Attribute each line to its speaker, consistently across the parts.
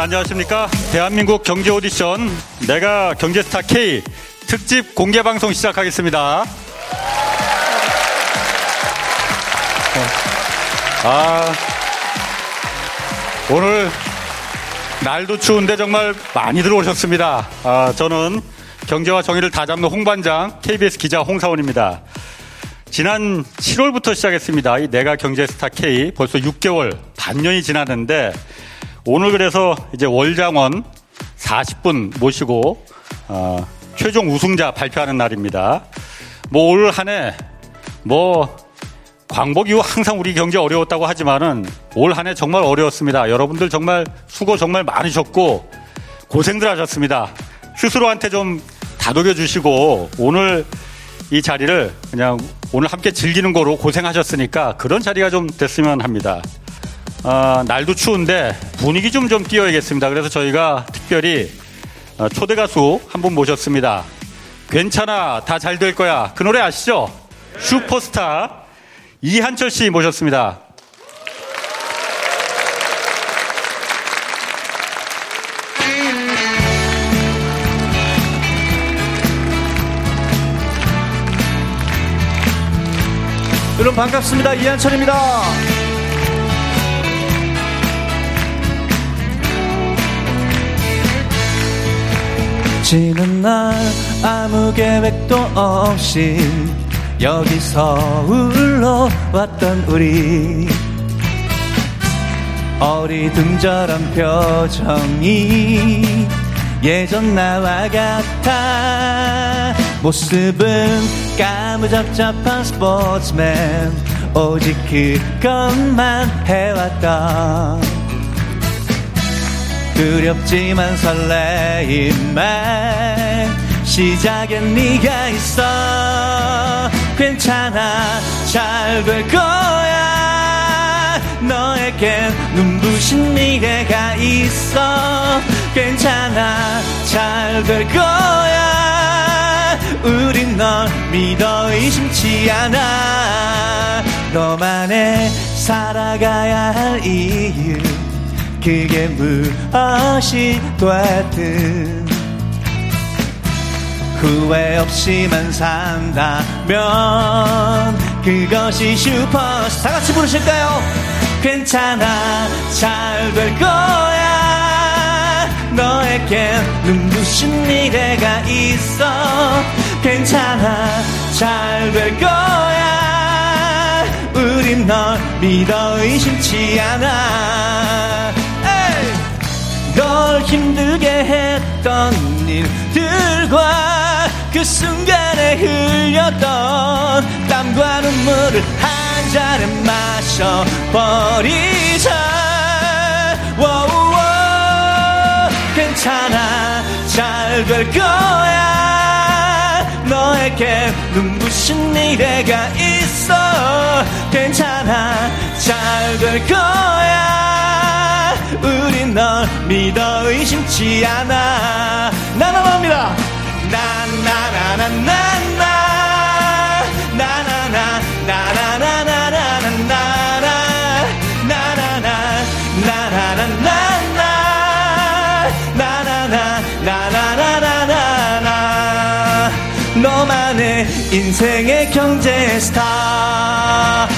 Speaker 1: 안녕하십니까. 대한민국 경제 오디션 내가 경제스타 K 특집 공개 방송 시작하겠습니다. 아, 오늘 날도 추운데 정말 많이 들어오셨습니다. 아, 저는 경제와 정의를 다 잡는 홍반장 KBS 기자 홍사원입니다. 지난 7월부터 시작했습니다. 이 내가 경제스타 K 벌써 6개월 반년이 지났는데 오늘 그래서 이제 월장원 40분 모시고 어, 최종 우승자 발표하는 날입니다. 뭐 올 한 해 뭐 광복 이후 항상 우리 경제 어려웠다고 하지만은 올 한 해 정말 어려웠습니다. 여러분들 정말 수고 정말 많으셨고 고생들 하셨습니다. 스스로한테 좀 다독여 주시고 오늘 이 자리를 그냥 오늘 함께 즐기는 거로 고생하셨으니까 그런 자리가 좀 됐으면 합니다. 어, 날도 추운데 분위기 좀 좀 띄워야겠습니다. 그래서 저희가 특별히 어, 초대 가수 한 분 모셨습니다. 괜찮아 다 잘 될 거야 그 노래 아시죠? 슈퍼스타 이한철 씨 모셨습니다.
Speaker 2: 여러분 반갑습니다. 이한철입니다. 지는 날 아무 계획도 없이 여기 서울로 왔던 우리 어리둥절한 표정이 예전 나와 같아. 모습은 까무잡잡한 스포츠맨. 오직 그것만 해왔다 두렵지만 설레임만 시작엔 네가 있어. 괜찮아. 잘 될 거야. 너에겐 눈부신 미래가 있어. 괜찮아. 잘 될 거야. 우린 널 믿어 의심치 않아. 너만의 살아가야 할 이유 그게 무엇이 됐든 후회 없이만 산다면 그것이 슈퍼스타 같이 부르실까요? 괜찮아 잘 될 거야 너에겐 눈부신 미래가 있어 괜찮아 잘 될 거야 우린 널 믿어 의심치 않아! 널 힘들게 했던 일들과 그 순간에 흘렸던 땀과 눈물을 한 잔에 마셔버리자. 워우워 괜찮아. 잘 될 거야. 너에게 눈부신 미래가 있어. 괜찮아. 잘 될 거야 우린 널 믿어 의심치 않아. 나나나입니다. 나나나나나나 나나나 나나나나나나 인생의 경제 스타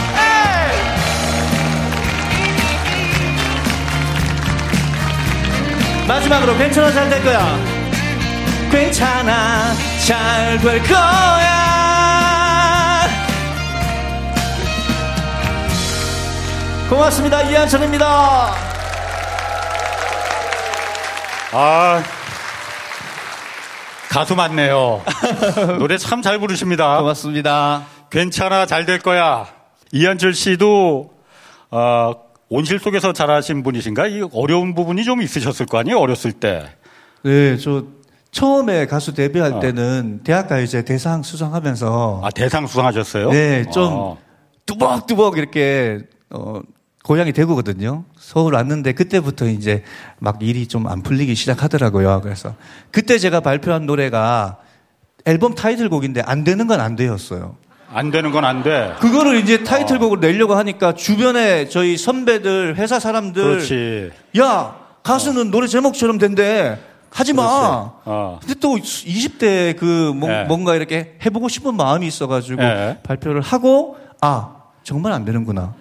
Speaker 2: 마지막으로 괜찮아 잘 될 거야 괜찮아 잘 될 거야 고맙습니다 이한철입니다
Speaker 1: 아 가수 맞네요. 노래 참 잘 부르십니다.
Speaker 2: 고맙습니다
Speaker 1: 괜찮아 잘 될 거야. 이한철 씨도 어, 온실 속에서 자라신 분이신가? 이 어려운 부분이 좀 있으셨을 거 아니에요? 어렸을 때.
Speaker 2: 네, 저 처음에 가수 데뷔할 때는 대학가요제 대상 수상하면서
Speaker 1: 아 대상 수상하셨어요?
Speaker 2: 네, 좀
Speaker 1: 어.
Speaker 2: 뚜벅뚜벅 이렇게 어 고향이 대구거든요. 서울 왔는데 그때부터 이제 막 일이 좀 안 풀리기 시작하더라고요. 그래서 그때 제가 발표한 노래가 앨범 타이틀곡인데 안 되는 건 안 되었어요.
Speaker 1: 안 되는 건 안 돼.
Speaker 2: 그거를 이제 타이틀곡을 내려고 하니까 주변에 저희 선배들, 회사 사람들
Speaker 1: 그렇지.
Speaker 2: 야, 가수는 노래 제목처럼 된대. 하지 마.
Speaker 1: 어.
Speaker 2: 근데 또 20대 그 뭐-
Speaker 1: 네.
Speaker 2: 뭔가 이렇게 해보고 싶은 마음이 있어가지고
Speaker 1: 네.
Speaker 2: 발표를 하고 아 정말 안 되는구나.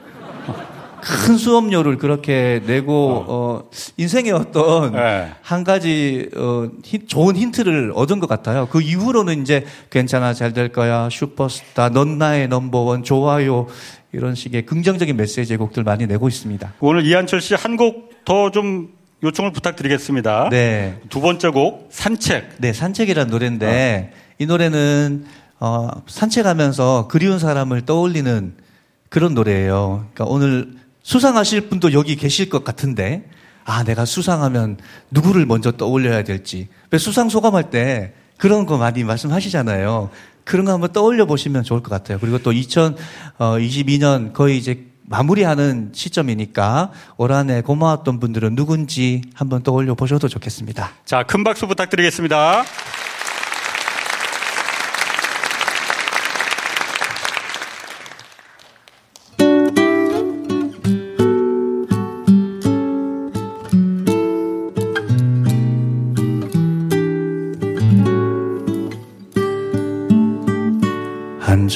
Speaker 2: 큰 수업료를 그렇게 내고 어, 인생의 어떤
Speaker 1: 네.
Speaker 2: 한 가지 어, 힌- 좋은 힌트를 얻은 것 같아요. 그 이후로는 이제 괜찮아 잘 될 거야 슈퍼스타 넌 나의 넘버원 좋아요 이런 식의 긍정적인 메시지의 곡들 많이 내고 있습니다.
Speaker 1: 오늘 이한철 씨 한 곡 더 좀 요청을 부탁드리겠습니다.
Speaker 2: 네.
Speaker 1: 두 번째 곡 산책.
Speaker 2: 네, 산책이라는 노래인데 이 노래는 어, 산책하면서 그리운 사람을 떠올리는 그런 노래예요. 그러니까 오늘 수상하실 분도 여기 계실 것 같은데 아, 내가 수상하면 누구를 먼저 떠올려야 될지. 왜 수상 소감할 때 그런 거 많이 말씀하시잖아요. 그런 거 한번 떠올려 보시면 좋을 것 같아요. 그리고 또 2022년 거의 이제 마무리하는 시점이니까 올 한 해 고마웠던 분들은 누군지 한번 떠올려 보셔도 좋겠습니다.
Speaker 1: 자, 큰 박수 부탁드리겠습니다.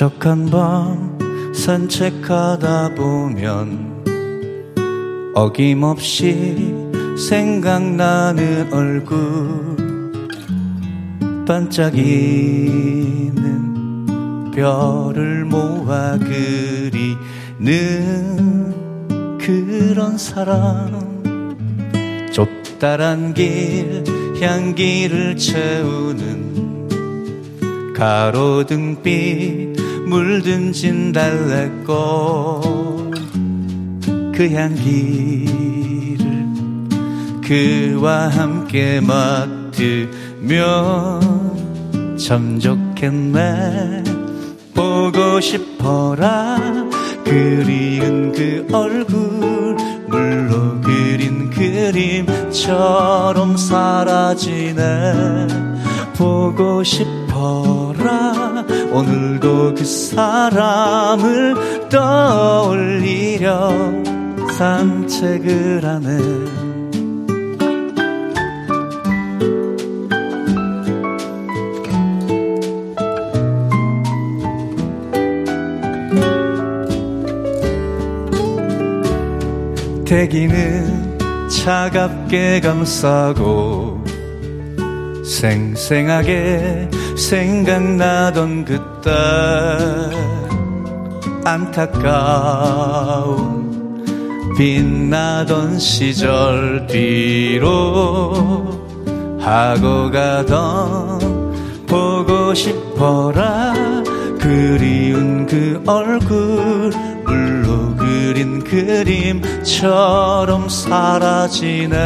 Speaker 2: 한적한 밤 산책하다 보면 어김없이 생각나는 얼굴 반짝이는 별을 모아 그리는 그런 사람. 좁다란 길 향기를 채우는 가로등빛 물든 진달래꽃 그 향기를 그와 함께 맡으면 참 좋겠네. 보고 싶어라. 그리운 그 얼굴 물로 그린 그림처럼 사라지네. 보고 싶 어라. 오늘도 그 사람을 떠올리려 산책을 하네. 대기는 차갑게 감싸고 생생하게 생각나던 그때 안타까운 빛나던 시절 뒤로 하고 가던 보고 싶어라 그리운 그 얼굴 물로 그린 그림처럼 사라지네.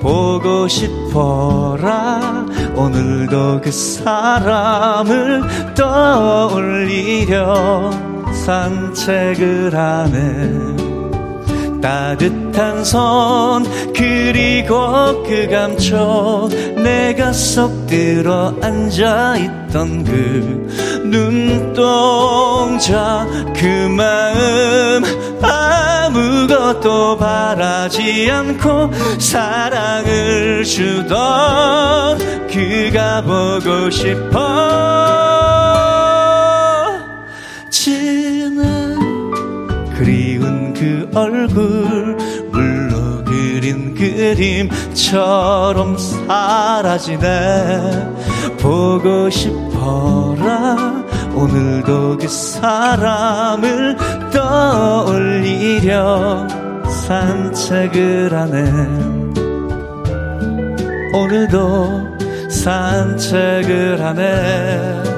Speaker 2: 보고 싶어라 오늘도 그 사람을 떠올리려 산책을 하네. 따뜻한 손 그리고 그 감촉 내가 쏙 들어 앉아있던 그 눈동자 그 마음 아무것도 바라지 않고 사랑을 주던 그가 보고 싶어. 지는 그리운 그 얼굴 물로 그린 그림처럼 사라지네 보고 싶어라. 오늘도 그 사람을 떠올리려 산책을 하네. 오늘도 산책을 하네.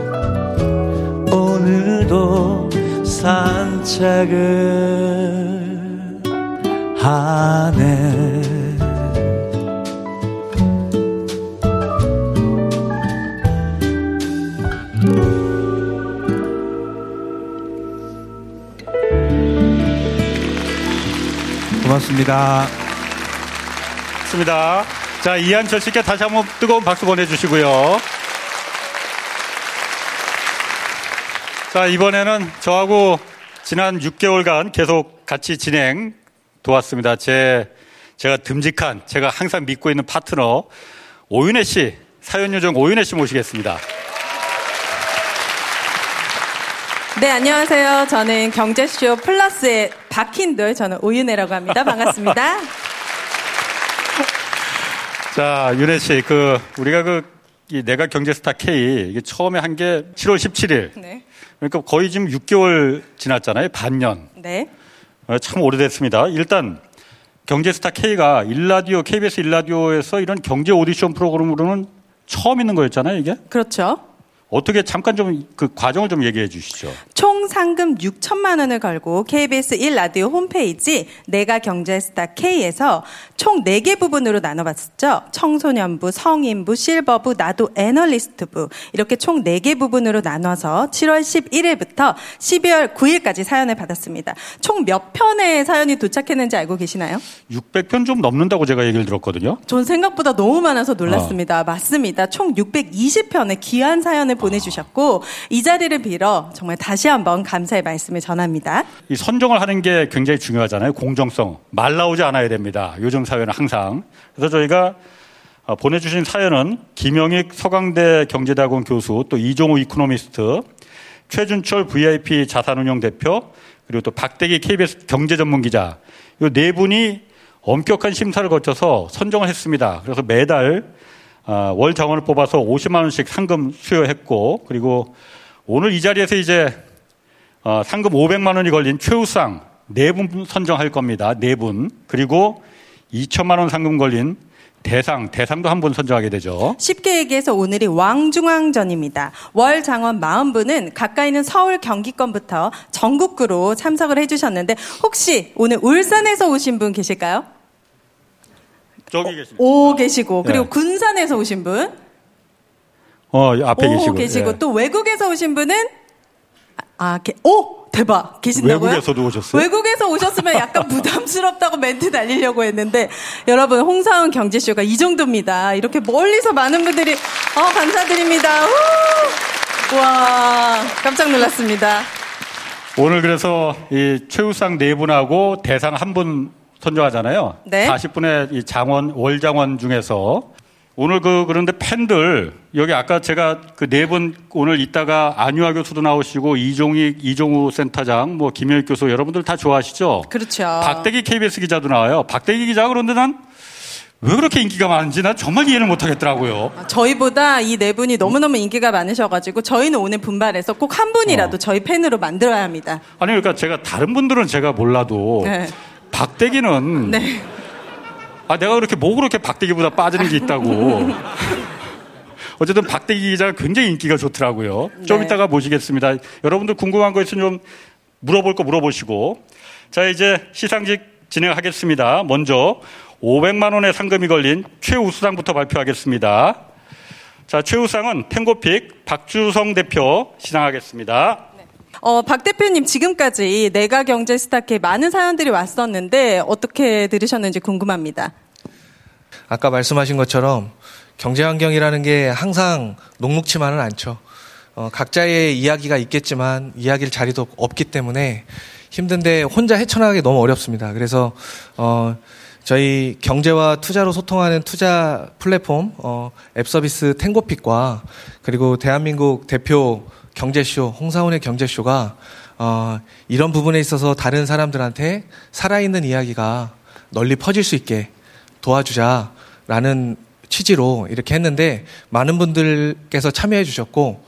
Speaker 2: 오늘도 산책을 하네 고맙습니다.
Speaker 1: 좋습니다. 자, 이한철 씨께 다시 한번 뜨거운 박수 보내주시고요. 자, 이번에는 저하고 지난 6개월간 계속 같이 진행 도왔습니다. 제 제가 듬직한, 제가 항상 믿고 있는 파트너 오윤혜 씨, 사연 요정 오윤혜 씨 모시겠습니다.
Speaker 3: 네, 안녕하세요. 저는 경제쇼 플러스의 박힌돌, 저는 오윤혜라고 합니다. 반갑습니다.
Speaker 1: 자, 윤혜 씨, 그, 우리가 그, 이 내가 경제스타 K, 이게 처음에 한 게 7월 17일.
Speaker 3: 네.
Speaker 1: 그러니까 거의 지금 6개월 지났잖아요. 반년.
Speaker 3: 네.
Speaker 1: 어, 참 오래됐습니다. 일단, 경제스타 K가 일라디오, KBS 일라디오에서 이런 경제 오디션 프로그램으로는 처음 있는 거였잖아요, 이게?
Speaker 3: 그렇죠.
Speaker 1: 어떻게 잠깐 좀 그 과정을 좀 얘기해 주시죠.
Speaker 3: 총 상금 6천만 원을 걸고 KBS 1 라디오 홈페이지 내가 경제스타 K에서 총 4개 부분으로 나눠봤었죠. 청소년부, 성인부, 실버부, 나도 애널리스트부 이렇게 총 4개 부분으로 나눠서 7월 11일부터 12월 9일까지 사연을 받았습니다. 총 몇 편의 사연이 도착했는지 알고 계시나요?
Speaker 1: 600편 좀 넘는다고 제가 얘기를 들었거든요.
Speaker 3: 전 생각보다 너무 많아서 놀랐습니다. 맞습니다. 총 620편의 귀한 사연을 보 내주셨고 이 자리를 빌어 정말 다시 한번 감사의 말씀을 전합니다.
Speaker 1: 이 선정을 하는 게 굉장히 중요하잖아요. 공정성. 말 나오지 않아야 됩니다. 요즘 사회는 항상. 그래서 저희가 어, 보내주신 사연은 김영익 서강대 경제대학원 교수, 또 이종우 이코노미스트, 최준철 VIP 자산운용 대표, 그리고 또 박대기 KBS 경제전문기자, 이 네 분이 엄격한 심사를 거쳐서 선정을 했습니다. 그래서 매달 어, 월 장원을 뽑아서 50만 원씩 상금 수여했고, 그리고 오늘 이 자리에서 이제 어, 상금 500만 원이 걸린 최우상 네 분 선정할 겁니다. 네 분. 그리고 2천만 원 상금 걸린 대상, 대상도 한 분 선정하게 되죠.
Speaker 3: 쉽게 얘기해서 오늘이 왕중왕전입니다. 월 장원 40분은 가까이 있는 서울 경기권부터 전국구로 참석을 해주셨는데 혹시 오늘 울산에서 오신 분 계실까요?
Speaker 1: 저기 계십니다.
Speaker 3: 오 계시고 그리고
Speaker 1: 네.
Speaker 3: 군산에서 오신 분
Speaker 1: 어, 앞에
Speaker 3: 오
Speaker 1: 계시고. 예.
Speaker 3: 또 외국에서 오신 분은 아, 게, 오 대박 계신다고요?
Speaker 1: 외국에서도 오셨어요?
Speaker 3: 외국에서 오셨으면 약간 부담스럽다고 멘트 날리려고 했는데 여러분 홍사원 경제쇼가 이 정도입니다. 이렇게 멀리서 많은 분들이 어 감사드립니다. 우! 와 깜짝 놀랐습니다.
Speaker 1: 오늘 그래서 이 최우상 네 분하고 대상 한 분 선정하잖아요.
Speaker 3: 네.
Speaker 1: 40분의 이 장원, 월장원 중에서 오늘 그 그런데 팬들 여기 아까 제가 그 네 분 오늘 이따가 안유아 교수도 나오시고 이종희 이종우 센터장 뭐 김효익 교수 여러분들 다 좋아하시죠?
Speaker 3: 그렇죠.
Speaker 1: 박대기 KBS 기자도 나와요. 박대기 기자 그런데 난 왜 그렇게 인기가 많은지 난 정말 이해를 못 하겠더라고요.
Speaker 3: 저희보다 이 네 분이 너무너무 인기가 많으셔가지고 저희는 오늘 분발해서 꼭 한 분이라도
Speaker 1: 어.
Speaker 3: 저희 팬으로 만들어야 합니다.
Speaker 1: 아니 그러니까 제가 다른 분들은 제가 몰라도
Speaker 3: 네.
Speaker 1: 박대기는
Speaker 3: 네.
Speaker 1: 아 내가 그렇게 뭐 그렇게 박대기보다 빠지는 게 있다고. 어쨌든 박대기 기자가 굉장히 인기가 좋더라고요. 좀
Speaker 3: 네.
Speaker 1: 이따가 모시겠습니다. 여러분들 궁금한 거 있으면 좀 물어볼 거 물어보시고. 자 이제 시상식 진행하겠습니다. 먼저 500만 원의 상금이 걸린 최우수상부터 발표하겠습니다. 자 최우상은 탱고픽 박주성 대표 시상하겠습니다.
Speaker 3: 어, 박 대표님 지금까지 내가 경제 스타케 많은 사연들이 왔었는데 어떻게 들으셨는지 궁금합니다.
Speaker 4: 아까 말씀하신 것처럼 경제 환경이라는 게 항상 녹록치만은 않죠. 어, 각자의 이야기가 있겠지만 이야기를 자리도 없기 때문에 힘든데 혼자 헤쳐나가기 너무 어렵습니다. 그래서 어, 저희 경제와 투자로 소통하는 투자 플랫폼 어, 앱 서비스 탱고픽과 그리고 대한민국 대표 경제쇼 홍사원의 경제쇼가 어, 이런 부분에 있어서 다른 사람들한테 살아있는 이야기가 널리 퍼질 수 있게 도와주자라는 취지로 이렇게 했는데 많은 분들께서 참여해 주셨고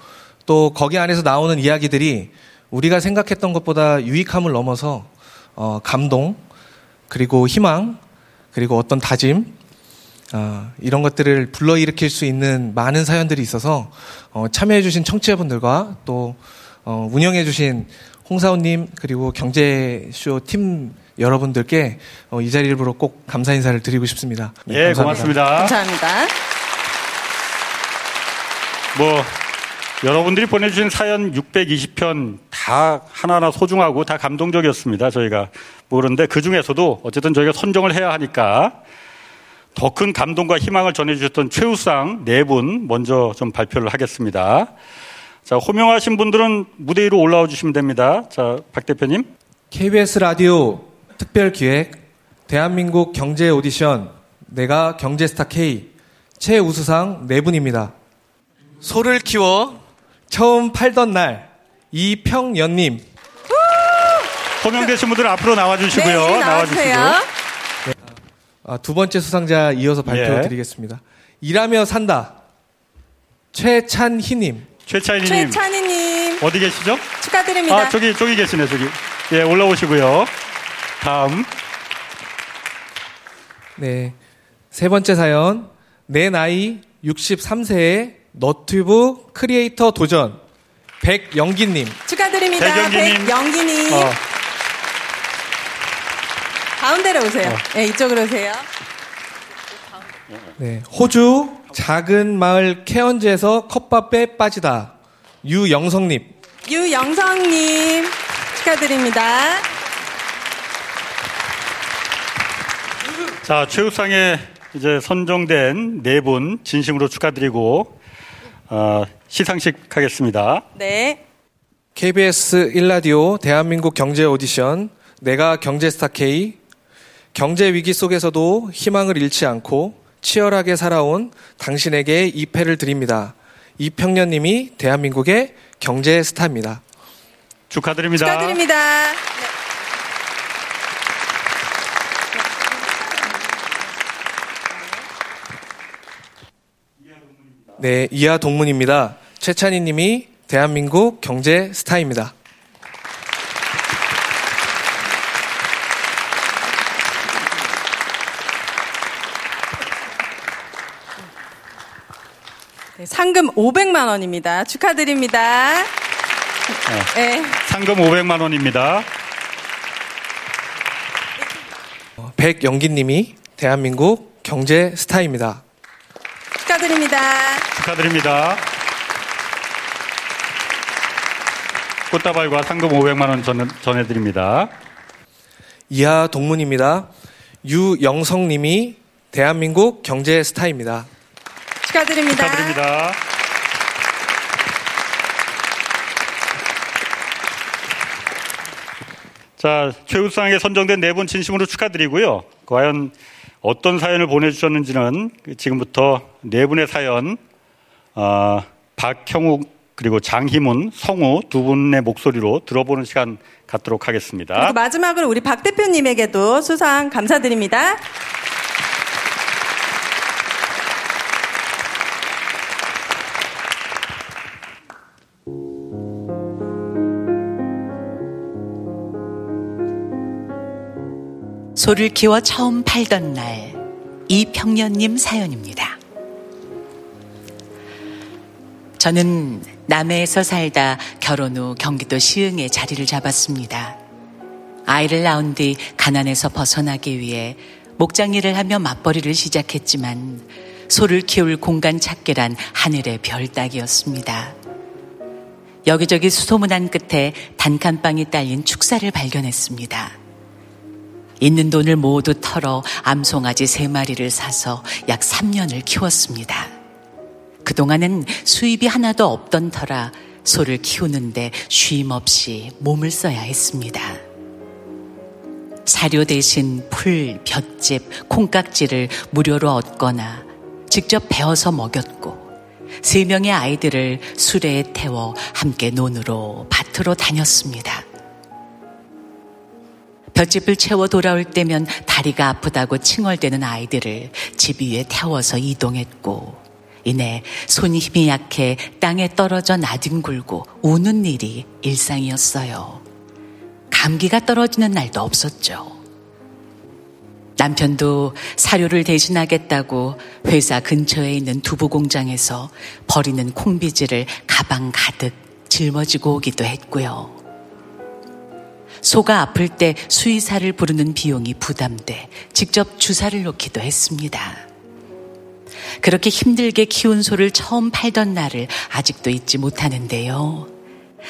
Speaker 4: 또 거기 안에서 나오는 이야기들이 우리가 생각했던 것보다 유익함을 넘어서 어, 감동 그리고 희망 그리고 어떤 다짐 어, 이런 것들을 불러일으킬 수 있는 많은 사연들이 있어서 어, 참여해주신 청취자분들과 또 어, 운영해주신 홍사원님 그리고 경제쇼 팀 여러분들께 어, 이 자리를 빌어 꼭 감사 인사를 드리고 싶습니다. 네,
Speaker 1: 예,
Speaker 4: 감사합니다.
Speaker 1: 고맙습니다.
Speaker 3: 감사합니다.
Speaker 1: 뭐 여러분들이 보내주신 사연 620편 다 하나하나 소중하고 다 감동적이었습니다. 저희가 뭐 그런데 그 중에서도 어쨌든 저희가 선정을 해야 하니까 더 큰 감동과 희망을 전해주셨던 최우상 네 분 먼저 좀 발표를 하겠습니다. 자 호명하신 분들은 무대 위로 올라와 주시면 됩니다. 자 박 대표님.
Speaker 4: KBS 라디오 특별 기획 대한민국 경제 오디션 내가 경제스타 K 최우수상 네 분입니다. 소를 키워 처음 팔던 날 이평연님
Speaker 1: 호명되신 분들 앞으로 나와 주시고요.
Speaker 3: 네, 나와주세요.
Speaker 4: 아, 두 번째 수상자 이어서 발표드리겠습니다. 일하며 산다 최찬희님
Speaker 1: 최차이님
Speaker 3: 최찬희님
Speaker 1: 어디 계시죠?
Speaker 3: 축하드립니다.
Speaker 1: 아 저기 저기 계시네 저기. 예 올라오시고요. 다음
Speaker 4: 네. 세 번째 사연. 내 나이 63세의 너튜브 크리에이터 도전. 백영기님.
Speaker 3: 축하드립니다.
Speaker 1: 백영기님.
Speaker 3: 백영기님.
Speaker 1: 어,
Speaker 3: 가운데로 오세요. 네, 이쪽으로 오세요.
Speaker 4: 네. 호주 작은 마을 케언즈에서 컵밥에 빠지다. 유영성님.
Speaker 3: 유영성님 축하드립니다.
Speaker 1: 자 최우상에 이제 선정된 네 분 진심으로 축하드리고 어, 시상식 하겠습니다.
Speaker 3: 네.
Speaker 4: KBS 1라디오 대한민국 경제 오디션 내가 경제스타 K 경제 위기 속에서도 희망을 잃지 않고 치열하게 살아온 당신에게 이 패를 드립니다. 이평년님이 대한민국의 경제 스타입니다.
Speaker 1: 축하드립니다.
Speaker 3: 축하드립니다.
Speaker 4: 네, 이하 동문입니다. 최찬희 님이 대한민국 경제 스타입니다.
Speaker 3: 네, 상금 500만 원입니다. 축하드립니다. 네.
Speaker 1: 상금 500만 원입니다.
Speaker 4: 어, 백영기님이 대한민국 경제 스타입니다.
Speaker 3: 축하드립니다.
Speaker 1: 축하드립니다. 꽃다발과 상금 500만 원 전, 전해드립니다.
Speaker 4: 이하 동문입니다. 유영성님이 대한민국 경제 스타입니다.
Speaker 3: 축하드립니다.
Speaker 1: 축하드립니다. 자, 최우수상에 선정된 네 분 진심으로 축하드리고요. 과연 어떤 사연을 보내주셨는지는 지금부터 네 분의 사연, 어, 박형욱 그리고 장희문, 성우 두 분의 목소리로 들어보는 시간 갖도록 하겠습니다.
Speaker 3: 마지막으로 우리 박 대표님에게도 수상 감사드립니다.
Speaker 5: 소를 키워 처음 팔던 날 이평년님 사연입니다. 저는 남해에서 살다 결혼 후 경기도 시흥에 자리를 잡았습니다. 아이를 낳은 뒤 가난에서 벗어나기 위해 목장 일을 하며 맞벌이를 시작했지만 소를 키울 공간 찾기란 하늘의 별 따기였습니다. 여기저기 수소문한 끝에 단칸방이 딸린 축사를 발견했습니다. 있는 돈을 모두 털어 암송아지 세 마리를 사서 약 3년을 키웠습니다. 그동안은 수입이 하나도 없던 터라 소를 키우는데 쉼 없이 몸을 써야 했습니다. 사료 대신 풀, 볏짚, 콩깍지를 무료로 얻거나 직접 베어서 먹였고 세 명의 아이들을 수레에 태워 함께 논으로 밭으로 다녔습니다. 볏짚을 채워 돌아올 때면 다리가 아프다고 칭얼대는 아이들을 집 위에 태워서 이동했고 이내 손 힘이 약해 땅에 떨어져 나뒹굴고 우는 일이 일상이었어요. 감기가 떨어지는 날도 없었죠. 남편도 사료를 대신하겠다고 회사 근처에 있는 두부 공장에서 버리는 콩비지를 가방 가득 짊어지고 오기도 했고요. 소가 아플 때 수의사를 부르는 비용이 부담돼 직접 주사를 놓기도 했습니다. 그렇게 힘들게 키운 소를 처음 팔던 날을 아직도 잊지 못하는데요.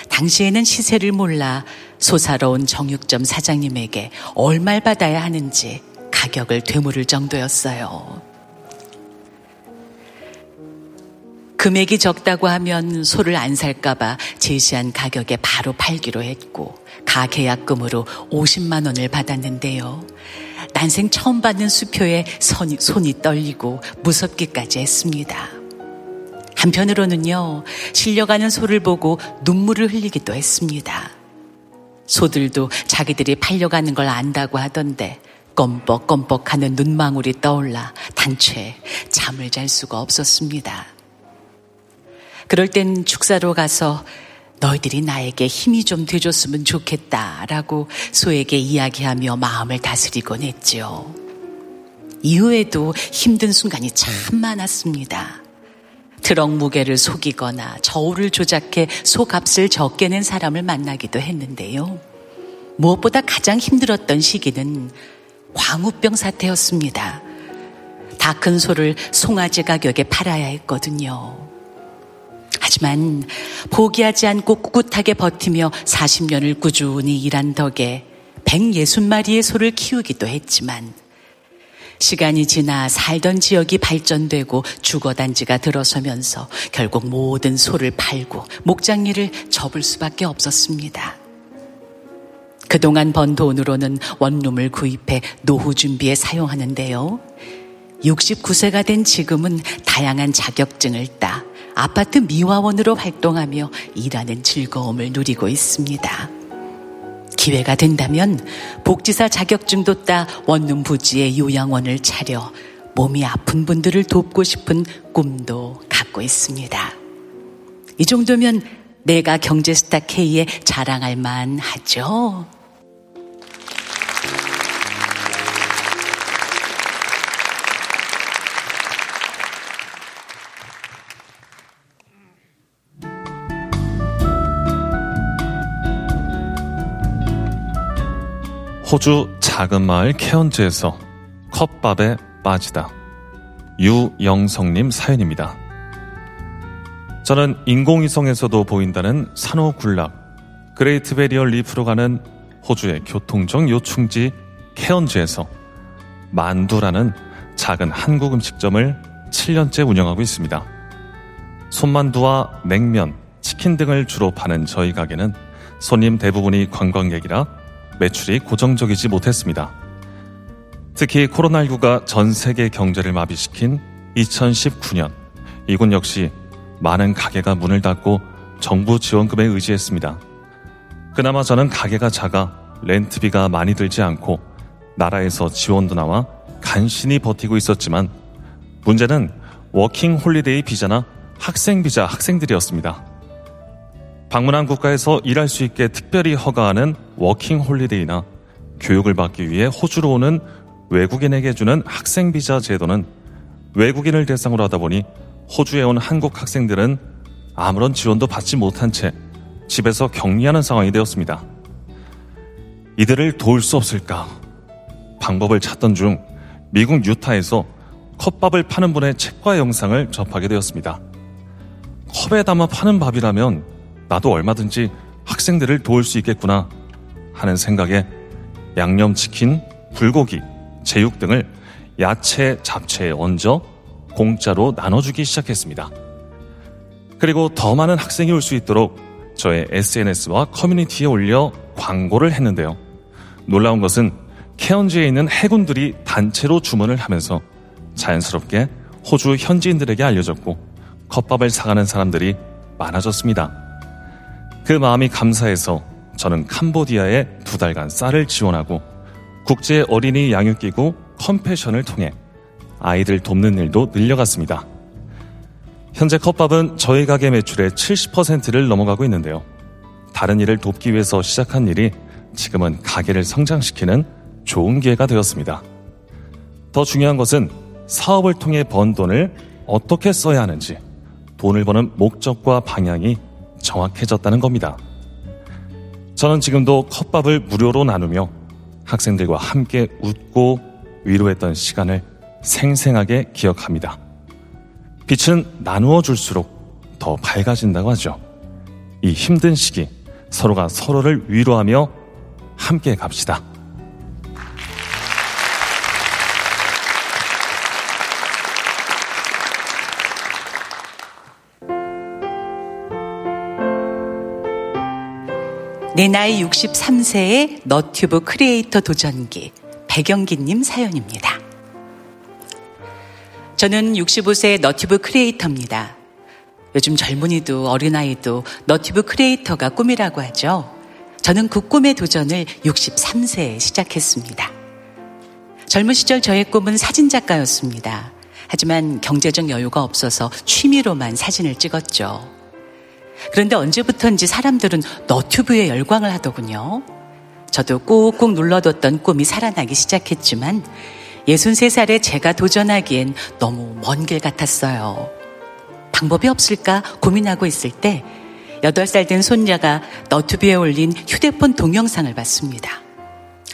Speaker 5: 당시에는 시세를 몰라 소사로운 정육점 사장님에게 얼마를 받아야 하는지 가격을 되물을 정도였어요. 금액이 적다고 하면 소를 안 살까봐 제시한 가격에 바로 팔기로 했고 가계약금으로 50만 원을 받았는데요. 난생 처음 받는 수표에 손이, 손이 떨리고 무섭기까지 했습니다. 한편으로는요, 실려가는 소를 보고 눈물을 흘리기도 했습니다. 소들도 자기들이 팔려가는 걸 안다고 하던데 껌뻑껌뻑 하는 눈망울이 떠올라 단체 잠을 잘 수가 없었습니다. 그럴 땐 축사로 가서 너희들이 나에게 힘이 좀 돼줬으면 좋겠다라고 소에게 이야기하며 마음을 다스리곤 했죠. 이후에도 힘든 순간이 참 많았습니다. 트럭 무게를 속이거나 저울을 조작해 소값을 적게 낸 사람을 만나기도 했는데요. 무엇보다 가장 힘들었던 시기는 광우병 사태였습니다. 다 큰 소를 송아지 가격에 팔아야 했거든요. 하지만 포기하지 않고 꿋꿋하게 버티며 40년을 꾸준히 일한 덕에 160마리의 소를 키우기도 했지만 시간이 지나 살던 지역이 발전되고 주거단지가 들어서면서 결국 모든 소를 팔고 목장일을 접을 수밖에 없었습니다. 그동안 번 돈으로는 원룸을 구입해 노후 준비에 사용하는데요. 69세가 된 지금은 다양한 자격증을 따 아파트 미화원으로 활동하며 일하는 즐거움을 누리고 있습니다. 기회가 된다면 복지사 자격증도 따 원룸 부지에 요양원을 차려 몸이 아픈 분들을 돕고 싶은 꿈도 갖고 있습니다. 이 정도면 내가 경제스타 K에 자랑할 만 하죠.
Speaker 6: 호주 작은 마을 케언즈에서 컵밥에 빠지다. 유영성님 사연입니다. 저는 인공위성에서도 보인다는 산호군락, 그레이트 베리어 리프로 가는 호주의 교통적 요충지 케언즈에서 만두라는 작은 한국 음식점을 7년째 운영하고 있습니다. 손만두와 냉면, 치킨 등을 주로 파는 저희 가게는 손님 대부분이 관광객이라 매출이 고정적이지 못했습니다. 특히 코로나19가 전 세계 경제를 마비시킨 2019년, 이곳 역시 많은 가게가 문을 닫고 정부 지원금에 의지했습니다. 그나마 저는 가게가 작아 렌트비가 많이 들지 않고 나라에서 지원도 나와 간신히 버티고 있었지만 문제는 워킹 홀리데이 비자나 학생 비자 학생들이었습니다. 방문한 국가에서 일할 수 있게 특별히 허가하는 워킹 홀리데이나 교육을 받기 위해 호주로 오는 외국인에게 주는 학생 비자 제도는 외국인을 대상으로 하다 보니 호주에 온 한국 학생들은 아무런 지원도 받지 못한 채 집에서 격리하는 상황이 되었습니다. 이들을 도울 수 없을까? 방법을 찾던 중 미국 유타에서 컵밥을 파는 분의 책과 영상을 접하게 되었습니다. 컵에 담아 파는 밥이라면 나도 얼마든지 학생들을 도울 수 있겠구나 하는 생각에 양념치킨, 불고기, 제육 등을 야채, 잡채에 얹어 공짜로 나눠주기 시작했습니다. 그리고 더 많은 학생이 올 수 있도록 저의 SNS와 커뮤니티에 올려 광고를 했는데요. 놀라운 것은 케언즈에 있는 해군들이 단체로 주문을 하면서 자연스럽게 호주 현지인들에게 알려졌고 컵밥을 사가는 사람들이 많아졌습니다. 그 마음이 감사해서 저는 캄보디아에 두 달간 쌀을 지원하고 국제 어린이 양육기구 컴패션을 통해 아이들 돕는 일도 늘려갔습니다. 현재 컵밥은 저희 가게 매출의 70%를 넘어가고 있는데요. 다른 일을 돕기 위해서 시작한 일이 지금은 가게를 성장시키는 좋은 기회가 되었습니다. 더 중요한 것은 사업을 통해 번 돈을 어떻게 써야 하는지 돈을 버는 목적과 방향이 정확해졌다는 겁니다. 저는 지금도 컵밥을 무료로 나누며 학생들과 함께 웃고 위로했던 시간을 생생하게 기억합니다. 빛은 나누어 줄수록 더 밝아진다고 하죠. 이 힘든 시기 서로가 서로를 위로하며 함께 갑시다.
Speaker 5: 내 나이 63세의 너튜브 크리에이터 도전기 백영기님 사연입니다. 저는 65세 너튜브 크리에이터입니다. 요즘 젊은이도 어린아이도 너튜브 크리에이터가 꿈이라고 하죠. 저는 그 꿈의 도전을 63세에 시작했습니다. 젊은 시절 저의 꿈은 사진작가였습니다. 하지만 경제적 여유가 없어서 취미로만 사진을 찍었죠. 그런데 언제부턴지 사람들은 너튜브에 열광을 하더군요. 저도 꾹꾹 눌러뒀던 꿈이 살아나기 시작했지만 63살에 제가 도전하기엔 너무 먼 길 같았어요. 방법이 없을까 고민하고 있을 때 8살 된 손자가 너튜브에 올린 휴대폰 동영상을 봤습니다.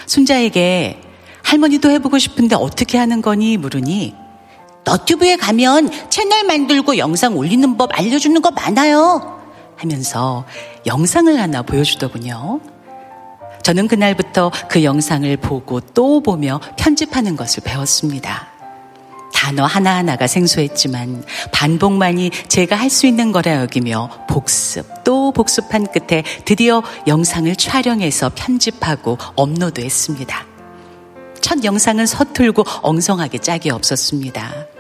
Speaker 5: 손자에게 할머니도 해보고 싶은데 어떻게 하는 거니 물으니 너튜브에 가면 채널 만들고 영상 올리는 법 알려주는 거 많아요. 하면서 영상을 하나 보여주더군요. 저는 그날부터 그 영상을 보고 또 보며 편집하는 것을 배웠습니다. 단어 하나하나가 생소했지만 반복만이 제가 할 수 있는 거라 여기며 복습 또 복습한 끝에 드디어 영상을 촬영해서 편집하고 업로드했습니다. 첫 영상은 서툴고 엉성하게 짝이 없었습니다.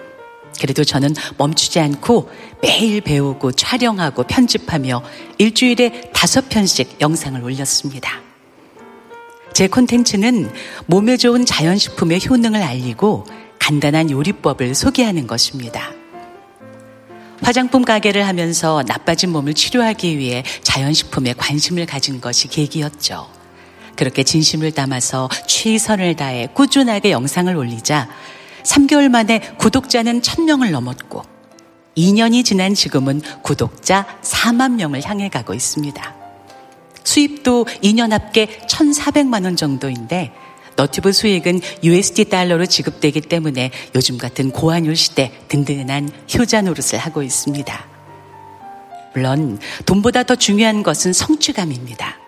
Speaker 5: 그래도 저는 멈추지 않고 매일 배우고 촬영하고 편집하며 일주일에 다섯 편씩 영상을 올렸습니다. 제 콘텐츠는 몸에 좋은 자연식품의 효능을 알리고 간단한 요리법을 소개하는 것입니다. 화장품 가게를 하면서 나빠진 몸을 치료하기 위해 자연식품에 관심을 가진 것이 계기였죠. 그렇게 진심을 담아서 최선을 다해 꾸준하게 영상을 올리자 3개월 만에 구독자는 1000명을 넘었고 2년이 지난 지금은 구독자 4만 명을 향해 가고 있습니다. 수입도 2년 합계 1,400만 원 정도인데 너튜브 수익은 USD 달러로 지급되기 때문에 요즘 같은 고환율 시대 든든한 효자 노릇을 하고 있습니다. 물론 돈보다 더 중요한 것은 성취감입니다.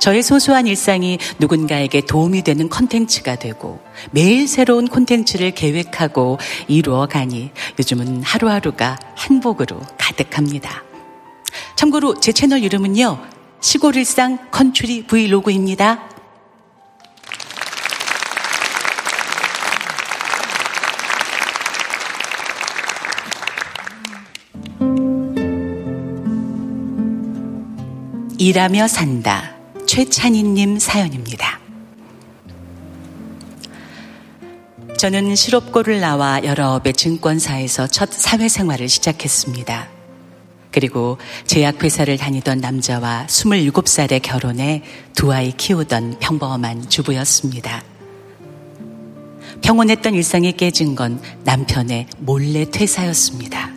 Speaker 5: 저의 소소한 일상이 누군가에게 도움이 되는 컨텐츠가 되고 매일 새로운 콘텐츠를 계획하고 이루어 가니 요즘은 하루하루가 행복으로 가득합니다. 참고로 제 채널 이름은요. 시골 일상 컨츄리 브이로그입니다. 일하며 산다. 최찬희님 사연입니다. 저는 실업고를 나와 여러 배 증권사에서 첫 사회생활을 시작했습니다. 그리고 제약회사를 다니던 남자와 27살에 결혼해 두 아이 키우던 평범한 주부였습니다. 평온했던 일상이 깨진 건 남편의 몰래 퇴사였습니다.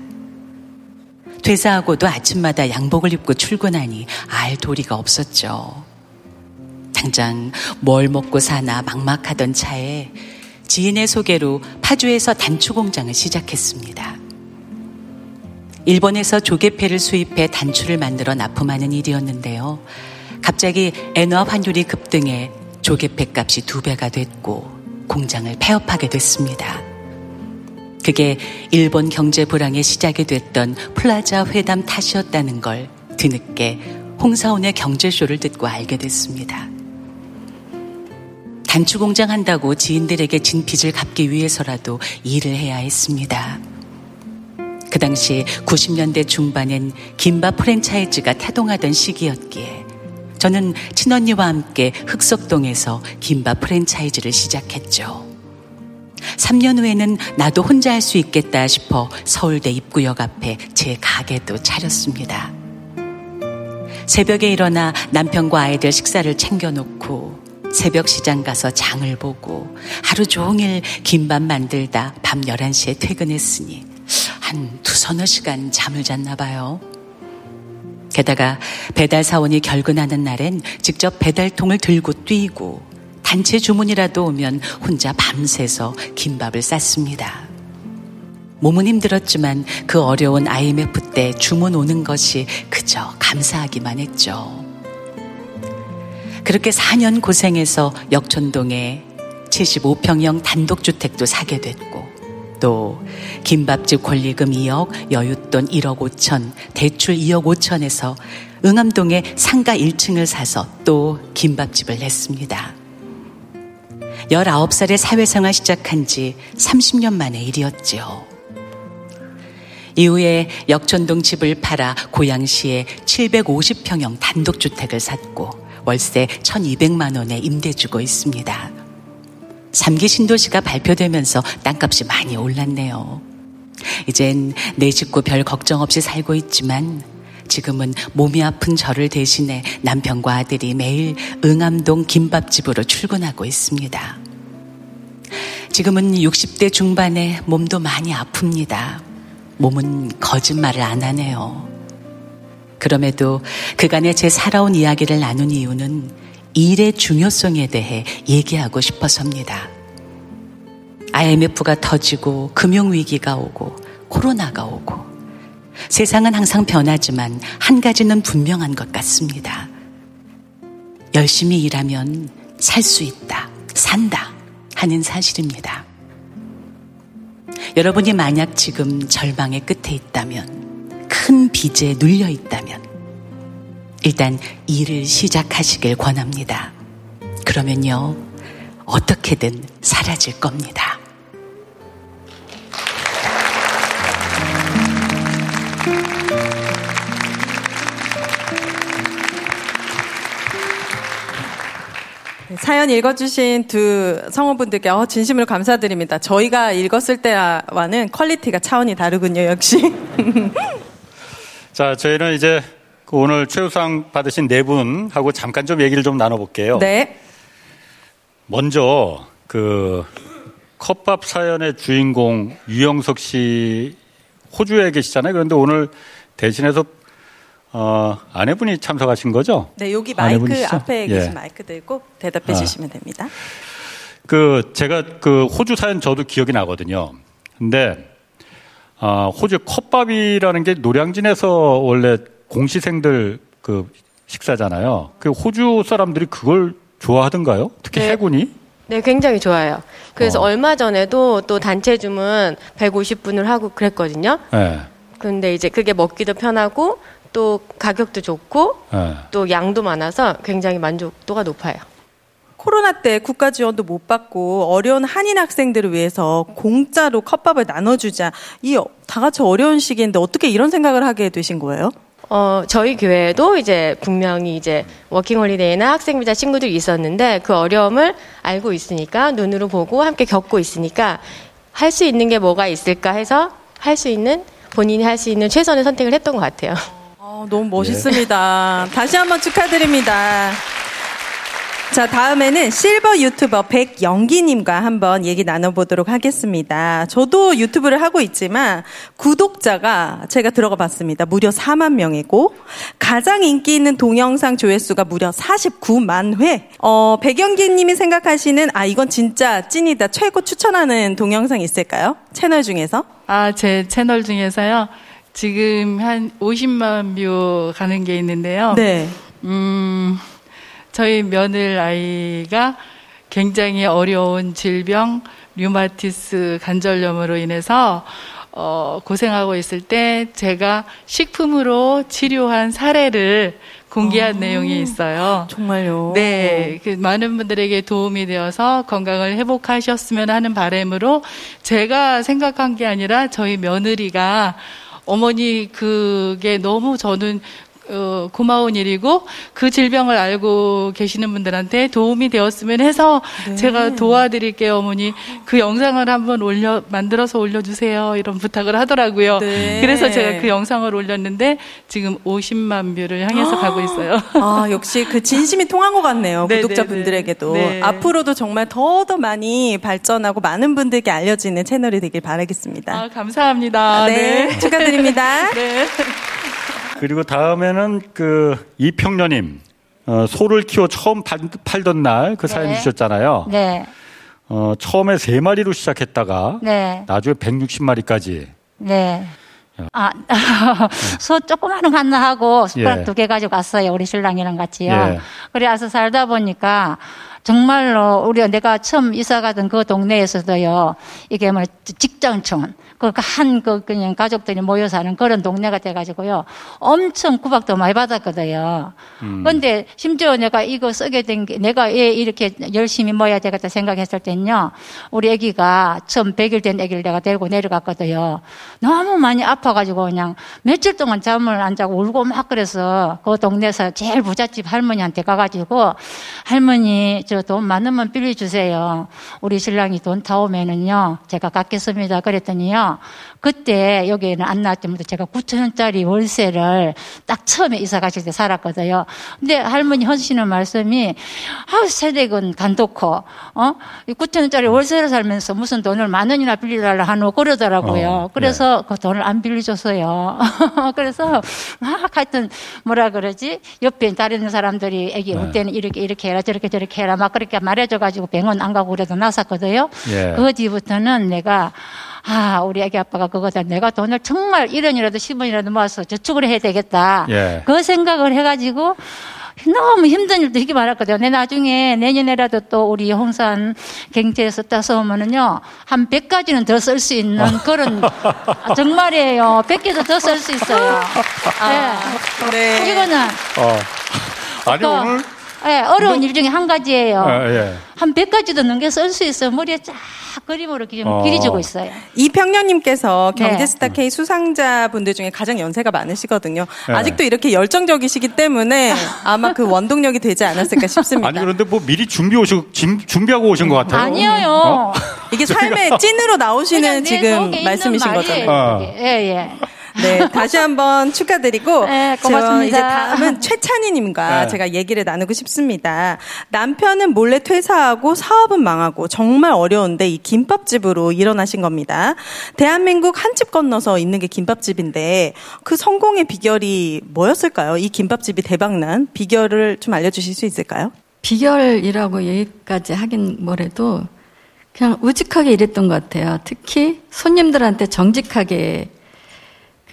Speaker 5: 퇴사하고도 아침마다 양복을 입고 출근하니 알 도리가 없었죠. 당장 뭘 먹고 사나 막막하던 차에 지인의 소개로 파주에서 단추 공장을 시작했습니다. 일본에서 조개패를 수입해 단추를 만들어 납품하는 일이었는데요. 갑자기 엔화 환율이 급등해 조개패 값이 두 배가 됐고 공장을 폐업하게 됐습니다. 그게 일본 경제 불황의 시작이 됐던 플라자 회담 탓이었다는 걸 뒤늦게 홍사훈의 경제쇼를 듣고 알게 됐습니다. 단추 공장 한다고 지인들에게 진 빚을 갚기 위해서라도 일을 해야 했습니다. 그 당시 90년대 중반엔 김밥 프랜차이즈가 태동하던 시기였기에 저는 친언니와 함께 흑석동에서 김밥 프랜차이즈를 시작했죠. 3년 후에는 나도 혼자 할 수 있겠다 싶어 서울대 입구역 앞에 제 가게도 차렸습니다. 새벽에 일어나 남편과 아이들 식사를 챙겨놓고 새벽 시장 가서 장을 보고 하루 종일 김밥 만들다 밤 11시에 퇴근했으니 한 두서너 시간 잠을 잤나 봐요. 게다가 배달 사원이 결근하는 날엔 직접 배달통을 들고 뛰고 단체 주문이라도 오면 혼자 밤새서 김밥을 쌌습니다. 몸은 힘들었지만 그 어려운 IMF 때 주문 오는 것이 그저 감사하기만 했죠. 그렇게 4년 고생해서 역촌동에 75평형 단독주택도 사게 됐고 또 김밥집 권리금 2억, 여윳돈 1억 5천, 대출 2억 5천에서 응암동에 상가 1층을 사서 또 김밥집을 냈습니다. 19살에 사회생활 시작한 지 30년 만의 일이었지요. 이후에 역촌동 집을 팔아 고양시에 750평형 단독주택을 샀고 월세 1200만 원에 임대 주고 있습니다. 3기 신도시가 발표되면서 땅값이 많이 올랐네요. 이젠 내 집고 별 걱정 없이 살고 있지만 지금은 몸이 아픈 저를 대신해 남편과 아들이 매일 응암동 김밥집으로 출근하고 있습니다. 지금은 60대 중반에 몸도 많이 아픕니다. 몸은 거짓말을 안 하네요. 그럼에도 그간의 제 살아온 이야기를 나눈 이유는 일의 중요성에 대해 얘기하고 싶어서입니다. IMF가 터지고 금융위기가 오고 코로나가 오고 세상은 항상 변하지만 한 가지는 분명한 것 같습니다. 열심히 일하면 살 수 있다, 산다 하는 사실입니다. 여러분이 만약 지금 절망의 끝에 있다면, 큰 빚에 눌려 있다면, 일단 일을 시작하시길 권합니다. 그러면요, 어떻게든 살아질 겁니다.
Speaker 3: 사연 읽어주신 두 성우분들께 어, 진심으로 감사드립니다. 저희가 읽었을 때와는 quality가 차원이 다르군요, 역시.
Speaker 1: 자, 저희는 이제 그 오늘 최우상 받으신 네 분하고 잠깐 좀 얘기를 좀 나눠볼게요.
Speaker 3: 네.
Speaker 1: 먼저 그 컵밥 사연의 주인공 유영석 씨 호주에 계시잖아요. 그런데 오늘 대신해서 어, 아내분이 참석하신 거죠?
Speaker 3: 네, 여기 마이크
Speaker 1: 아내분이시죠?
Speaker 3: 앞에
Speaker 1: 예.
Speaker 3: 계신 마이크 들고 대답해
Speaker 1: 아.
Speaker 3: 주시면 됩니다.
Speaker 1: 그 제가 그 호주 사연 저도 기억이 나거든요. 근데 아, 호주 컵밥이라는 게 노량진에서 원래 공시생들 그 식사잖아요. 그 호주 사람들이 그걸 좋아하던가요? 특히
Speaker 7: 네.
Speaker 1: 해군이?
Speaker 7: 네, 굉장히 좋아요. 그래서
Speaker 1: 어.
Speaker 7: 얼마 전에도 또 단체 주문 150분을 하고 그랬거든요.
Speaker 1: 예.
Speaker 7: 근데 이제 그게 먹기도 편하고 또 가격도 좋고
Speaker 1: 예.
Speaker 7: 또 양도 많아서 굉장히 만족도가 높아요.
Speaker 3: 코로나 때 국가 지원도 못 받고 어려운 한인 학생들을 위해서 공짜로 컵밥을 나눠주자. 이 다 같이 어려운 시기인데 어떻게 이런 생각을 하게 되신 거예요?
Speaker 7: 어, 저희 교회에도 이제 분명히 이제 워킹홀리데이나 학생비자 친구들이 있었는데 그 어려움을 알고 있으니까 눈으로 보고 함께 겪고 있으니까 할 수 있는 게 뭐가 있을까 해서 할 수 있는 본인이 할 수 있는 최선의 선택을 했던 것 같아요.
Speaker 3: 어, 너무 멋있습니다. 다시 한번 축하드립니다. 자, 다음에는 실버 유튜버 백영기님과 한번 얘기 나눠보도록 하겠습니다. 저도 유튜브를 하고 있지만 구독자가 제가 들어가 봤습니다. 무려 4만 명이고 가장 인기 있는 동영상 조회수가 무려 49만 회. 어, 백영기님이 생각하시는 아 이건 진짜 찐이다 최고 추천하는 동영상 있을까요? 채널 중에서?
Speaker 8: 아, 제 채널 중에서요. 지금 한 50만 view 가는 게 있는데요.
Speaker 3: 네.
Speaker 8: 음, 저희 며느리 아이가 굉장히 어려운 질병, 류마티스 관절염으로 인해서 어, 고생하고 있을 때 제가 식품으로 치료한 사례를 공개한 내용이 있어요.
Speaker 3: 정말요.
Speaker 8: 네, 그 많은 분들에게 도움이 되어서 건강을 회복하셨으면 하는 바람으로 제가 생각한 게 아니라 저희 며느리가 어머니 그게 너무 저는 어, 고마운 일이고 그 질병을 알고 계시는 분들한테 도움이 되었으면 해서
Speaker 3: 네.
Speaker 8: 제가 도와드릴게요 어머니 그 영상을 한번 올려 만들어서 올려주세요 이런 부탁을 하더라고요.
Speaker 3: 네.
Speaker 8: 그래서 제가 그 영상을 올렸는데 지금 50만 view를 향해서 가고 있어요.
Speaker 3: 아, 역시 그 진심이 통한 것 같네요.
Speaker 8: 네,
Speaker 3: 구독자분들에게도.
Speaker 8: 네, 네.
Speaker 3: 앞으로도 정말 더더 많이 발전하고 많은 분들께 알려지는 채널이 되길 바라겠습니다.
Speaker 8: 아, 감사합니다.
Speaker 3: 네, 축하드립니다.
Speaker 8: 네.
Speaker 1: 그리고 다음에는 그 이평년님 어, 소를 키워 처음 팔, 팔던 날 그 사연
Speaker 9: 네.
Speaker 1: 주셨잖아요.
Speaker 9: 네,
Speaker 1: 어, 처음에 세 마리로 시작했다가
Speaker 9: 네,
Speaker 1: 나중에 160마리까지.
Speaker 9: 네. 아, 소 조그마한 거 하나 하고 숟가락
Speaker 1: 예.
Speaker 9: 두개 가지고 갔어요. 우리 신랑이랑 같이요.
Speaker 1: 예.
Speaker 9: 그래 와서 살다 보니까 정말로 우리 내가 처음 이사 가던 그 동네에서도요. 이게 뭐 직장촌 그한그 그냥 가족들이 모여 사는 그런 동네가 돼 가지고요. 엄청 구박도 많이 받았거든요. 근데 심지어 내가 이거 쓰게 된 게 내가 왜 이렇게 열심히 모여야 되겠다 생각했을 때는요. 우리 아기가 처음 100일 된 아기를 내가 데리고 내려갔거든요. 너무 많이 아파가지고 그냥 며칠 동안 잠을 안 자고 울고 막 그래서 그 동네에서 제일 부잣집 할머니한테 가가지고 할머니 저 돈 많으면 빌려주세요. 우리 신랑이 돈 타오면은요 제가 갚겠습니다. 그랬더니요 啊。 그때 여기에는 안 나왔 때부터 제가 9천 원짜리 월세를 딱 처음에 이사 가실 때 살았거든요. 근데 할머니 하시는 말씀이 아 세대건 간독고 어 9천 원짜리 월세를 살면서 무슨 돈을 만 원이나 빌려달라 하노 그러더라고요.
Speaker 1: 어,
Speaker 9: 그래서 그 돈을 안 빌려줬어요. 그래서 막 하여튼 뭐라 그러지 옆에 다른 사람들이 애기 올 때는 이렇게 이렇게 해라 저렇게 저렇게 해라 막 그렇게 말해줘가지고 병원 안 가고 그래도 나섰거든요.
Speaker 1: 예.
Speaker 9: 그 뒤부터는 내가 아, 우리 애기 아빠가 그거다. 내가 돈을 정말 1원이라도 10원이라도 모아서 저축을 해야 되겠다.
Speaker 1: 예.
Speaker 9: 그 생각을 해가지고 너무 힘든 일도 되게 많았거든요. 내 나중에 내년에라도 또 우리 홍산 경제에서 따서 오면은요, 한 100가지는 더 쓸 수 있는 그런, 아, 정말이에요. 100개도 더 쓸 수 있어요. 네.
Speaker 3: 네.
Speaker 9: 이거는,
Speaker 1: 어. 아니
Speaker 9: 또,
Speaker 1: 오늘
Speaker 9: 예, 어려운 일 중에 한 가지예요.
Speaker 1: 아, 예.
Speaker 9: 한 100가지도 넘게 쓸 수 있어요. 머리에 쫙 그림으로 좀
Speaker 1: 어.
Speaker 9: 그려지고 있어요.
Speaker 3: 이평년님께서
Speaker 9: 네.
Speaker 3: 경제스타 K 수상자분들 중에 가장 연세가 많으시거든요.
Speaker 1: 네.
Speaker 3: 아직도 이렇게 열정적이시기 때문에 아마 그 원동력이 되지 않았을까 싶습니다.
Speaker 1: 아니 그런데 뭐 미리 준비 오시 짐- 준비하고 오신 것 같아요.
Speaker 9: 아니에요.
Speaker 1: 어?
Speaker 3: 이게 삶의 찐으로 나오시는
Speaker 9: 내
Speaker 3: 지금 말씀이신 거잖아요.
Speaker 1: 어.
Speaker 9: 그게. 예, 예.
Speaker 3: 네, 다시 한번 축하드리고
Speaker 9: 네,
Speaker 3: 저
Speaker 9: 고맙습니다.
Speaker 3: 이제 다음은 최찬희님과
Speaker 1: 네.
Speaker 3: 제가 얘기를 나누고 싶습니다. 남편은 몰래 퇴사하고 사업은 망하고 정말 어려운데 이 김밥집으로 일어나신 겁니다. 대한민국 한 집 건너서 있는 게 김밥집인데 그 성공의 비결이 뭐였을까요? 이 김밥집이 대박난 비결을 좀 알려주실 수 있을까요?
Speaker 10: 비결이라고 여기까지 하긴 뭐래도 그냥 우직하게 일했던 것 같아요. 특히 손님들한테 정직하게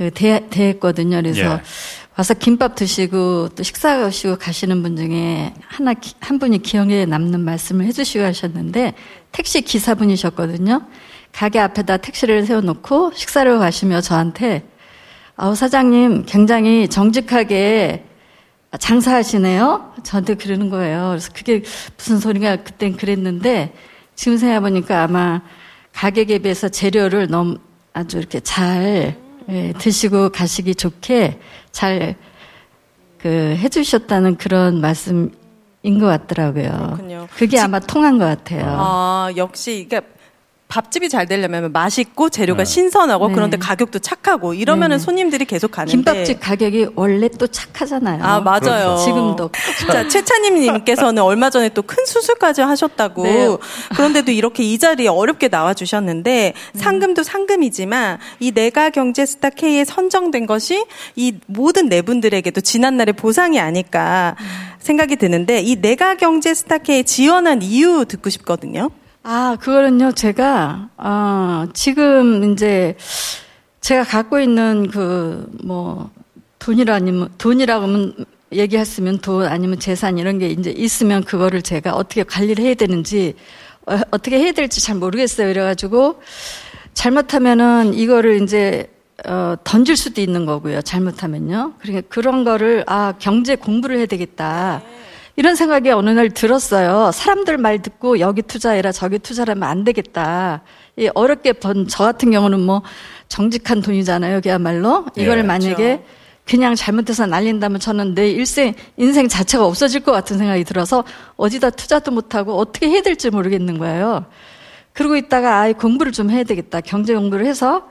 Speaker 10: 그 대, 대했거든요. 그래서
Speaker 1: 예.
Speaker 10: 와서 김밥 드시고 또 식사 하시고 가시는 분 중에 하나 기- 한 분이 기억에 남는 말씀을 해주시고 하셨는데 택시 기사분이셨거든요. 가게 앞에다 택시를 세워놓고 식사를 가시며 저한테 아우 사장님 굉장히 정직하게 장사하시네요. 저한테 그러는 거예요. 그래서 그게 무슨 소리가 그땐 그랬는데 지금 생각해보니까 아마 가격에 비해서 재료를 너무 아주 이렇게 잘 예, 드시고 가시기 좋게 잘 그 해주셨다는 그런 말씀인 것 같더라고요.
Speaker 3: 그렇군요.
Speaker 10: 그게 아마 통한 것 같아요.
Speaker 3: 아, 역시, 그러니까 밥집이 잘 되려면 맛있고 재료가
Speaker 1: 네.
Speaker 3: 신선하고
Speaker 10: 네.
Speaker 3: 그런데 가격도 착하고 이러면은
Speaker 10: 네.
Speaker 3: 손님들이 계속 가는데.
Speaker 10: 김밥집 가격이 원래 또 착하잖아요.
Speaker 3: 아, 맞아요.
Speaker 10: 지금도.
Speaker 3: 자, 최찬님님께서는 얼마 전에 또 큰 수술까지 하셨다고.
Speaker 10: 네.
Speaker 3: 그런데도 이렇게 이 자리에 어렵게 나와주셨는데, 상금도 상금이지만, 이 내가 경제 스타 K에 선정된 것이 이 모든 네 분들에게도 지난날의 보상이 아닐까 생각이 드는데, 이 내가 경제 스타 K에 지원한 이유 듣고 싶거든요.
Speaker 10: 아, 그거는요, 제가, 어, 지금 이제 제가 갖고 있는 그, 뭐, 돈이라 아니면, 돈이라고 하면 얘기했으면 돈 아니면 재산 이런 게 이제 있으면 그거를 제가 어떻게 관리를 해야 되는지, 어, 어떻게 해야 될지 잘 모르겠어요. 그래가지고, 잘못하면은 이거를 이제, 어, 던질 수도 있는 거고요. 잘못하면요. 그러니까 그런 거를, 아, 경제 공부를 해야 되겠다. 이런 생각이 어느 날 들었어요. 사람들 말 듣고 여기 투자해라, 저기 투자하면 안 되겠다. 이 어렵게 번, 저 같은 경우는 뭐 정직한 돈이잖아요, 그야말로. 이거를
Speaker 1: 예.
Speaker 10: 만약에 그냥 잘못해서 날린다면 저는 내 일생, 인생 자체가 없어질 것 같은 생각이 들어서 어디다 투자도 못하고 어떻게 해야 될지 모르겠는 거예요. 그러고 있다가 아이 공부를 좀 해야 되겠다. 경제 공부를 해서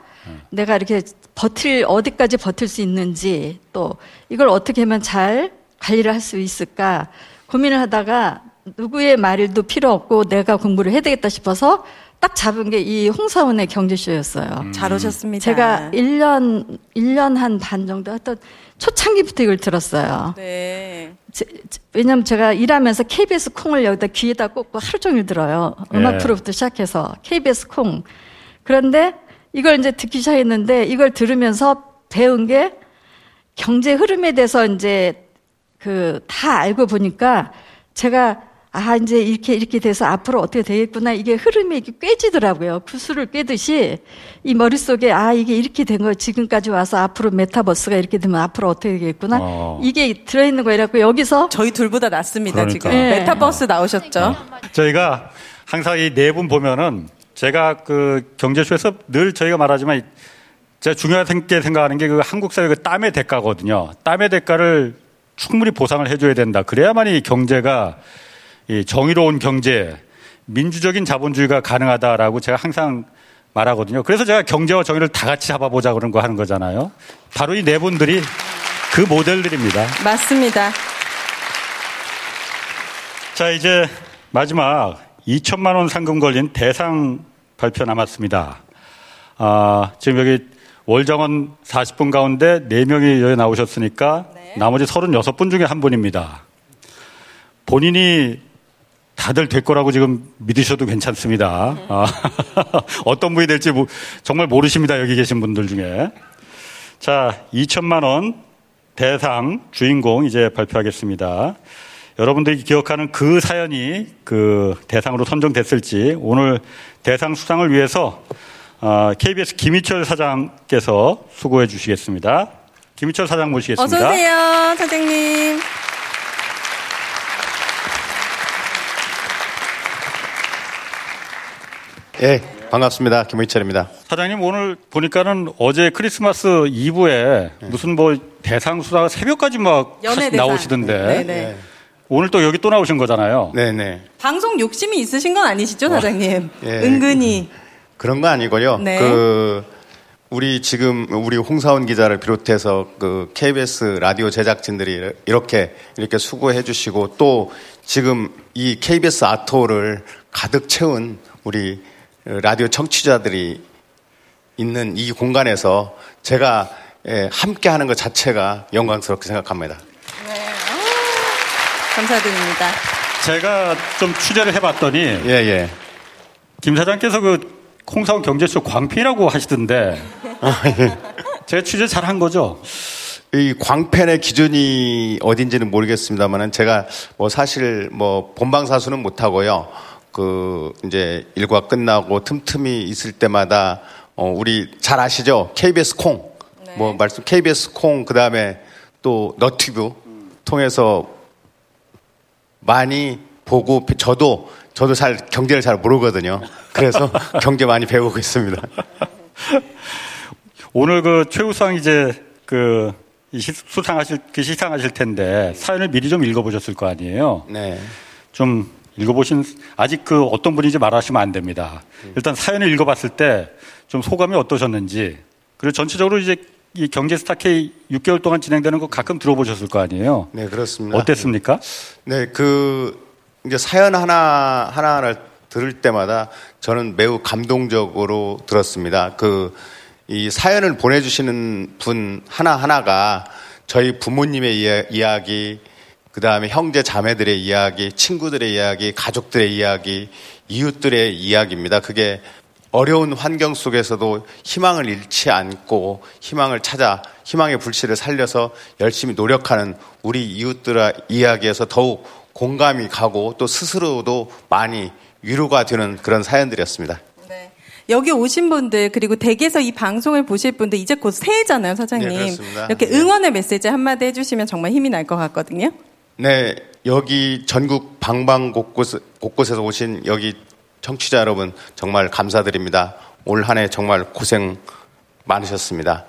Speaker 10: 내가 이렇게 버틸, 어디까지 버틸 수 있는지 또 이걸 어떻게 하면 잘 관리를 할 수 있을까 고민을 하다가 누구의 말도 필요 없고 내가 공부를 해야 되겠다 싶어서 딱 잡은 게 이 홍사원의 경제쇼였어요.
Speaker 3: 잘 오셨습니다.
Speaker 10: 제가 1년, 1년 한 반 정도 했던 초창기부터 이걸 들었어요.
Speaker 3: 네.
Speaker 10: 제- 제- 왜냐면 제가 일하면서 KBS 콩을 여기다 귀에다 꽂고 하루 종일 들어요. 음악
Speaker 1: 예.
Speaker 10: 프로부터 시작해서 KBS 콩. 그런데 이걸 이제 듣기 시작했는데 이걸 들으면서 배운 게 경제 흐름에 대해서 이제 그 다 알고 보니까 제가 아 이제 이렇게 이렇게 돼서 앞으로 어떻게 되겠구나 이게 흐름이 이렇게 꿰지더라고요 구슬을 꿰듯이 이 머릿속에 아 이게 이렇게 된 거 지금까지 와서 앞으로 메타버스가 이렇게 되면 앞으로 어떻게 되겠구나
Speaker 1: 어.
Speaker 10: 이게 들어있는 거라고 여기서
Speaker 3: 저희 둘보다 낫습니다
Speaker 1: 그러니까.
Speaker 3: 지금.
Speaker 10: 네.
Speaker 3: 메타버스 나오셨죠?
Speaker 1: 저희가 항상 이 네 분 보면은 제가 그 경제쇼에서 늘 저희가 말하지만 제가 중요하게 생각하는 게 그 한국 사회 그 땀의 대가거든요. 땀의 대가를 충분히 보상을 해줘야 된다. 그래야만 이 경제가 이 정의로운 경제, 민주적인 자본주의가 가능하다라고 제가 항상 말하거든요. 그래서 제가 경제와 정의를 다 같이 잡아보자 그런 거 하는 거잖아요. 바로 이 네 분들이 그 모델들입니다.
Speaker 3: 맞습니다.
Speaker 1: 자, 이제 마지막 2천만 원 상금 걸린 대상 발표 남았습니다. 아, 지금 여기 월정원 40분 가운데 4명이 여기 나오셨으니까 나머지 36분 중에 한 분입니다. 본인이 다들 될 거라고 지금 믿으셔도 괜찮습니다. 아, 어떤 분이 될지 모- 정말 모르십니다. 여기 계신 분들 중에. 자, 2천만 원 대상 주인공 이제 발표하겠습니다. 여러분들이 기억하는 그 사연이 그 대상으로 선정됐을지 오늘 대상 수상을 위해서 어, KBS 김희철 사장께서 수고해 주시겠습니다. 김희철 사장 모시겠습니다.
Speaker 3: 어서 오세요, 사장님.
Speaker 11: 예, 반갑습니다. 김의철입니다.
Speaker 1: 사장님 오늘 보니까는 어제 크리스마스 이브에 무슨 뭐 대상 수상 새벽까지 막
Speaker 3: 연예
Speaker 1: 하시-
Speaker 3: 대상.
Speaker 1: 나오시던데
Speaker 3: 네 네.
Speaker 1: 오늘 또 여기 또 나오신 거잖아요.
Speaker 11: 네네.
Speaker 3: 방송 욕심이 있으신 건 아니시죠, 사장님?
Speaker 11: 예.
Speaker 3: 은근히.
Speaker 11: 그런 거 아니고요.
Speaker 3: 네.
Speaker 11: 그 우리 지금 우리 홍사원 기자를 비롯해서 그 KBS 라디오 제작진들이 이렇게 이렇게 수고해 주시고 또 지금 이 KBS 아토를 가득 채운 우리 라디오 청취자들이 있는 이 공간에서 제가 예, 함께 하는 것 자체가 영광스럽게 생각합니다.
Speaker 3: 감사드립니다.
Speaker 1: 제가 좀 취재를 해봤더니
Speaker 11: 예, 예.
Speaker 1: 김 사장께서 그 홍사원 경제쇼 광피라고 하시던데
Speaker 11: 아, 예.
Speaker 1: 제가 취재 잘 한 거죠?
Speaker 11: 이 광팬의 기준이 어딘지는 모르겠습니다만은 제가 뭐 사실 뭐 본방사수는 못 하고요. 그 이제 일과 끝나고 틈틈이 있을 때마다 어 우리 잘 아시죠? KBS 콩. 뭐 말씀 KBS 콩 그다음에 또 너튜브 통해서 많이 보고 저도 저도 잘 경제를 잘 모르거든요. 그래서 경제 많이 배우고 있습니다.
Speaker 1: 오늘 그 최우상 이제 그 수상하실 그 시상하실 텐데 사연을 미리 좀 읽어보셨을 거 아니에요.
Speaker 11: 네.
Speaker 1: 좀 읽어보신 아직 그 어떤 분인지 말하시면 안 됩니다. 일단 사연을 읽어봤을 때 좀 소감이 어떠셨는지 그리고 전체적으로 이제 이 경제 스타 K 6개월 동안 진행되는 거 가끔 들어보셨을 거 아니에요.
Speaker 11: 네, 그렇습니다.
Speaker 1: 어땠습니까?
Speaker 11: 네, 그 이제 사연 하나 하나를 들을 때마다 저는 매우 감동적으로 들었습니다. 그 이 사연을 보내주시는 분 하나 하나가 저희 부모님의 이야, 이야기, 그 다음에 형제 자매들의 이야기, 친구들의 이야기, 가족들의 이야기, 이웃들의 이야기입니다. 그게 어려운 환경 속에서도 희망을 잃지 않고 희망을 찾아 희망의 불씨를 살려서 열심히 노력하는 우리 이웃들의 이야기에서 더욱 공감이 가고 또 스스로도 많이 위로가 되는 그런 사연들이었습니다.
Speaker 3: 여기 오신 분들 그리고 댁에서 이 방송을 보실 분들 이제 곧 새해잖아요, 사장님.
Speaker 11: 네.
Speaker 3: 이렇게
Speaker 11: 네.
Speaker 3: 응원의 메시지 한마디 해주시면 정말 힘이 날 것 같거든요.
Speaker 11: 네, 여기 전국 방방 곳곳, 곳곳에서 오신 여기 청취자 여러분 정말 감사드립니다. 올 한 해 정말 고생 많으셨습니다.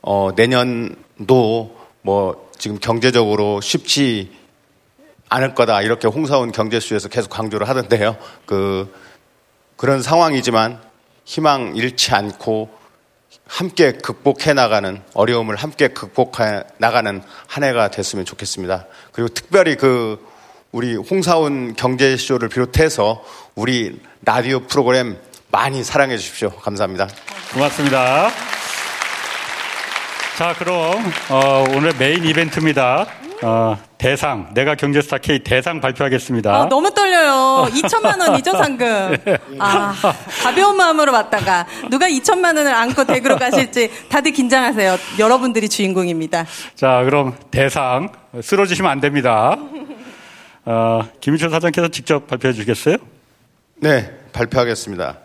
Speaker 11: 어, 내년도 뭐 지금 경제적으로 쉽지 않을 거다 이렇게 홍사원 경제수에서 계속 강조를 하던데요. 그 그런 상황이지만 희망 잃지 않고 함께 극복해 나가는 어려움을 함께 극복해 나가는 한 해가 됐으면 좋겠습니다. 그리고 특별히 그 우리 홍사원 경제쇼를 비롯해서 우리 라디오 프로그램 많이 사랑해 주십시오. 감사합니다.
Speaker 1: 고맙습니다. 자, 그럼 어, 오늘 메인 이벤트입니다. 어, 대상, 내가 경제스타 K 대상 발표하겠습니다.
Speaker 3: 아, 너무 떨려요. 2천만 원이죠, 상금. 아, 가벼운 마음으로 왔다가 누가 2천만 원을 안고 댁으로 가실지 다들 긴장하세요. 여러분들이 주인공입니다.
Speaker 1: 자, 그럼 대상 쓰러지시면 안 됩니다. 어, 김희철 사장께서 직접 발표해 주시겠어요?
Speaker 11: 네, 발표하겠습니다.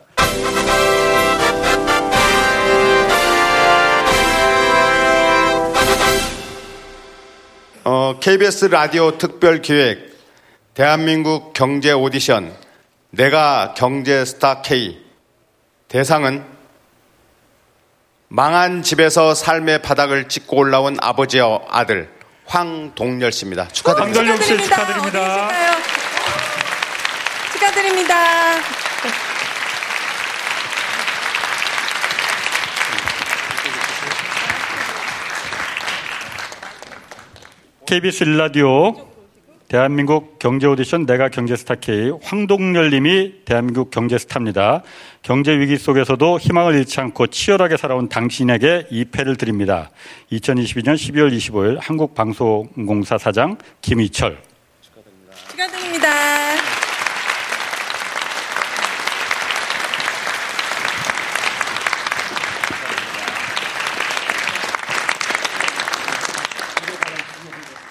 Speaker 11: 어, KBS 라디오 특별 기획 대한민국 경제 오디션 내가 경제 스타 K 대상은 망한 집에서 삶의 바닥을 찍고 올라온 아버지와 아들 황동열 씨입니다. 축하드립니다.
Speaker 1: 황동열 씨 축하드립니다.
Speaker 3: 계실까요? 축하드립니다.
Speaker 1: KBS 일라디오 대한민국 경제 오디션 내가 경제스타 K 황동열 님이 대한민국 경제스타입니다. 경제 위기 속에서도 희망을 잃지 않고 치열하게 살아온 당신에게 이 패를 드립니다. 2022년 12월 25일 한국방송공사 사장 김희철.
Speaker 3: 축하드립니다.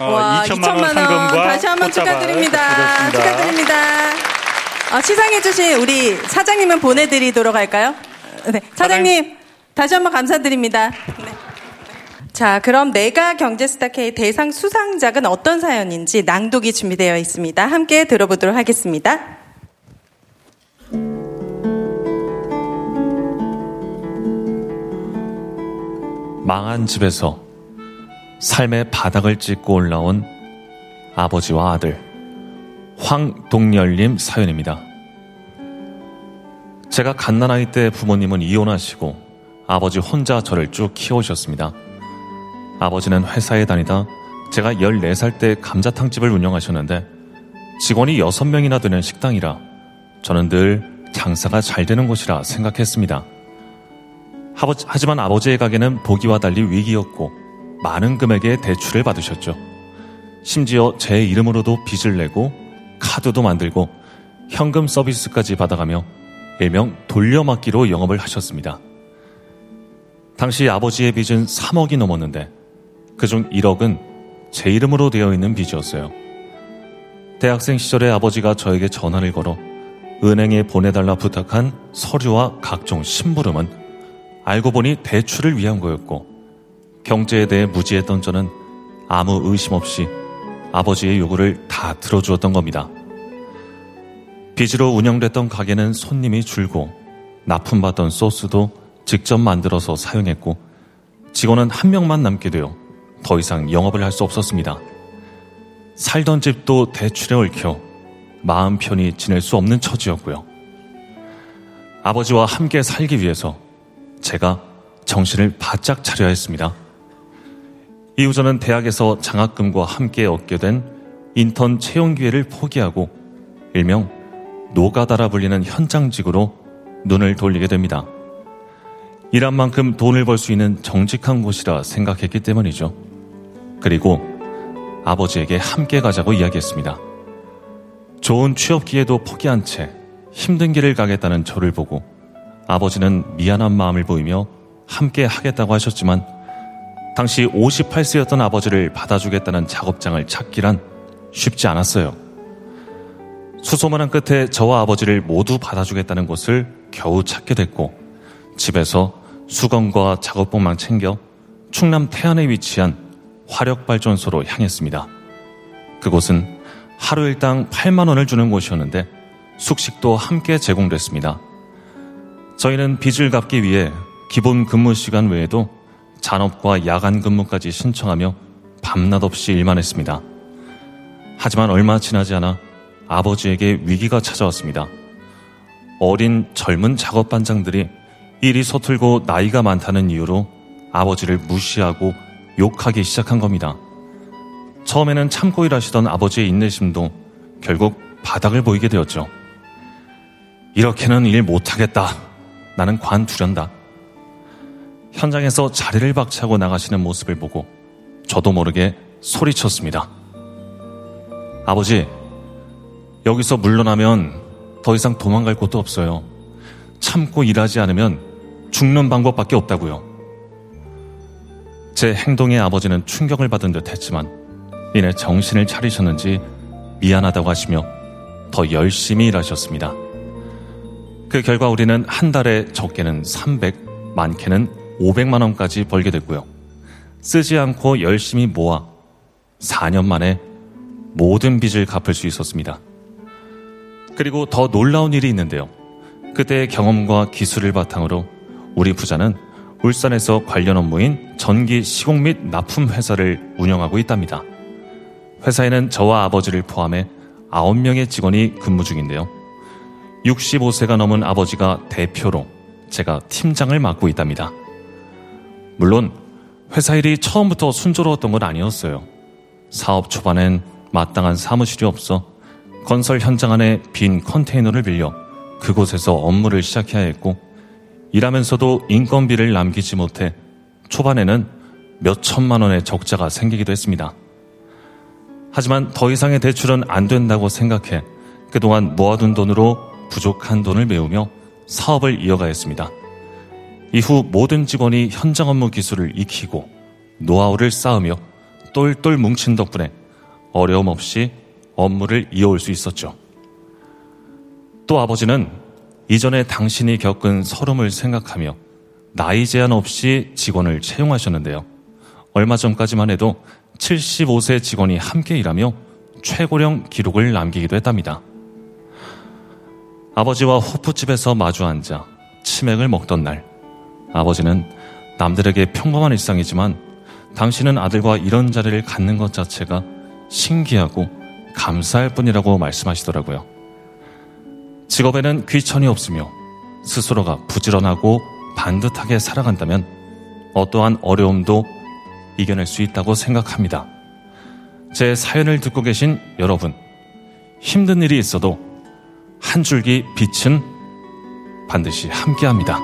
Speaker 1: 어,
Speaker 3: 와,
Speaker 1: 2천만 원 상금과
Speaker 3: 다시 한번 축하드립니다. 축하드립니다. 어, 시상해주신 우리 사장님은 보내드리도록 할까요? 네, 사장님 다시 한번 감사드립니다. 네. 자, 그럼 내가 경제스타 K 대상 수상작은 어떤 사연인지 낭독이 준비되어 있습니다. 함께 들어보도록 하겠습니다.
Speaker 6: 망한 집에서 삶의 바닥을 찍고 올라온 아버지와 아들 황동열님 사연입니다. 제가 갓난아이 때 부모님은 이혼하시고 아버지 혼자 저를 쭉 키워오셨습니다. 아버지는 회사에 다니다 제가 14살 때 감자탕집을 운영하셨는데 직원이 6명이나 되는 식당이라 저는 늘 장사가 잘 되는 곳이라 생각했습니다. 하지만 아버지의 가게는 보기와 달리 위기였고 많은 금액의 대출을 받으셨죠. 심지어 제 이름으로도 빚을 내고 카드도 만들고 현금 서비스까지 받아가며 일명 돌려막기로 영업을 하셨습니다. 당시 아버지의 빚은 3억이 넘었는데 그중 1억은 제 이름으로 되어 있는 빚이었어요. 대학생 시절에 아버지가 저에게 전화를 걸어 은행에 보내달라 부탁한 서류와 각종 심부름은 알고 보니 대출을 위한 거였고 경제에 대해 무지했던 저는 아무 의심 없이 아버지의 요구를 다 들어주었던 겁니다. 빚으로 운영됐던 가게는 손님이 줄고 납품받던 소스도 직접 만들어서 사용했고 직원은 한 명만 남게 되어 더 이상 영업을 할 수 없었습니다. 살던 집도 대출에 얽혀 마음 편히 지낼 수 없는 처지였고요. 아버지와 함께 살기 위해서 제가 정신을 바짝 차려야 했습니다. 이후 저는 대학에서 장학금과 함께 얻게 된 인턴 채용 기회를 포기하고 일명 노가다라 불리는 현장직으로 눈을 돌리게 됩니다. 일한 만큼 돈을 벌 수 있는 정직한 곳이라 생각했기 때문이죠. 그리고 아버지에게 함께 가자고 이야기했습니다. 좋은 취업 기회도 포기한 채 힘든 길을 가겠다는 저를 보고 아버지는 미안한 마음을 보이며 함께 하겠다고 하셨지만 당시 58세였던 아버지를 받아주겠다는 작업장을 찾기란 쉽지 않았어요. 수소문한 끝에 저와 아버지를 모두 받아주겠다는 곳을 겨우 찾게 됐고 집에서 수건과 작업복만 챙겨 충남 태안에 위치한 화력발전소로 향했습니다. 그곳은 하루 일당 8만 원을 주는 곳이었는데 숙식도 함께 제공됐습니다. 저희는 빚을 갚기 위해 기본 근무 시간 외에도 잔업과 야간 근무까지 신청하며 밤낮 없이 일만 했습니다. 하지만 얼마 지나지 않아 아버지에게 위기가 찾아왔습니다. 어린 젊은 작업 반장들이 일이 서툴고 나이가 많다는 이유로 아버지를 무시하고 욕하기 시작한 겁니다. 처음에는 참고 일하시던 아버지의 인내심도 결국 바닥을 보이게 되었죠. 이렇게는 일 못하겠다. 나는 관두련다. 현장에서 자리를 박차고 나가시는 모습을 보고 저도 모르게 소리쳤습니다. 아버지, 여기서 물러나면 더 이상 도망갈 곳도 없어요. 참고 일하지 않으면 죽는 방법밖에 없다고요. 제 행동에 아버지는 충격을 받은 듯 했지만 이내 정신을 차리셨는지 미안하다고 하시며 더 열심히 일하셨습니다. 그 결과 우리는 한 달에 적게는 300, 많게는 500만 원까지 벌게 됐고요. 쓰지 않고 열심히 모아 4년 만에 모든 빚을 갚을 수 있었습니다. 그리고 더 놀라운 일이 있는데요. 그때의 경험과 기술을 바탕으로 우리 부자는 울산에서 관련 업무인 전기 시공 및 납품 회사를 운영하고 있답니다. 회사에는 저와 아버지를 포함해 9명의 직원이 근무 중인데요. 65세가 넘은 아버지가 대표로 제가 팀장을 맡고 있답니다. 물론 회사 일이 처음부터 순조로웠던 건 아니었어요. 사업 초반엔 마땅한 사무실이 없어 건설 현장 안에 빈 컨테이너를 빌려 그곳에서 업무를 시작해야 했고 일하면서도 인건비를 남기지 못해 초반에는 몇 천만 원의 적자가 생기기도 했습니다. 하지만 더 이상의 대출은 안 된다고 생각해 그동안 모아둔 돈으로 부족한 돈을 메우며 사업을 이어가했습니다. 이후 모든 직원이 현장 업무 기술을 익히고 노하우를 쌓으며 똘똘 뭉친 덕분에 어려움 없이 업무를 이어올 수 있었죠. 또 아버지는 이전에 당신이 겪은 서름을 생각하며 나이 제한 없이 직원을 채용하셨는데요. 얼마 전까지만 해도 75세 직원이 함께 일하며 최고령 기록을 남기기도 했답니다. 아버지와 호프집에서 마주 앉아 치맥을 먹던 날, 아버지는 남들에게 평범한 일상이지만 당신은 아들과 이런 자리를 갖는 것 자체가 신기하고 감사할 뿐이라고 말씀하시더라고요. 직업에는 귀천이 없으며 스스로가 부지런하고 반듯하게 살아간다면 어떠한 어려움도 이겨낼 수 있다고 생각합니다. 제 사연을 듣고 계신 여러분, 힘든 일이 있어도 한 줄기 빛은 반드시 함께 합니다.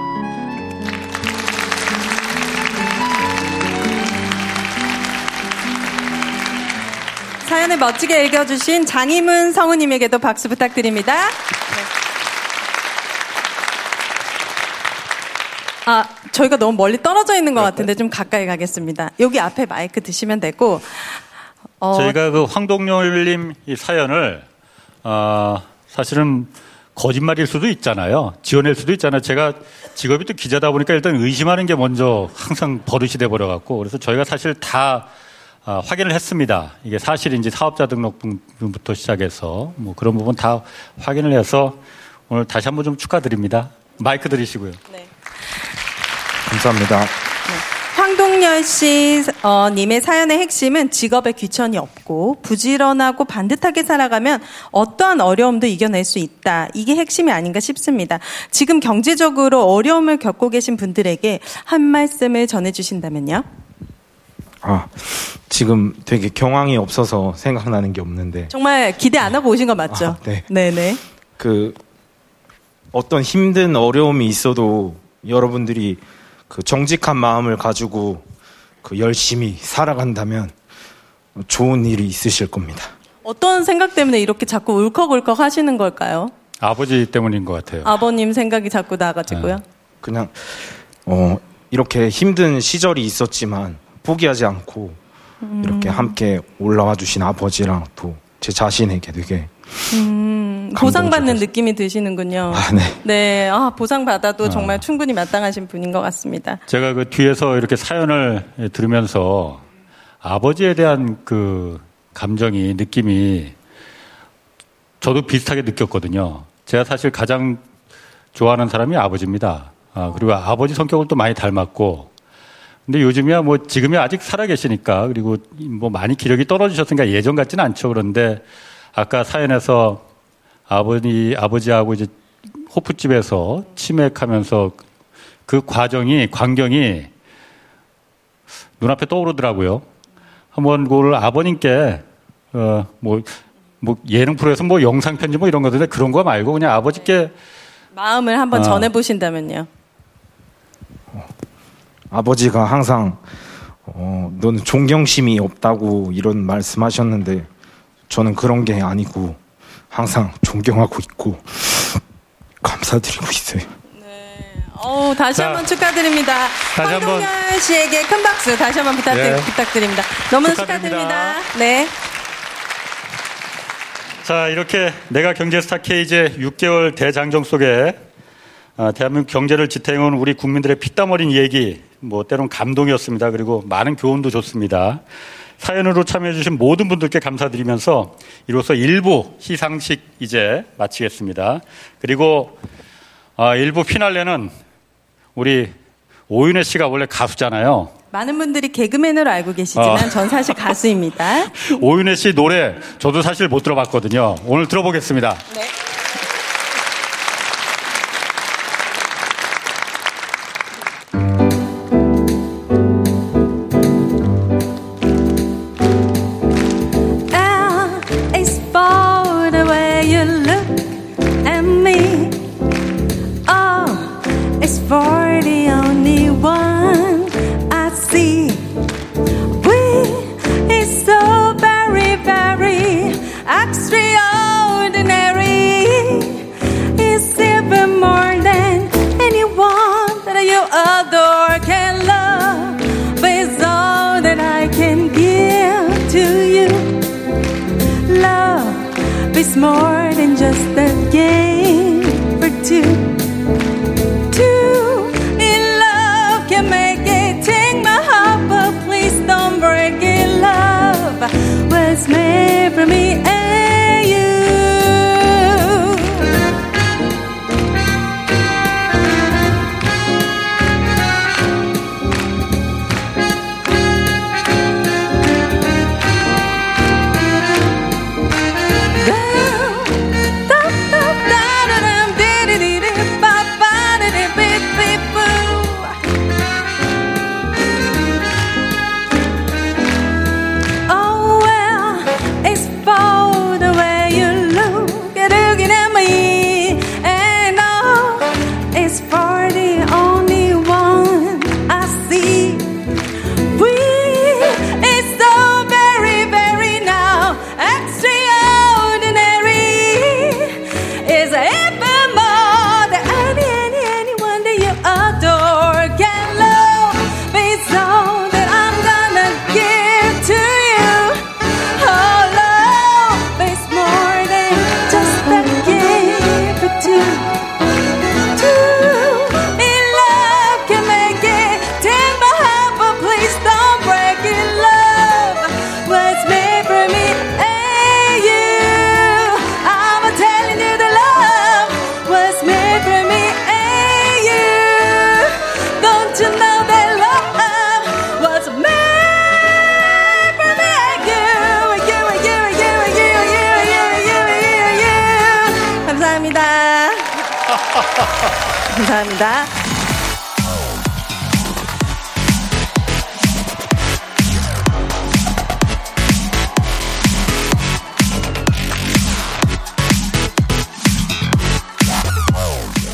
Speaker 3: 멋지게 읽어주신 장희문 성우님에게도 박수 부탁드립니다. 네. 아, 저희가 너무 멀리 떨어져 있는 것 같은데 좀 가까이 가겠습니다. 여기 앞에 마이크 드시면 되고.
Speaker 1: 어, 저희가 그 황동열님 이 사연을 어, 사실은 거짓말일 수도 있잖아요. 지어낼 수도 있잖아요. 제가 직업이 또 기자다 보니까 일단 의심하는 게 먼저 항상 버릇이 돼 버려갖고 그래서 저희가 사실 다 어, 확인을 했습니다. 이게 사실인지 사업자 등록부터 시작해서 뭐 그런 부분 다 확인을 해서 오늘 다시 한번 좀 축하드립니다. 마이크 드리시고요. 네.
Speaker 12: 감사합니다. 네.
Speaker 3: 황동열 씨 어, 님의 사연의 핵심은 직업에 귀천이 없고 부지런하고 반듯하게 살아가면 어떠한 어려움도 이겨낼 수 있다. 이게 핵심이 아닌가 싶습니다. 지금 경제적으로 어려움을 겪고 계신 분들에게 한 말씀을 전해주신다면요.
Speaker 12: 아, 지금 되게 경황이 없어서 생각나는 게 없는데.
Speaker 3: 정말 기대 안 하고 오신 거 맞죠? 아,
Speaker 12: 네.
Speaker 3: 네네.
Speaker 12: 그, 어떤 힘든 어려움이 있어도 여러분들이 그 정직한 마음을 가지고 그 열심히 살아간다면 좋은 일이 있으실 겁니다.
Speaker 3: 어떤 생각 때문에 이렇게 자꾸 울컥울컥 하시는 걸까요?
Speaker 1: 아버지 때문인 것 같아요.
Speaker 3: 아버님 생각이 자꾸 나가지고요. 네.
Speaker 12: 그냥, 어, 이렇게 힘든 시절이 있었지만 포기하지 않고 음. 이렇게 함께 올라와 주신 아버지랑 또 제 자신에게 되게
Speaker 3: 음, 보상받는 느낌이 드시는군요.
Speaker 12: 아, 네.
Speaker 3: 네. 아, 보상받아도 아. 정말 충분히 마땅하신 분인 것 같습니다.
Speaker 1: 제가 그 뒤에서 이렇게 사연을 들으면서 아버지에 대한 그 감정이, 느낌이 저도 비슷하게 느꼈거든요. 제가 사실 가장 좋아하는 사람이 아버지입니다. 아, 그리고 아버지 성격을 또 많이 닮았고, 근데 요즘이야 뭐 지금이 아직 살아계시니까 그리고 뭐 많이 기력이 떨어지셨으니까 예전 같지는 않죠. 그런데 아까 사연에서 아버지 아버지하고 이제 호프집에서 치맥하면서 그 과정이 광경이 눈앞에 떠오르더라고요. 한번 그걸 아버님께 어 뭐뭐 뭐 예능 프로에서 뭐 영상 편지 뭐 이런 거던데 그런 거 말고 그냥 아버지께
Speaker 3: 마음을 한번 어. 전해 보신다면요.
Speaker 12: 아버지가 항상 어, 너는 존경심이 없다고 이런 말씀하셨는데 저는 그런 게 아니고 항상 존경하고 있고 감사드리고 있어요.
Speaker 3: 어 다시
Speaker 1: 자,
Speaker 3: 한번 축하드립니다.
Speaker 1: 다시 한번.
Speaker 3: 황동현 씨에게 큰 박수 다시 한번 부탁드,
Speaker 1: 예.
Speaker 3: 부탁드립니다. 너무나
Speaker 1: 축하드립니다.
Speaker 3: 축하드립니다. 네.
Speaker 1: 자, 이렇게 내가 경제 스타 K제 6개월 대장정 속에 아, 대한민국 경제를 지탱해온 우리 국민들의 피땀 어린 얘기, 뭐 때론 감동이었습니다. 그리고 많은 교훈도 줬습니다. 사연으로 참여해주신 모든 분들께 감사드리면서 이로써 일부 시상식 이제 마치겠습니다. 그리고 아, 일부 피날레는 우리 오윤혜 씨가 원래 가수잖아요.
Speaker 3: 많은 분들이 개그맨으로 알고 계시지만
Speaker 1: 어.
Speaker 3: 전 사실 가수입니다.
Speaker 1: 오윤혜 씨 노래 저도 사실 못 들어봤거든요. 오늘 들어보겠습니다.
Speaker 3: L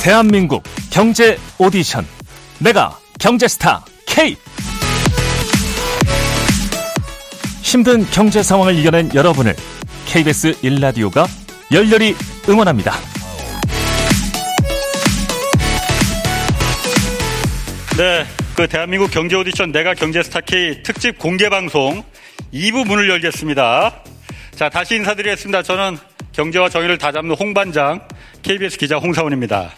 Speaker 13: 대한민국 경제 오디션 내가 경제스타 K 힘든 경제 상황을 이겨낸 여러분을 KBS 1라디오가 열렬히 응원합니다.
Speaker 1: 네, 그 대한민국 경제 오디션 내가 경제스타 K 특집 공개 방송 2부 문을 열겠습니다. 자, 다시 인사드리겠습니다. 저는 경제와 정의를 다잡는 홍반장 KBS 기자 홍사원입니다.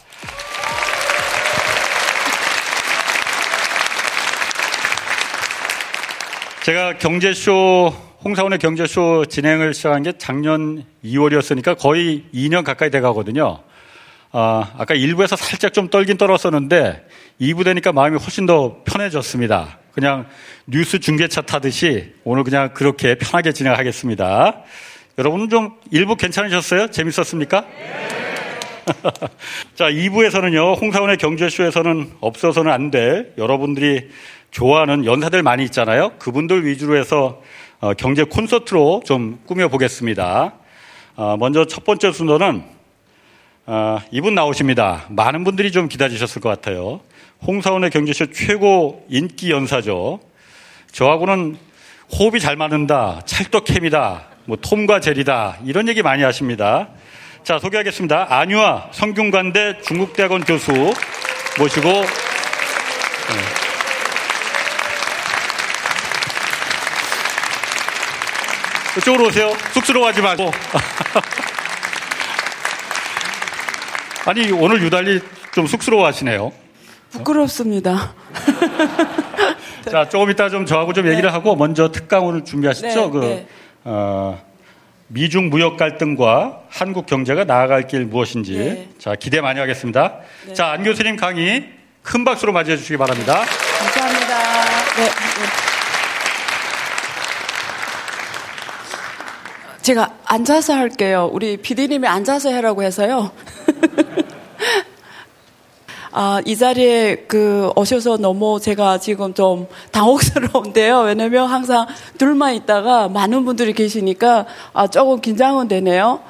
Speaker 1: 제가 경제쇼 홍사원의 경제쇼 진행을 시작한 게 작년 2월이었으니까 거의 2년 가까이 돼 가거든요. 아, 아까 1부에서 살짝 좀 떨긴 떨었었는데 2부 되니까 마음이 훨씬 더 편해졌습니다. 그냥 뉴스 중계차 타듯이 오늘 그냥 그렇게 편하게 진행하겠습니다. 여러분은 좀 1부 괜찮으셨어요? 재밌었습니까? 자, 2부에서는요, 홍사원의 경제쇼에서는 없어서는 안될 여러분들이 좋아하는 연사들 많이 있잖아요. 그분들 위주로 해서 어, 경제 콘서트로 좀 꾸며보겠습니다. 어, 먼저 첫 번째 순서는 어, 이분 나오십니다. 많은 분들이 좀 기다리셨을 것 같아요. 홍사원의 경제쇼 최고 인기 연사죠. 저하고는 호흡이 잘 맞는다, 찰떡캠이다, 뭐 톰과 제리다 이런 얘기 많이 하십니다. 자 소개하겠습니다. 안유아 성균관대 중국대학원 교수 모시고 네. 이쪽으로 오세요. 쑥스러워하지 말고. 아니 오늘 유달리 좀 쑥스러워하시네요.
Speaker 14: 부끄럽습니다.
Speaker 1: 자, 조금 이따 좀 저하고 좀 얘기를 하고 먼저 특강을 준비하시죠.
Speaker 14: 네,
Speaker 1: 그
Speaker 14: 네.
Speaker 1: 어, 미중 무역 갈등과 한국 경제가 나아갈 길 무엇인지
Speaker 14: 네.
Speaker 1: 자 기대 많이 하겠습니다. 자, 안 교수님 강의 큰 박수로 맞이해 주시기 바랍니다.
Speaker 14: 감사합니다. 네, 네. 제가 앉아서 할게요. 우리 PD님이 앉아서 해라고 해서요. 아, 이 자리에 그 오셔서 너무 제가 지금 좀 당혹스러운데요. 왜냐면 항상 둘만 있다가 많은 분들이 계시니까 아, 조금 긴장은 되네요.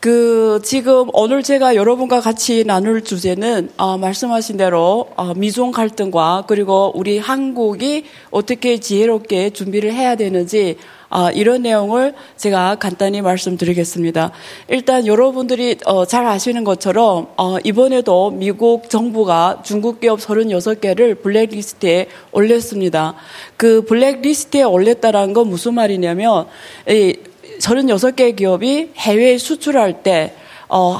Speaker 14: 그 지금 오늘 제가 여러분과 같이 나눌 주제는 아, 말씀하신 대로 아, 미중 갈등과 그리고 우리 한국이 어떻게 지혜롭게 준비를 해야 되는지 아, 이런 내용을 제가 간단히 말씀드리겠습니다. 일단 여러분들이 어, 잘 아시는 것처럼 어, 이번에도 미국 정부가 중국 기업 36개를 블랙리스트에 올렸습니다. 그 블랙리스트에 올렸다는 건 무슨 말이냐면 이 36개 기업이 해외에 수출할 때 어,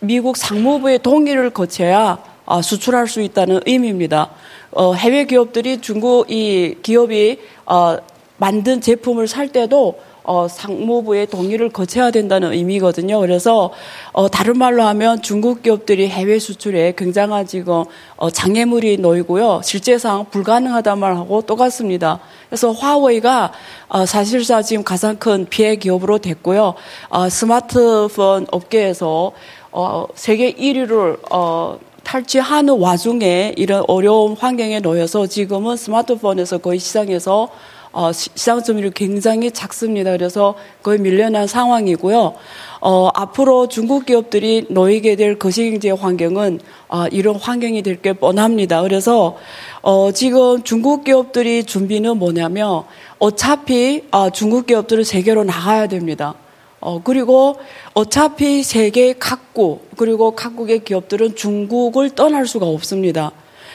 Speaker 14: 미국 상무부의 동의를 거쳐야 어, 수출할 수 있다는 의미입니다. 어, 해외 기업들이 중국 이 기업이 어, 만든 제품을 살 때도 어, 상무부의 동의를 거쳐야 된다는 의미거든요. 그래서 어, 다른 말로 하면 중국 기업들이 해외 수출에 굉장한 지금 어, 장애물이 놓이고요. 실제상 불가능하다는 말하고 똑같습니다. 그래서 화웨이가 어, 사실상 지금 가장 큰 피해 기업으로 됐고요. 어, 스마트폰 업계에서 어, 세계 1위를 어, 탈취하는 와중에 이런 어려운 환경에 놓여서 지금은 스마트폰에서 거의 시장에서 어, 시- 시장 점유율이 굉장히 작습니다. 그래서 거의 밀려난 상황이고요. 어, 앞으로 중국 기업들이 놓이게 될 거시경제 환경은 어, 이런 환경이 될 게 뻔합니다. 그래서 어, 지금 중국 기업들이 준비는 뭐냐면 어차피 어, 중국 기업들은 세계로 나가야 됩니다. 어, 그리고 어차피 세계 각국, 그리고 각국의 기업들은 중국을 떠날 수가 없습니다.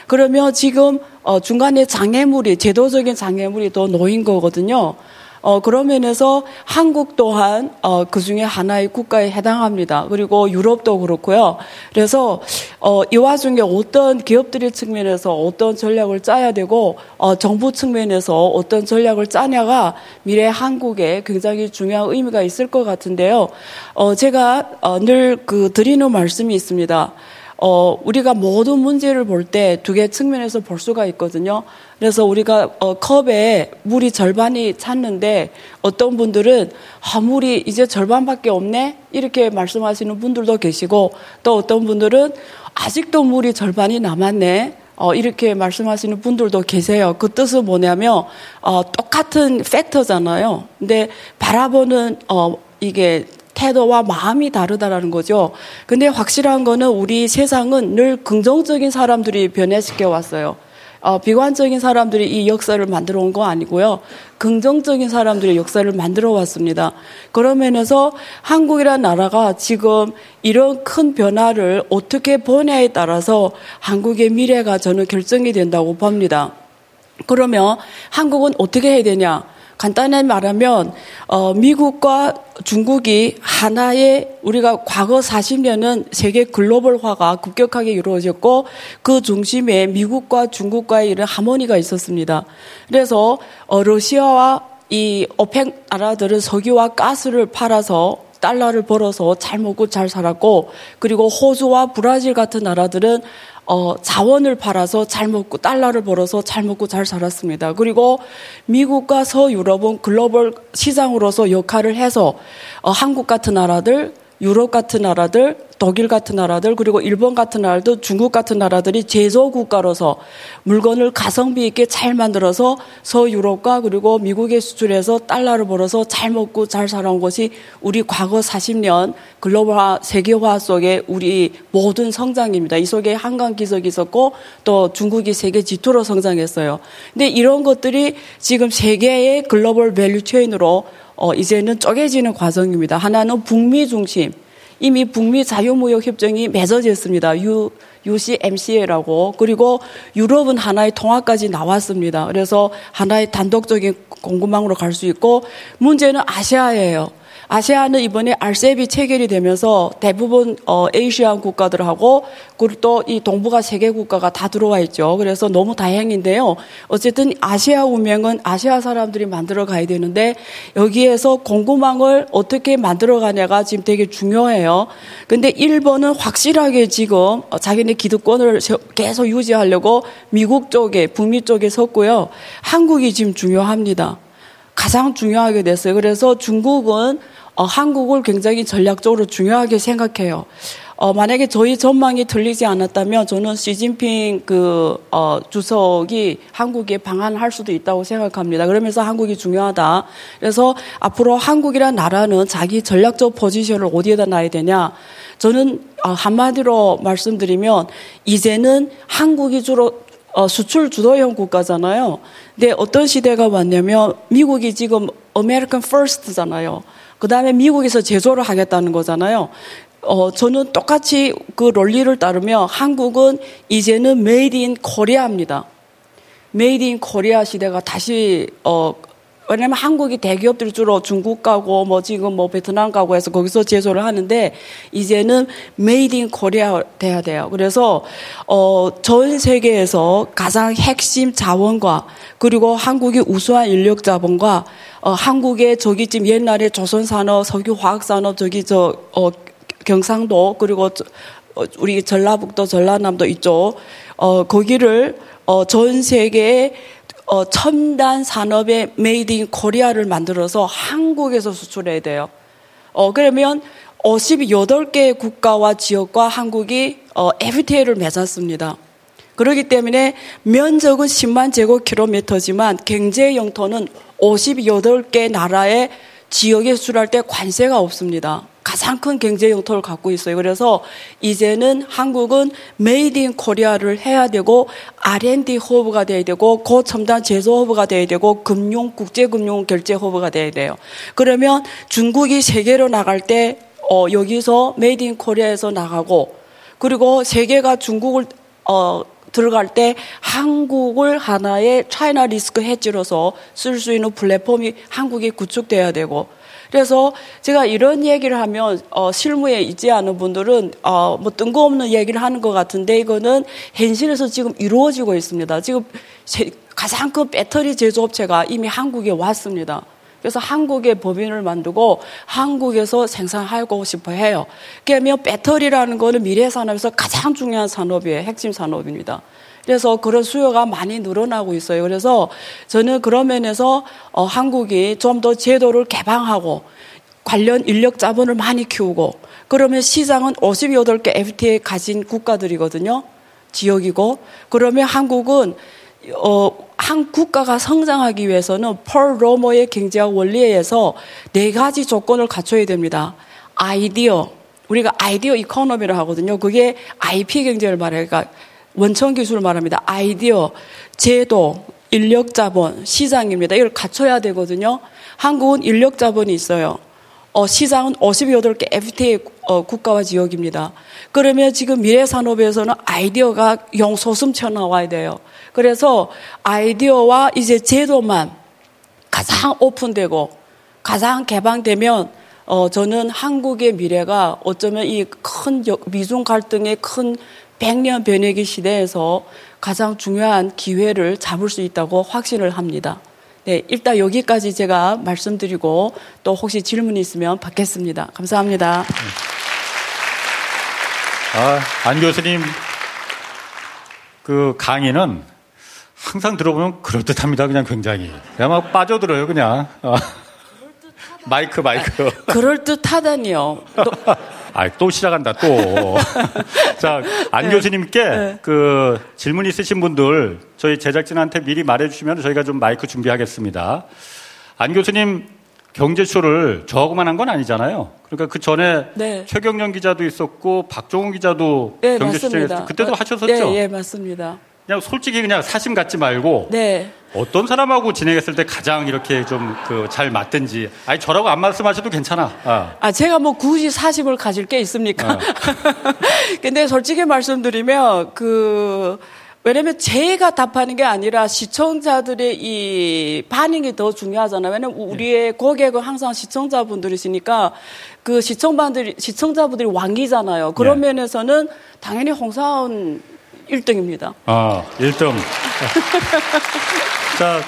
Speaker 14: 그러면 지금 어, 중간에 장애물이 제도적인 장애물이 더 놓인 거거든요. 어, 그런 면에서 한국 또한 어, 그 중에 하나의 국가에 해당합니다. 그리고 유럽도 그렇고요. 그래서 어, 이 와중에 어떤 기업들의 측면에서 어떤 전략을 짜야 되고 어, 정부 측면에서 어떤 전략을 짜냐가 미래 한국에 굉장히 중요한 의미가 있을 것 같은데요. 어, 제가 어, 늘 그 드리는 말씀이 있습니다. 어, 우리가 모든 문제를 볼 때 두 개 측면에서 볼 수가 있거든요. 그래서 우리가 어, 컵에 물이 절반이 찼는데 어떤 분들은 아, 물이 이제 절반밖에 없네? 이렇게 말씀하시는 분들도 계시고 또 어떤 분들은 아직도 물이 절반이 남았네? 어, 이렇게 말씀하시는 분들도 계세요. 그 뜻은 뭐냐면, 어, 똑같은 팩터잖아요. 근데 바라보는, 어, 이게 태도와 마음이 다르다라는 거죠. 근데 확실한 거는 우리 세상은 늘 긍정적인 사람들이 변해시켜 왔어요. 어, 비관적인 사람들이 이 역사를 만들어 온 거 아니고요. 긍정적인 사람들이 역사를 만들어 왔습니다. 그런 면에서 한국이라는 나라가 지금 이런 큰 변화를 어떻게 보냐에 따라서 한국의 미래가 저는 결정이 된다고 봅니다. 그러면 한국은 어떻게 해야 되냐? 간단히 말하면 어, 미국과 중국이 하나의 우리가 과거 40년은 세계 글로벌화가 급격하게 이루어졌고 그 중심에 미국과 중국과의 이런 하모니가 있었습니다. 그래서 어, 러시아와 이 오펙 나라들은 석유와 가스를 팔아서 달러를 벌어서 잘 먹고 잘 살았고 그리고 호주와 브라질 같은 나라들은 어, 자원을 팔아서 잘 먹고 달러를 벌어서 잘 먹고 잘 살았습니다. 그리고 미국과 서유럽은 글로벌 시장으로서 역할을 해서 어, 한국 같은 나라들, 유럽 같은 나라들, 독일 같은 나라들 그리고 일본 같은 나라도 중국 같은 나라들이 제조 국가로서 물건을 가성비 있게 잘 만들어서 서유럽과 그리고 미국에 수출해서 달러를 벌어서 잘 먹고 잘 살아온 것이 우리 과거 40년 글로벌화 세계화 속에 우리 모든 성장입니다. 이 속에 한강 기적이 있었고 또 중국이 세계 G2로 성장했어요. 근데 이런 것들이 지금 세계의 global value chain으로 어, 이제는 쪼개지는 과정입니다. 하나는 북미 중심. 이미 북미 자유무역 협정이 맺어졌습니다. U, USMCA라고. 그리고 유럽은 하나의 통합까지 나왔습니다. 그래서 하나의 단독적인 공급망으로 갈 수 있고 문제는 아시아예요. 아시아는 이번에 RCEP이 체결이 되면서 대부분 어, ASEAN 국가들하고 그리고 또 이 동북아 세계 국가가 다 들어와 있죠. 그래서 너무 다행인데요. 어쨌든 아시아 운명은 아시아 사람들이 만들어 가야 되는데 여기에서 공급망을 어떻게 만들어 가냐가 지금 되게 중요해요. 근데 일본은 확실하게 지금 자기네 기득권을 계속 유지하려고 미국 쪽에 북미 쪽에 섰고요. 한국이 지금 중요합니다. 가장 중요하게 됐어요. 그래서 중국은 어, 한국을 굉장히 전략적으로 중요하게 생각해요. 어, 만약에 저희 전망이 틀리지 않았다면 저는 시진핑 그, 어, 주석이 한국에 방한할 수도 있다고 생각합니다. 그러면서 한국이 중요하다. 그래서 앞으로 한국이란 나라는 자기 전략적 포지션을 어디에다 놔야 되냐. 저는 어, 한마디로 말씀드리면 이제는 한국이 주로 어, 수출 주도형 국가잖아요. 근데 어떤 시대가 왔냐면 미국이 지금 American first잖아요. 그 다음에 미국에서 제조를 하겠다는 거잖아요. 어, 저는 똑같이 그 논리를 따르면 한국은 이제는 made in Korea입니다. made in Korea 시대가 다시, 어, 왜냐면 한국이 대기업들이 주로 중국 가고 뭐 지금 뭐 베트남 가고 해서 거기서 제조를 하는데 이제는 made in Korea 돼야 돼요. 그래서 어 전 세계에서 가장 핵심 자원과 그리고 한국의 우수한 인력 자본과 어 한국의 저기 지금 옛날에 조선 산업, 석유 화학 산업 저기 저어 경상도 그리고 저, 어, 우리 전라북도 전라남도 이쪽 어 거기를 어 전 세계에 어, 첨단 산업의 made in Korea를 만들어서 한국에서 수출해야 돼요. 어, 그러면 58개 국가와 지역과 한국이 어, FTA를 맺었습니다. 그렇기 때문에 면적은 10만 제곱킬로미터지만 경제 영토는 58개 나라의 지역에 수출할 때 관세가 없습니다. 가장 큰 경제 영토를 갖고 있어요. 그래서 이제는 한국은 made in Korea를 해야 되고 R&D 허브가 돼야 되고 고첨단 제조 허브가 돼야 되고 금융 국제 금융 결제 허브가 돼야 돼요. 그러면 중국이 세계로 나갈 때 어, 여기서 made in Korea에서 나가고 그리고 세계가 중국을 어, 들어갈 때 한국을 하나의 차이나 리스크 해지로서 쓸 수 있는 플랫폼이 한국이 구축돼야 되고 그래서 제가 이런 얘기를 하면 어, 실무에 있지 않은 분들은 어, 뭐 뜬금없는 얘기를 하는 것 같은데 이거는 현실에서 지금 이루어지고 있습니다. 지금 가장 큰 배터리 제조업체가 이미 한국에 왔습니다. 그래서 한국의 법인을 만들고 한국에서 생산하고 싶어 해요. 그러면 배터리라는 거는 미래 산업에서 가장 중요한 산업이에요. 핵심 산업입니다. 그래서 그런 수요가 많이 늘어나고 있어요. 그래서 저는 그런 면에서 어, 한국이 좀 더 제도를 개방하고 관련 인력 자본을 많이 키우고 그러면 시장은 58개 FTA 가진 국가들이거든요. 지역이고 그러면 한국은 어, 한 국가가 성장하기 위해서는 펄 로머의 경제학 원리에 의해서 네 가지 조건을 갖춰야 됩니다. 아이디어. 우리가 idea economy를 하거든요. 그게 IP 경제를 말해요. 그러니까 원천 기술을 말합니다. 아이디어, 제도, 인력 자본, 시장입니다. 이걸 갖춰야 되거든요. 한국은 인력 자본이 있어요. 어, 시장은 58개 FTA 어, 국가와 지역입니다. 그러면 지금 미래 산업에서는 아이디어가 용솟음쳐 나와야 돼요. 그래서 아이디어와 이제 제도만 가장 오픈되고 가장 개방되면 어, 저는 한국의 미래가 어쩌면 이 큰 미중 갈등의 큰 백년 변혁의 시대에서 가장 중요한 기회를 잡을 수 있다고 확신을 합니다. 네, 일단 여기까지 제가 말씀드리고 또 혹시 질문이 있으면 받겠습니다. 감사합니다.
Speaker 1: 아, 안 교수님 그 강의는 항상 들어보면 그럴듯합니다. 그냥 굉장히. 그냥 막 빠져들어요, 그냥. 어. 마이크, 마이크.
Speaker 14: 그럴 듯하다니요.
Speaker 1: 아, 또 시작한다, 또. 자, 안 교수님께
Speaker 14: 네.
Speaker 1: 그 질문 있으신 분들 저희 제작진한테 미리 말해주시면 저희가 좀 마이크 준비하겠습니다. 안 교수님 경제쇼를 저하고만 한 건 아니잖아요. 그러니까 그 전에
Speaker 14: 네.
Speaker 1: 최경련 기자도 있었고 박종훈 기자도
Speaker 14: 네,
Speaker 1: 경제쇼
Speaker 14: 맞습니다.
Speaker 1: 진행했 그때도
Speaker 14: 어,
Speaker 1: 하셨었죠?
Speaker 14: 네, 예, 맞습니다.
Speaker 1: 그냥 솔직히 그냥 사심 갖지 말고
Speaker 14: 네.
Speaker 1: 어떤 사람하고 진행했을 때 가장 이렇게 좀 그 잘 맞든지 아니 저라고 안 말씀하셔도 괜찮아. 아.
Speaker 14: 아, 제가 뭐 굳이 사심을 가질 게 있습니까?
Speaker 1: 어.
Speaker 14: 근데 솔직히 말씀드리면, 그, 왜냐면 제가 답하는 게 아니라 시청자들의 이 반응이 더 중요하잖아요. 왜냐면 우리의 고객은 항상 시청자분들이시니까 그 시청자분들이, 시청자분들이 왕이잖아요. 그런
Speaker 1: 네.
Speaker 14: 면에서는 당연히 홍사원 1등입니다.
Speaker 1: 아, 1등. 자,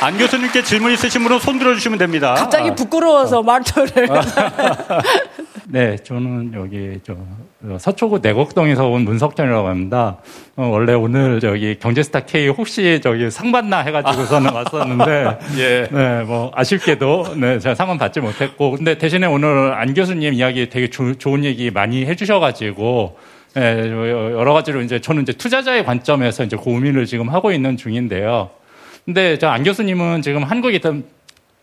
Speaker 1: 안 교수님께 질문 있으신 분은 손 들어주시면 됩니다.
Speaker 14: 갑자기
Speaker 1: 아.
Speaker 14: 부끄러워서 말투를.
Speaker 15: 네, 저는 여기 저 어, 서초구 내곡동에서 온 문석전이라고 합니다. 어, 원래 오늘 저기 경제스타 K 혹시 저기 상 받나 해가지고서는 왔었는데,
Speaker 1: 예.
Speaker 15: 네, 뭐 아쉽게도 네 제가 상은 받지 못했고, 근데 대신에 오늘 안 교수님 이야기 되게 조- 좋은 얘기 많이 해주셔가지고. 예, 여러 가지로 이제 저는 이제 투자자의 관점에서 이제 고민을 지금 하고 있는 중인데요. 근데 저 안 교수님은 지금 한국이 좀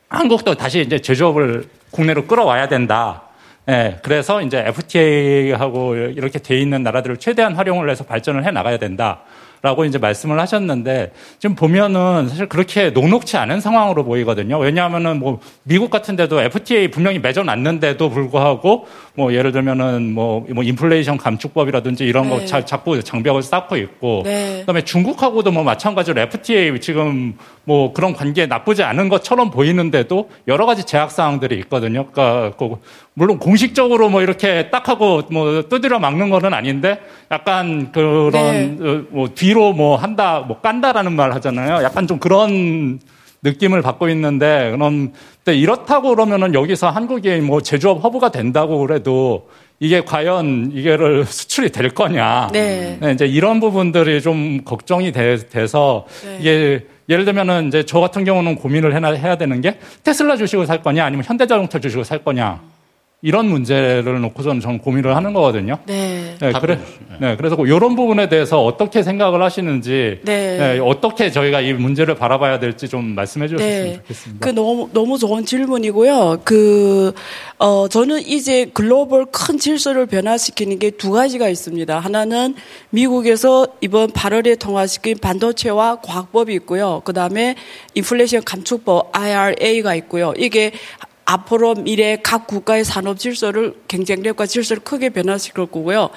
Speaker 15: 한국도 다시 이제 제조업을 국내로 끌어와야 된다. 예, 그래서 이제 FTA하고 이렇게 돼 있는 나라들을 최대한 활용을 해서 발전을 해 나가야 된다. 라고 이제 말씀을 하셨는데 지금 보면은 사실 그렇게 녹록치 않은 상황으로 보이거든요. 왜냐하면은 뭐 미국 같은 데도 FTA 분명히 맺어 놨는데도 불구하고 뭐 예를 들면은 뭐, 뭐 인플레이션 감축법이라든지 이런 거
Speaker 14: 네.
Speaker 15: 자, 자꾸 장벽을 쌓고 있고
Speaker 14: 네.
Speaker 15: 그다음에 중국하고도 뭐 마찬가지로 FTA 지금 뭐 그런 관계 나쁘지 않은 것처럼 보이는데도 여러 가지 제약 사항들이 있거든요. 그러니까 그 물론 공식적으로 뭐 이렇게 딱 하고 뭐 두드려 막는 거는 아닌데 약간 그런
Speaker 14: 네.
Speaker 15: 어, 뭐 뒤로 뭐 한다 뭐 깐다라는 말 하잖아요. 약간 좀 그런 느낌을 받고 있는데 그럼 이렇다고 그러면은 여기서 한국이 뭐 제조업 허브가 된다고 그래도 이게 과연 이게를 수출이 될 거냐?
Speaker 14: 네.
Speaker 15: 네, 이제 이런 부분들이 좀 걱정이 돼, 서
Speaker 14: 네.
Speaker 15: 이게 예를 들면은 이제 저 같은 경우는 고민을 해야 되는 게 테슬라 주식을 살 거냐 아니면 현대자동차 주식을 살 거냐 이런 문제를 놓고서는 저는 고민을 하는 거거든요.
Speaker 14: 네.
Speaker 15: 네, 그래, 네, 그래서 이런 부분에 대해서 어떻게 생각을 하시는지,
Speaker 14: 네.
Speaker 15: 네, 어떻게 저희가 이 문제를 바라봐야 될지 좀 말씀해 주셨으면
Speaker 14: 네.
Speaker 15: 좋겠습니다.
Speaker 14: 그 너무 너무 좋은 질문이고요. 그 어, 저는 이제 글로벌 큰 질서를 변화시키는 게 두 가지가 있습니다. 하나는 미국에서 이번 8월에 통과시킨 반도체와 과학법이 있고요. 그 다음에 인플레이션 감축법 IRA가 있고요. 이게 앞으로 미래 각 국가의 산업 질서를 경쟁력과 질서를 크게 변화시킬 거고요.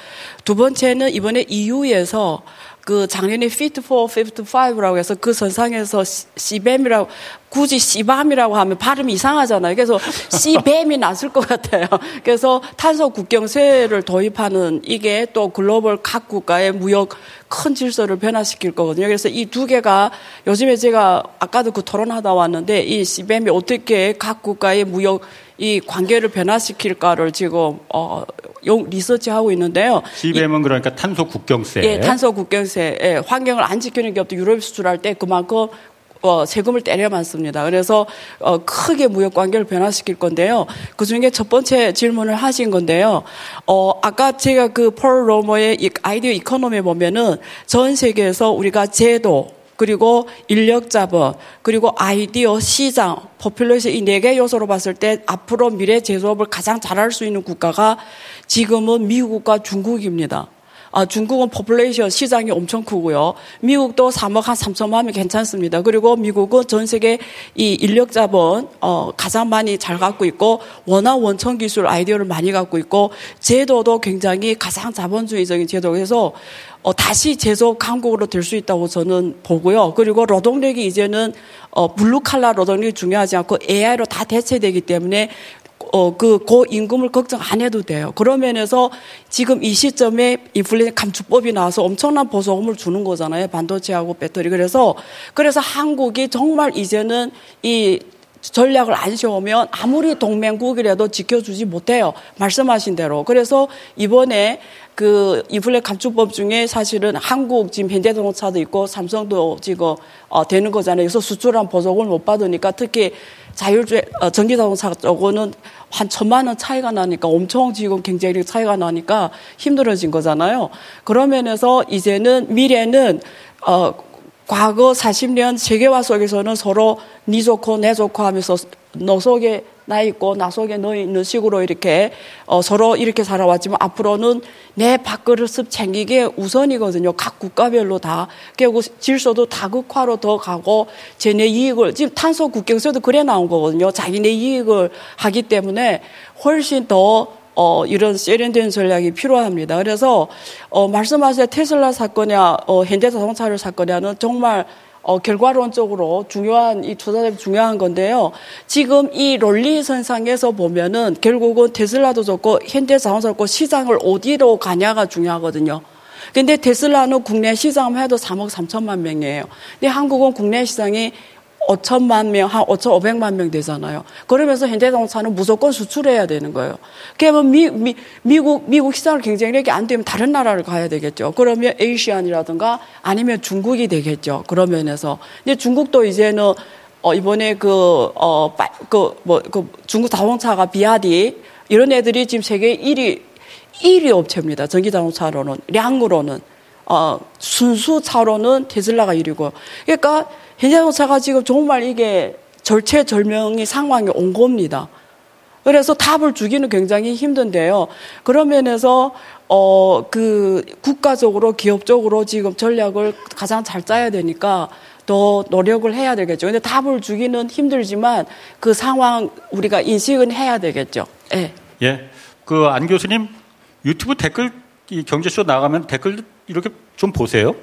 Speaker 14: 두 번째는 이번에 EU에서 그 작년에 Fit for 55라고 해서 그 선상에서 CBAM이라고 굳이 CBAM이라고 하면 발음이 이상하잖아요. 그래서 CBAM이 낫을 것 같아요. 그래서 탄소 국경세를 도입하는 이게 또 글로벌 각 국가의 무역 큰 질서를 변화시킬 거거든요. 그래서 이 두 개가 요즘에 제가 아까도 그 토론하다 왔는데 이 CBAM이 어떻게 각 국가의 무역 이 관계를 변화시킬까를 지금 어, 용 리서치하고 있는데요.
Speaker 1: CBM은 그러니까 탄소 국경세.
Speaker 14: 예, 탄소 국경세, 예, 환경을 안 지키는 기업도 유럽 수출할 때 그만큼 어, 세금을 때려 맞습니다. 그래서 어, 크게 무역 관계를 변화시킬 건데요. 그 중에 첫 번째 질문을 하신 건데요. 어, 아까 제가 그 폴 로머의 이 idea economy에 보면은 전 세계에서 우리가 제도 그리고 인력 자본, 그리고 아이디어, 시장, population 이 네 개 요소로 봤을 때 앞으로 미래 제조업을 가장 잘할 수 있는 국가가 지금은 미국과 중국입니다. 아, 중국은 population 시장이 엄청 크고요. 미국도 3억 한 3천만 하면 괜찮습니다. 그리고 미국은 전 세계 이 인력 자본 어, 가장 많이 잘 갖고 있고 워낙 원천 기술 아이디어를 많이 갖고 있고 제도도 굉장히 가장 자본주의적인 제도에서 어, 다시 제조업 강국으로 될 수 있다고 저는 보고요. 그리고 노동력이 이제는 어, 블루 칼라 노동력이 중요하지 않고 AI로 다 대체되기 때문에 어, 그, 고임금을 걱정 안 해도 돼요. 그런 면에서 지금 이 시점에 인플레이션 감축법이 나와서 엄청난 보조금을 주는 거잖아요. 반도체하고 배터리. 그래서, 그래서 한국이 정말 이제는 이 전략을 안 세우면 아무리 동맹국이라도 지켜주지 못해요. 말씀하신 대로. 그래서 이번에 그 인플레 감축법 중에 사실은 한국 지금 현대자동차도 있고 삼성도 지금 어, 되는 거잖아요. 그래서 수출한 보조금을 못 받으니까 특히 자율주행 어, 전기자동차 쪽은 한 천만 원 차이가 나니까 엄청 지금 경쟁력 차이가 나니까 힘들어진 거잖아요. 그런 면에서 이제는 미래는 어 과거 40년 세계화 속에서는 서로 니 좋고 내 좋고 하면서 너 속에 나 있고 나 속에 너 있는 식으로 이렇게 어, 서로 이렇게 살아왔지만 앞으로는 내 밥그릇을 챙기게 우선이거든요. 각 국가별로 다. 결국 질서도 다극화로 더 가고 쟤네 이익을 지금 탄소 국경세도 그래 나온 거거든요. 자기네 이익을 하기 때문에 훨씬 더 어, 이런 세련된 전략이 필요합니다. 그래서, 어, 말씀하신 테슬라 사건이야, 어, 현대자동차를 사건이야는 정말 어, 결과론적으로 중요한 이 투자자비 중요한 건데요. 지금 이 논리선상에서 보면은 결국은 테슬라도 좋고 현대 자동차도 좋고 시장을 어디로 가냐가 중요하거든요. 근데 테슬라는 국내 시장 해도 3억 3천만 명이에요. 근데 한국은 국내 시장이 5천만 명, 한 5,500만 명 되잖아요. 그러면서 현대자동차는 무조건 수출해야 되는 거예요. 그러면 미, 미, 미국, 미국 시장 경쟁력이 안 되면 다른 나라를 가야 되겠죠. 그러면 에이시안이라든가 아니면 중국이 되겠죠. 그런 면에서. 근데 중국도 이제는 어, 이번에 그, 어, 그, 뭐, 그 중국 자동차가 비아디 이런 애들이 지금 세계 1위, 1위 업체입니다. 전기 자동차로는, 량으로는. 어, 순수 차로는 테슬라가 1위고. 그러니까 현대자동차가 지금 정말 이게 절체절명의 상황이 온 겁니다. 그래서 답을 주기는 굉장히 힘든데요. 그런 면에서 어 그 국가적으로 기업적으로 지금 전략을 가장 잘 짜야 되니까 더 노력을 해야 되겠죠. 근데 답을 주기는 힘들지만 그 상황 우리가 인식은 해야 되겠죠. 예.
Speaker 1: 네. 예. 그 안 교수님 유튜브 댓글 이 경제쇼 나가면 댓글 이렇게 좀 보세요.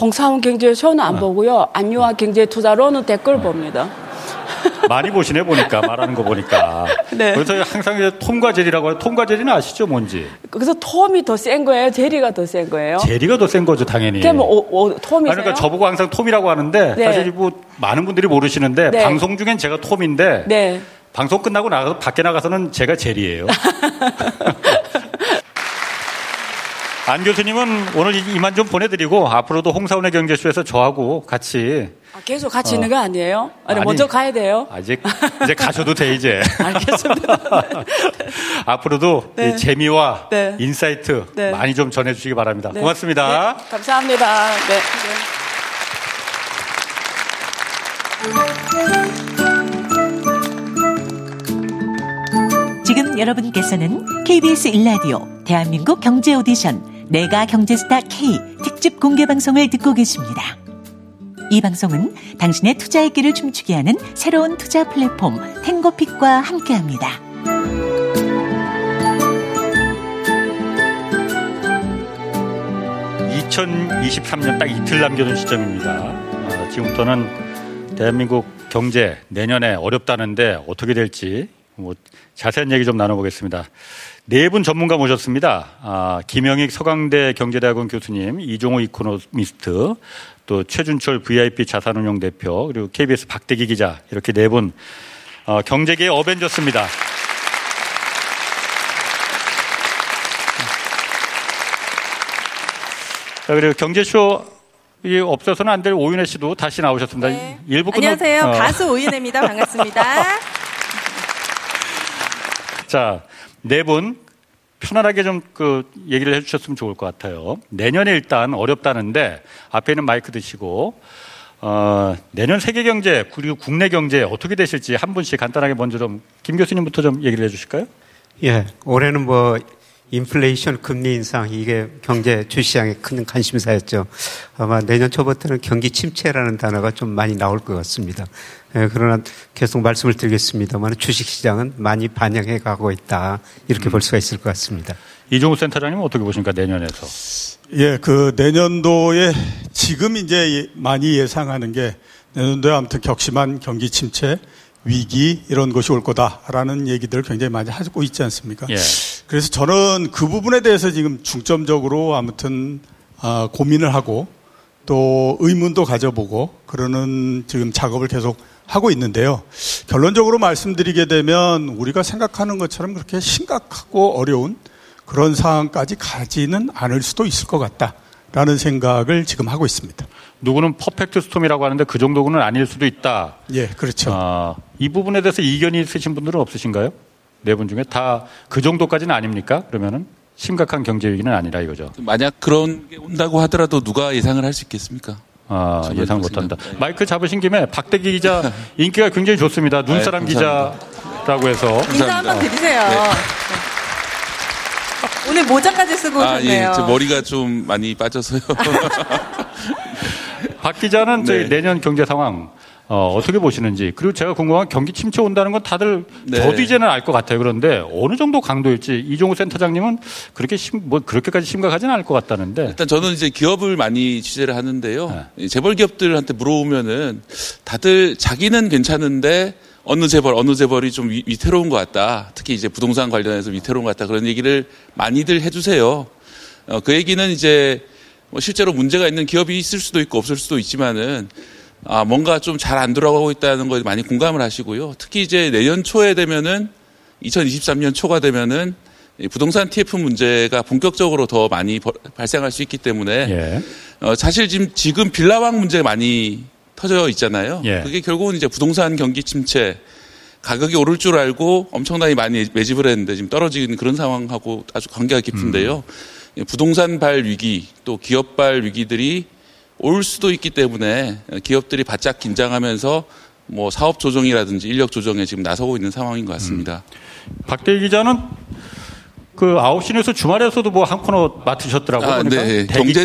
Speaker 14: 홍사원 경제쇼는 안 네. 보고요. 안유아 경제투자로는 댓글 봅니다.
Speaker 1: 많이 보시네 보니까 말하는 거 보니까. 네. 그래서 항상 톰과 제리라고 해요. 톰과 제리는 아시죠 뭔지?
Speaker 14: 그래서 톰이 더 센 거예요. 제리가 더 센 거예요.
Speaker 1: 제리가 더 센 거죠 당연히.
Speaker 14: 그럼 어, 어, 톰이세요?
Speaker 1: 그러니까 저보고 항상 톰이라고 하는데 네. 사실 뭐 많은 분들이 모르시는데 네. 방송 중엔 제가 톰인데 네. 방송 끝나고 나가서 밖에 나가서는 제가 제리예요. 안 교수님은 오늘 이만 좀 보내드리고 앞으로도 홍사훈의 경제쇼에서 저하고 같이
Speaker 14: 아, 계속 같이 어. 있는 거 아니에요? 아니, 아니, 먼저 가야 돼요.
Speaker 1: 아직 이제 가셔도 돼 이제.
Speaker 14: 알겠습니다.
Speaker 1: 앞으로도 네. 재미와 네. insight 네. 많이 좀 전해주시기 바랍니다. 네. 고맙습니다.
Speaker 14: 네, 감사합니다. 네.
Speaker 16: 지금 여러분께서는 KBS 일라디오 대한민국 경제 오디션 내가 경제스타 K 특집 공개 방송을 듣고 계십니다. 이 방송은 당신의 투자의 길을 춤추게 하는 새로운 투자 플랫폼 탱고픽과 함께합니다.
Speaker 1: (2023년) 딱 이틀 남겨둔 시점입니다 어, 지금부터는 대한민국 경제 내년에 어렵다는데 어떻게 될지 뭐 자세한 얘기 좀 나눠보겠습니다. 네 분 전문가 모셨습니다. 아, 김영익 서강대 경제대학원 교수님, 이종호 이코노미스트, 또 최준철 VIP 자산운용 대표, 그리고 KBS 박대기 기자 이렇게 네 분 어, 경제계의 어벤져스입니다. 자, 그리고 경제쇼 이 없어서는 안 될 오윤혜 씨도 다시 나오셨습니다. 네.
Speaker 3: 일부 안녕하세요. 어. 가수 오윤혜입니다. 반갑습니다.
Speaker 1: 자, 네 분 편안하게 좀 그 얘기를 해주셨으면 좋을 것 같아요. 내년에 일단 어렵다는데 앞에 있는 마이크 드시고 어, 내년 세계 경제 그리고 국내 경제 어떻게 되실지 한 분씩 간단하게 먼저 좀 김 교수님부터 좀 얘기를 해주실까요?
Speaker 17: 예, 올해는 뭐 인플레이션 금리 인상 이게 경제 주시장에 큰 관심사였죠. 아마 내년 초부터는 경기 침체라는 단어가 좀 많이 나올 것 같습니다. 예, 그러나 계속 말씀을 드리겠습니다만 주식시장은 많이 반영해 가고 있다 이렇게 음. 볼 수가 있을 것 같습니다.
Speaker 1: 이종우 센터장님 어떻게 보십니까 내년에서?
Speaker 18: 예, 그 내년도에 지금 이제 많이 예상하는 게 내년도에 아무튼 격심한 경기 침체 위기 이런 것이 올 거다라는 얘기들을 굉장히 많이 하고 있지 않습니까? 예. 그래서 저는 그 부분에 대해서 지금 중점적으로 아무튼 아, 고민을 하고 또 의문도 가져보고 그러는 지금 작업을 계속 하고 있는데요. 결론적으로 말씀드리게 되면 우리가 생각하는 것처럼 그렇게 심각하고 어려운 그런 상황까지 가지는 않을 수도 있을 것 같다. 라는 생각을 지금 하고 있습니다.
Speaker 1: 누구는 퍼펙트 스톰이라고 하는데 그 정도는 아닐 수도 있다.
Speaker 18: 예, 그렇죠.
Speaker 1: 아, 이 부분에 대해서 이견이 있으신 분들은 없으신가요? 네 분 중에 다 그 정도까지는 아닙니까? 그러면은 심각한 경제 위기는 아니라 이거죠.
Speaker 19: 만약 그런 게 온다고 하더라도 누가 예상을 할 수 있겠습니까?
Speaker 1: 아, 예상. 못한다. 마이크 잡으신 김에 박대기 기자 인기가 굉장히 좋습니다. 눈사람
Speaker 19: 네.
Speaker 1: 기자라고 해서
Speaker 3: 인사 한번 드리세요.
Speaker 19: 네.
Speaker 3: 오늘 모자까지 쓰고
Speaker 19: 아,
Speaker 3: 오셨네요.
Speaker 19: 예. 저 머리가 좀 많이 빠져서요.
Speaker 1: 박 기자는 저희
Speaker 19: 네.
Speaker 1: 내년 경제 상황 어, 어떻게 보시는지 그리고 제가 궁금한 건 경기 침체 온다는 건 다들
Speaker 19: 네.
Speaker 1: 저도 이제는 알 것 같아요. 그런데 어느 정도 강도일지 이종우 센터장님은 그렇게 심, 뭐 그렇게까지 심각하지는 않을 것 같다는데
Speaker 19: 일단 저는 이제 기업을 많이 취재를 하는데요. 이 재벌 기업들한테 물어보면은 다들 자기는 괜찮은데 어느 재벌 어느 재벌이 좀 위, 위태로운 것 같다. 특히 이제 부동산 관련해서 위태로운 것 같다. 그런 얘기를 많이들 해주세요. 어, 그 얘기는 이제 뭐 실제로 문제가 있는 기업이 있을 수도 있고 없을 수도 있지만은 아, 뭔가 좀 잘 안 돌아가고 있다는 거에 많이 공감을 하시고요. 특히 이제 내년 초에 되면은 2023년 초가 되면은 이 부동산 TF 문제가 본격적으로 더 많이 벌- 발생할 수 있기 때문에
Speaker 1: 예.
Speaker 19: 어, 사실 지금 지금 빌라왕 문제가 많이 터져 있잖아요.
Speaker 1: 예.
Speaker 19: 그게 결국은 이제 부동산 경기 침체 가격이 오를 줄 알고 엄청나게 많이 매집을 했는데 지금 떨어지는 그런 상황하고 아주 관계가 깊은데요. 이 부동산 발 위기 또 기업 발 위기들이 올 수도 있기 때문에 기업들이 바짝 긴장하면서 뭐 사업 조정이라든지 인력 조정에 지금 나서고 있는 상황인 것 같습니다.
Speaker 1: 박대기 기자는 그 9시 뉴스 주말에서도 뭐 한 코너 맡으셨더라고요.
Speaker 19: 아. 네. 경제?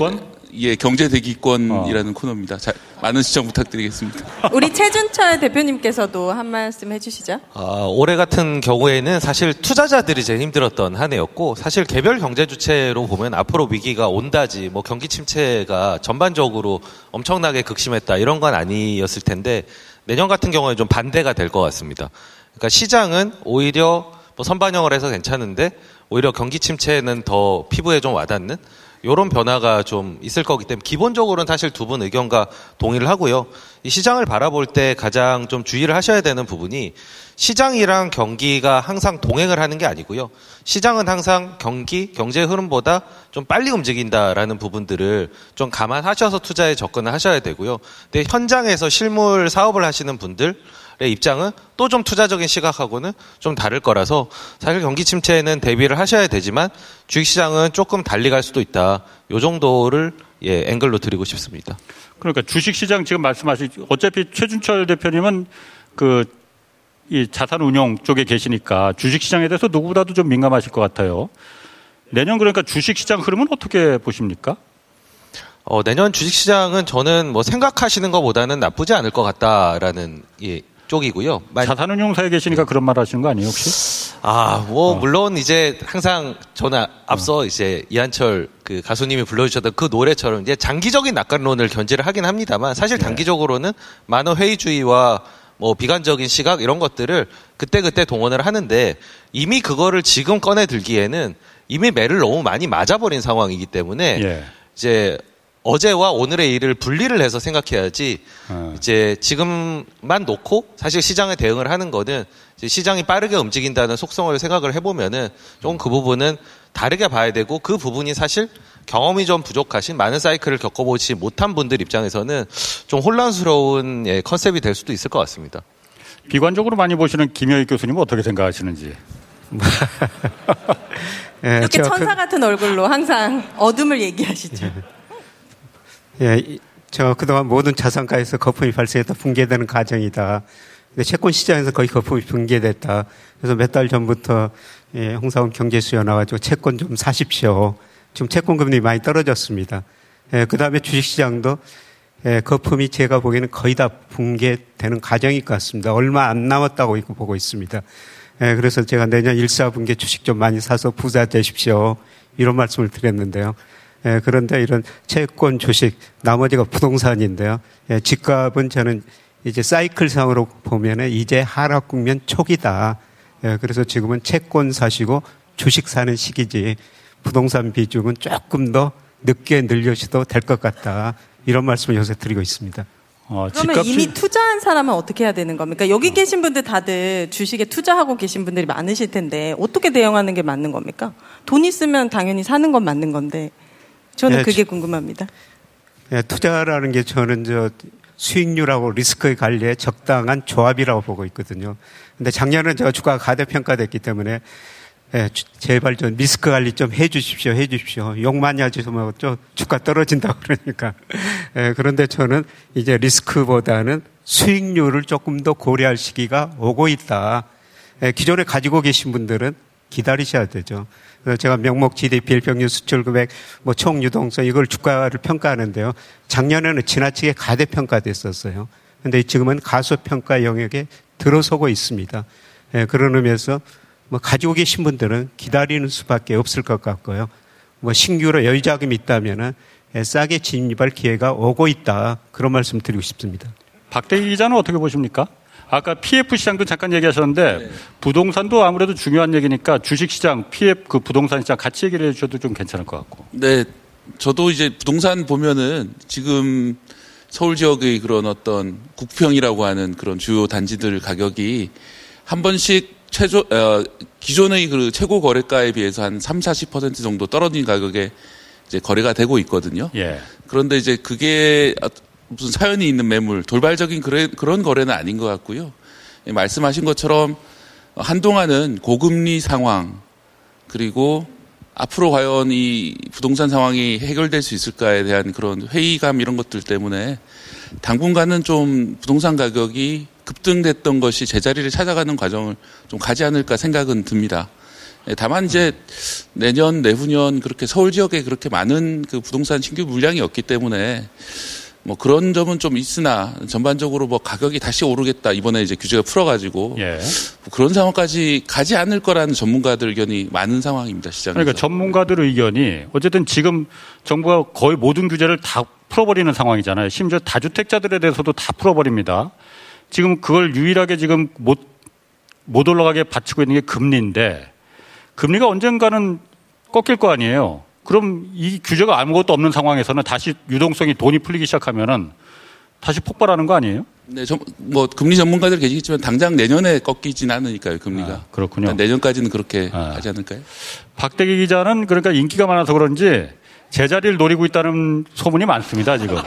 Speaker 19: 예, 경제 대기권이라는 코너입니다. 자, 많은 시청 부탁드리겠습니다.
Speaker 3: 우리 최준철 대표님께서도 한 말씀 해주시죠.
Speaker 20: 아, 올해 같은 경우에는 사실 투자자들이 제일 힘들었던 한 해였고 사실 개별 경제 주체로 보면 앞으로 위기가 온다지 뭐 경기 침체가 전반적으로 엄청나게 극심했다 이런 건 아니었을 텐데 내년 같은 경우에 좀 반대가 될 것 같습니다. 그러니까 시장은 오히려 뭐 선반영을 해서 괜찮은데 오히려 경기 침체는 더 피부에 좀 와닿는 이런 변화가 좀 있을 거기 때문에 기본적으로는 사실 두 분 의견과 동의를 하고요. 이 시장을 바라볼 때 가장 좀 주의를 하셔야 되는 부분이 시장이랑 경기가 항상 동행을 하는 게 아니고요. 시장은 항상 경기, 경제 흐름보다 좀 빨리 움직인다라는 부분들을 좀 감안하셔서 투자에 접근을 하셔야 되고요. 근데 현장에서 실물 사업을 하시는 분들 의 입장은 또 좀 투자적인 시각하고는 좀 다를 거라서 사실 경기 침체에는 대비를 하셔야 되지만 주식시장은 조금 달리 갈 수도 있다. 요 정도를 예, 앵글로 드리고 싶습니다.
Speaker 1: 그러니까 주식시장 지금 말씀하신 어차피 최준철 대표님은 그 이 자산 운용 쪽에 계시니까 주식시장에 대해서 누구보다도 좀 민감하실 것 같아요. 내년 그러니까 주식시장 흐름은 어떻게 보십니까?
Speaker 20: 어, 내년 주식시장은 저는 뭐 생각하시는 것보다는 나쁘지 않을 것 같다라는 예, 쪽이고요.
Speaker 1: 자산운 용사에 계시니까 그런 말 하시는 거 아니에요 혹시?
Speaker 20: 아, 뭐 물론 이제 항상 저는 앞서 이제 이한철 그 가수님이 불러주셨던 그 노래처럼 이제 장기적인 낙관론을 견지를 하긴 합니다만 사실 단기적으로는 많은 회의주의와 뭐 비관적인 시각 이런 것들을 그때그때 동원을 하는데 이미 그거를 지금 꺼내 들기에는 이미 매를 너무 많이 맞아버린 상황이기 때문에
Speaker 1: 예.
Speaker 20: 이제 어제와 오늘의 일을 분리를 해서 생각해야지 이제 지금만 놓고 사실 시장에 대응을 하는 거는 시장이 빠르게 움직인다는 속성을 생각을 해보면은 조금 그 부분은 다르게 봐야 되고 그 부분이 사실 경험이 좀 부족하신 많은 사이클을 겪어보지 못한 분들 입장에서는 좀 혼란스러운 예, 컨셉이 될 수도 있을 것 같습니다.
Speaker 1: 비관적으로 많이 보시는 김효익 교수님은 어떻게 생각하시는지?
Speaker 17: 예,
Speaker 3: 이렇게 천사 같은 얼굴로 항상 어둠을 얘기하시죠.
Speaker 17: 예, 이- 저 그동안 모든 자산가에서 거품이 발생했다 붕괴되는 과정이다. 근데 채권 시장에서 거의 거품이 붕괴됐다. 그래서 몇 달 전부터 예, 홍사원 경제수요 나와가지고 채권 좀 사십시오. 지금 채권 금리 많이 떨어졌습니다. 예, 그 다음에 주식시장도 예, 거품이 제가 보기에는 거의 다 붕괴되는 과정일 것 같습니다. 얼마 안 남았다고 이거 보고 있습니다. 예, 그래서 제가 내년 1사분기 주식 좀 많이 사서 부자 되십시오. 이런 말씀을 드렸는데요. 예, 그런데 이런 채권, 주식, 나머지가 부동산인데요. 예, 집값은 저는 이제 사이클상으로 보면은 이제 하락 국면 초기다. 예, 그래서 지금은 채권 사시고 주식 사는 시기지 부동산 비중은 조금 더 늦게 늘려셔도 될 것 같다. 이런 말씀을 요새 드리고 있습니다.
Speaker 1: 어,
Speaker 3: 그러면 이미 투자한 사람은 어떻게 해야 되는 겁니까? 여기 계신 분들 다들 주식에 투자하고 계신 분들이 많으실 텐데 어떻게 대응하는 게 맞는 겁니까? 돈 있으면 당연히 사는 건 맞는 건데. 저는
Speaker 17: 예,
Speaker 3: 그게 궁금합니다.
Speaker 17: 예, 투자라는 게 저는 저 수익률하고 리스크의 관리에 적당한 조합이라고 보고 있거든요. 근데 작년은 제가 주가가 가대평가됐기 때문에 예, 주- 제발 좀 리스크 관리 좀 해주십시오, 해주십시오. 욕 많이 하시면 좀 주가 떨어진다 그러니까. 예, 그런데 저는 이제 리스크보다는 수익률을 조금 더 고려할 시기가 오고 있다. 예, 기존에 가지고 계신 분들은 기다리셔야 되죠. 그래서 제가 명목 GDP, 일평균 수출 금액, 뭐 총 유동성 이걸 주가를 평가하는데요. 작년에는 지나치게 가대평가됐었어요. 근데 지금은 가소평가 영역에 들어서고 있습니다. 예, 그런 의미에서 뭐 가지고 계신 분들은 기다리는 수밖에 없을 것 같고요. 뭐 신규로 여유자금이 있다면은 예, 싸게 진입할 기회가 오고 있다. 그런 말씀 드리고 싶습니다.
Speaker 1: 박대기 기자는 어떻게 보십니까? 아까 PF 시장도 잠깐 얘기하셨는데 부동산도 아무래도 중요한 얘기니까 주식 시장, PF 그 부동산 시장 같이 얘기를 해주셔도 좀 괜찮을 것 같고.
Speaker 19: 네, 저도 이제 부동산 보면은 지금 서울 지역의 그런 어떤 국평이라고 하는 그런 주요 단지들 가격이 한 번씩 최저 어, 기존의 그 최고 거래가에 비해서 한 3, 40% 정도 떨어진 가격에 이제 거래가 되고 있거든요.
Speaker 1: 예.
Speaker 19: 그런데 이제 그게 무슨 사연이 있는 매물, 돌발적인 그런 거래는 아닌 것 같고요. 예, 말씀하신 것처럼 한동안은 고금리 상황, 그리고 앞으로 과연 이 부동산 상황이 해결될 수 있을까에 대한 그런 회의감 이런 것들 때문에 당분간은 좀 부동산 가격이 급등됐던 것이 제자리를 찾아가는 과정을 좀 가지 않을까 생각은 듭니다. 예, 다만 이제 내년 내후년 그렇게 서울 지역에 그렇게 많은 그 부동산 신규 물량이 없기 때문에 뭐 그런 점은 좀 있으나 전반적으로 뭐 가격이 다시 오르겠다 이번에 이제 규제가 풀어가지고
Speaker 1: 예.
Speaker 19: 뭐 그런 상황까지 가지 않을 거라는 전문가들 의견이 많은 상황입니다 시장에서.
Speaker 1: 그러니까 전문가들 의견이 어쨌든 지금 정부가 거의 모든 규제를 다 풀어버리는 상황이잖아요. 심지어 다주택자들에 대해서도 다 풀어버립니다. 지금 그걸 유일하게 지금 못, 못 올라가게 받치고 있는 게 금리인데 금리가 언젠가는 꺾일 거 아니에요. 그럼 이 규제가 아무것도 없는 상황에서는 다시 유동성이 돈이 풀리기 시작하면은 다시 폭발하는 거 아니에요?
Speaker 19: 네, 좀, 뭐 금리 전문가들 계시겠지만 당장 내년에 꺾이진 않으니까요 금리가.
Speaker 1: 아, 그렇군요.
Speaker 19: 내년까지는 그렇게 하지 않을까요?
Speaker 1: 박대기 기자는 그러니까 인기가 많아서 그런지 제자리를 노리고 있다는 소문이 많습니다, 지금.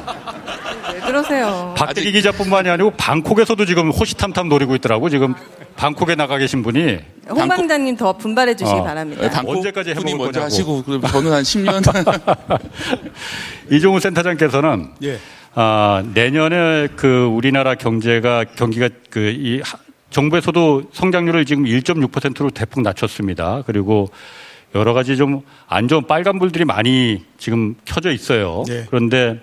Speaker 3: 왜 그러세요?
Speaker 1: 박대기 기자뿐만이 아니고 방콕에서도 지금 호시탐탐 노리고 있더라고. 지금 방콕에 나가 계신 분이
Speaker 3: 홍 방장님 더 분발해 주시기
Speaker 1: 어.
Speaker 3: 바랍니다.
Speaker 1: 언제까지 해먹을
Speaker 19: 분이 먼저
Speaker 1: 거냐고.
Speaker 19: 하시고 저는 한 10년
Speaker 1: 이종우 센터장께서는
Speaker 18: 예.
Speaker 1: 아, 내년에 그 우리나라 경제가 경기가 그이 정부에서도 성장률을 지금 1.6%로 대폭 낮췄습니다. 그리고 여러 가지 좀 안 좋은 빨간불들이 많이 지금 켜져 있어요.
Speaker 18: 네.
Speaker 1: 그런데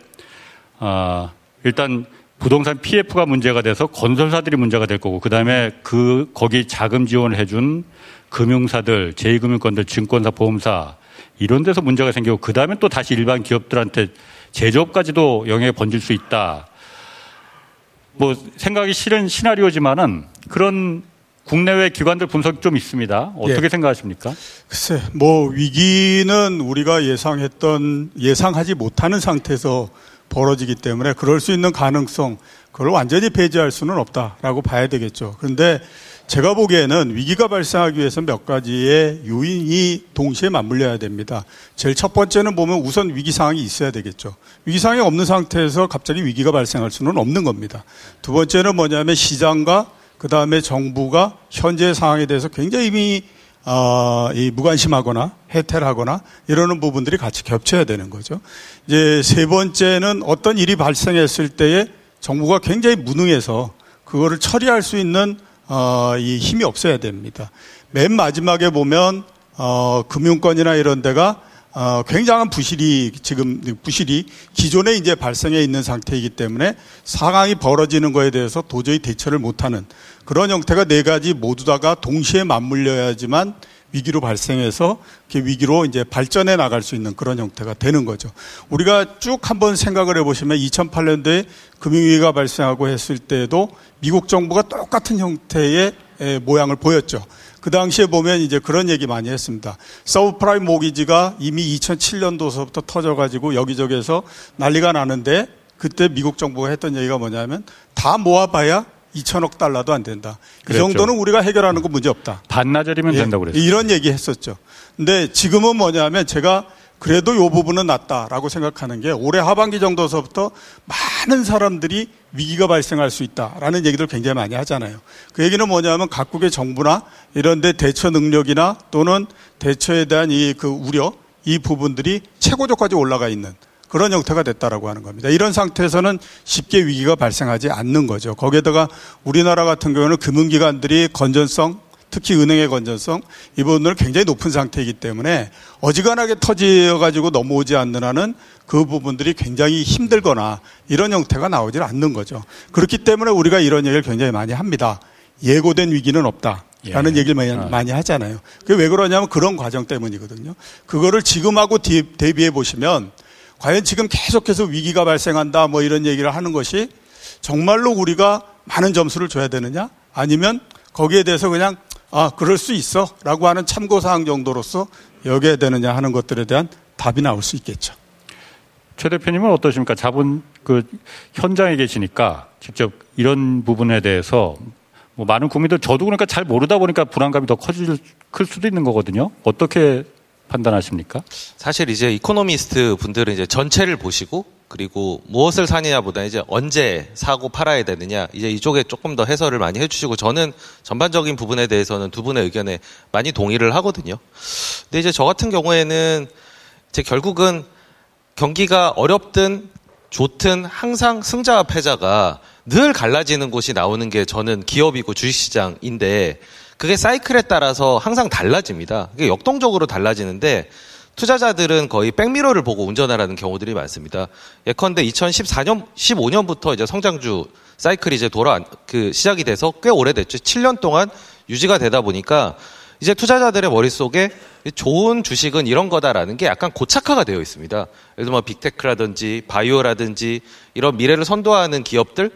Speaker 1: 아, 일단 부동산 PF가 문제가 돼서 건설사들이 문제가 될 거고 그다음에 그 거기 자금 지원을 해준 금융사들, 제2금융권들, 증권사, 보험사 이런 데서 문제가 생기고 그다음에 또 다시 일반 기업들한테 제조업까지도 영향이 번질 수 있다. 뭐 생각이 싫은 시나리오지만은 그런 국내외 기관들 분석이 좀 있습니다. 어떻게
Speaker 18: 예.
Speaker 1: 생각하십니까?
Speaker 18: 글쎄, 뭐 위기는 우리가 예상했던 예상하지 못하는 상태에서 벌어지기 때문에 그럴 수 있는 가능성 그걸 완전히 배제할 수는 없다라고 봐야 되겠죠. 그런데 제가 보기에는 위기가 발생하기 위해서 몇 가지의 요인이 동시에 맞물려야 됩니다. 제일 첫 번째는 보면 우선 위기 상황이 있어야 되겠죠. 위기 상황이 없는 상태에서 갑자기 위기가 발생할 수는 없는 겁니다. 두 번째는 뭐냐면 시장과 그 다음에 정부가 현재 상황에 대해서 굉장히 이미 어, 이 무관심하거나 해탈하거나 이러는 부분들이 같이 겹쳐야 되는 거죠. 이제 세 번째는 어떤 일이 발생했을 때에 정부가 굉장히 무능해서 그거를 처리할 수 있는 어, 이 힘이 없어야 됩니다. 맨 마지막에 보면 어, 금융권이나 이런 데가 어, 굉장한 부실이 지금 부실이 기존에 이제 발생해 있는 상태이기 때문에 상황이 벌어지는 거에 대해서 도저히 대처를 못하는 그런 형태가 네 가지 모두 다가 동시에 맞물려야지만 위기로 발생해서 그 위기로 이제 발전해 나갈 수 있는 그런 형태가 되는 거죠. 우리가 쭉 한번 생각을 해보시면 2008년도에 금융위기가 발생하고 했을 때에도 미국 정부가 똑같은 형태의 에, 모양을 보였죠. 그 당시에 보면 이제 그런 얘기 많이 했습니다. 서브프라임 모기지가 이미 2007년도서부터 터져가지고 여기저기에서 난리가 나는데 그때 미국 정부가 했던 얘기가 뭐냐면 다 모아봐야 2천억 달러도 안 된다.
Speaker 1: 그랬죠.
Speaker 18: 이 정도는 우리가 해결하는 건 문제 없다.
Speaker 1: 반나절이면
Speaker 18: 예,
Speaker 1: 된다고 그랬어요.
Speaker 18: 이런 얘기 했었죠. 근데 지금은 뭐냐면 제가 그래도 이 부분은 낫다라고 생각하는 게 올해 하반기 정도서부터 많은 사람들이 위기가 발생할 수 있다라는 얘기들 굉장히 많이 하잖아요. 그 얘기는 뭐냐면 각국의 정부나 이런 데 대처 능력이나 또는 대처에 대한 이 그 우려 이 부분들이 최고조까지 올라가 있는 그런 형태가 됐다라고 하는 겁니다. 이런 상태에서는 쉽게 위기가 발생하지 않는 거죠. 거기에다가 우리나라 같은 경우는 금융기관들이 건전성 특히 은행의 건전성 이 부분은 굉장히 높은 상태이기 때문에 어지간하게 터지어가지고 넘어오지 않는 한은 그 부분들이 굉장히 힘들거나 이런 형태가 나오질 않는 거죠. 그렇기 때문에 우리가 이런 얘기를 굉장히 많이 합니다. 예고된 위기는 없다. 라는
Speaker 1: 예.
Speaker 18: 얘기를 많이,
Speaker 1: 아.
Speaker 18: 많이 하잖아요. 그게 왜 그러냐면 그런 과정 때문이거든요. 그거를 지금하고 디- 대비해 보시면 과연 지금 계속해서 위기가 발생한다 뭐 이런 얘기를 하는 것이 정말로 우리가 많은 점수를 줘야 되느냐 아니면 거기에 대해서 그냥 아 그럴 수 있어 라고 하는 참고사항 정도로서 여겨야 되느냐 하는 것들에 대한 답이 나올 수 있겠죠.
Speaker 1: 최 대표님은 어떠십니까? 자본 그 현장에 계시니까 직접 이런 부분에 대해서 뭐 많은 국민들 저도 그러니까 잘 모르다 보니까 불안감이 더 커질 클 수도 있는 거거든요. 어떻게 판단하십니까?
Speaker 20: 사실 이제 이코노미스트 분들은 이제 전체를 보시고 그리고 무엇을 사느냐보다 이제 언제 사고 팔아야 되느냐 이제 이쪽에 조금 더 해설을 많이 해주시고 저는 전반적인 부분에 대해서는 두 분의 의견에 많이 동의를 하거든요. 근데 이제 저 같은 경우에는 이제 결국은 경기가 어렵든 좋든 항상 승자와 패자가 늘 갈라지는 곳이 나오는 게 저는 기업이고 주식시장인데 그게 사이클에 따라서 항상 달라집니다. 그게 역동적으로 달라지는데 투자자들은 거의 백미러를 보고 운전하라는 경우들이 많습니다. 예컨대 2014년, 15년부터 이제 성장주 사이클이 이제 돌아, 그 시작이 돼서 꽤 오래됐죠. 7년 동안 유지가 되다 보니까 이제 투자자들의 머릿속에 좋은 주식은 이런 거다라는 게 약간 고착화가 되어 있습니다. 예를 들면 뭐 big tech라든지 바이오라든지 이런 미래를 선도하는 기업들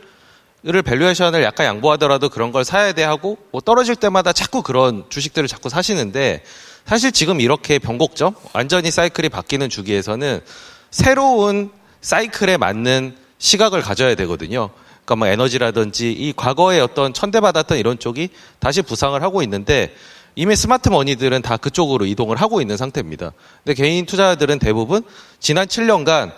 Speaker 20: 을 valuation을 약간 양보하더라도 그런 걸 사야 돼 하고 뭐 떨어질 때마다 자꾸 그런 주식들을 자꾸 사시는데 사실 지금 이렇게 변곡점 완전히 사이클이 바뀌는 주기에서는 새로운 사이클에 맞는 시각을 가져야 되거든요. 그러니까 뭐 에너지라든지 이 과거에 어떤 천대받았던 이런 쪽이 다시 부상을 하고 있는데 이미 스마트 머니들은 다 그쪽으로 이동을 하고 있는 상태입니다. 근데 개인 투자자들은 대부분 지난 7년간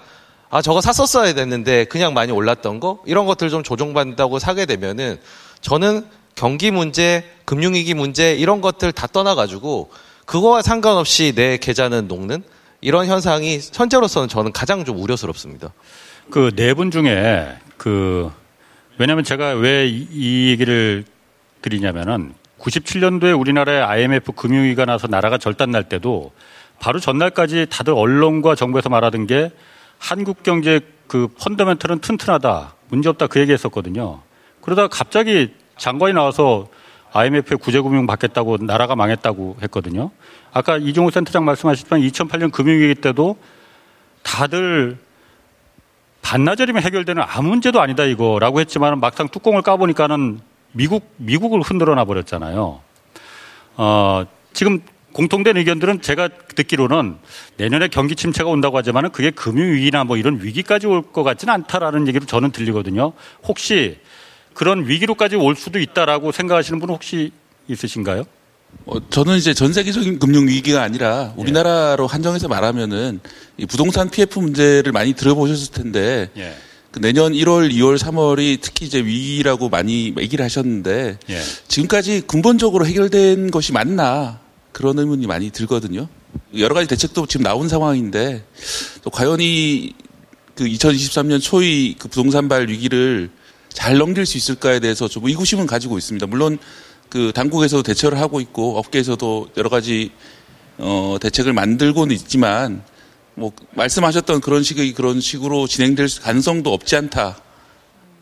Speaker 20: 아, 저거 샀었어야 됐는데 그냥 많이 올랐던 거 이런 것들 좀 조정받는다고 사게 되면은 저는 경기 문제, 금융위기 문제 이런 것들 다 떠나가지고 그거와 상관없이 내 계좌는 녹는 이런 현상이 현재로서는 저는 가장 좀 우려스럽습니다.
Speaker 1: 그 네 분 중에 그 왜냐하면 제가 왜 이 얘기를 드리냐면은 97년도에 우리나라에 IMF 금융위기가 나서 나라가 절단 날 때도 바로 전날까지 다들 언론과 정부에서 말하던 게 한국 경제 그 펀더멘털은 튼튼하다 문제없다 그 얘기 했었거든요. 그러다가 갑자기 장관이 나와서 IMF에 구제금융 받겠다고 나라가 망했다고 했거든요. 아까 이종호 센터장 말씀하셨지만 2008년 금융위기 때도 다들 반나절이면 해결되는 아무 문제도 아니다 이거라고 했지만 막상 뚜껑을 까보니까는 미국 미국을 흔들어 놔 버렸잖아요. 어, 지금 공통된 의견들은 제가 듣기로는 내년에 경기 침체가 온다고 하지만은 그게 금융위기나 뭐 이런 위기까지 올 것 같지는 않다라는 얘기로 저는 들리거든요. 혹시 그런 위기로까지 올 수도 있다라고 생각하시는 분 혹시 있으신가요?
Speaker 19: 어, 저는 이제 전 세계적인 금융 위기가 아니라 우리나라로 한정해서 말하면은 이 부동산 PF 문제를 많이 들어보셨을 텐데
Speaker 1: 예.
Speaker 19: 그 내년 1월, 2월, 3월이 특히 이제 위기라고 많이 얘기를 하셨는데
Speaker 1: 예.
Speaker 19: 지금까지 근본적으로 해결된 것이 맞나 그런 의문이 많이 들거든요. 여러 가지 대책도 지금 나온 상황인데 또 과연 이 그 2023년 초의 그 부동산발 위기를 잘 넘길 수 있을까에 대해서 좀 의구심은 가지고 있습니다. 물론 그 당국에서도 대처를 하고 있고 업계에서도 여러 가지 어 대책을 만들고는 있지만 뭐 말씀하셨던 그런 식의 그런 식으로 진행될 가능성도 없지 않다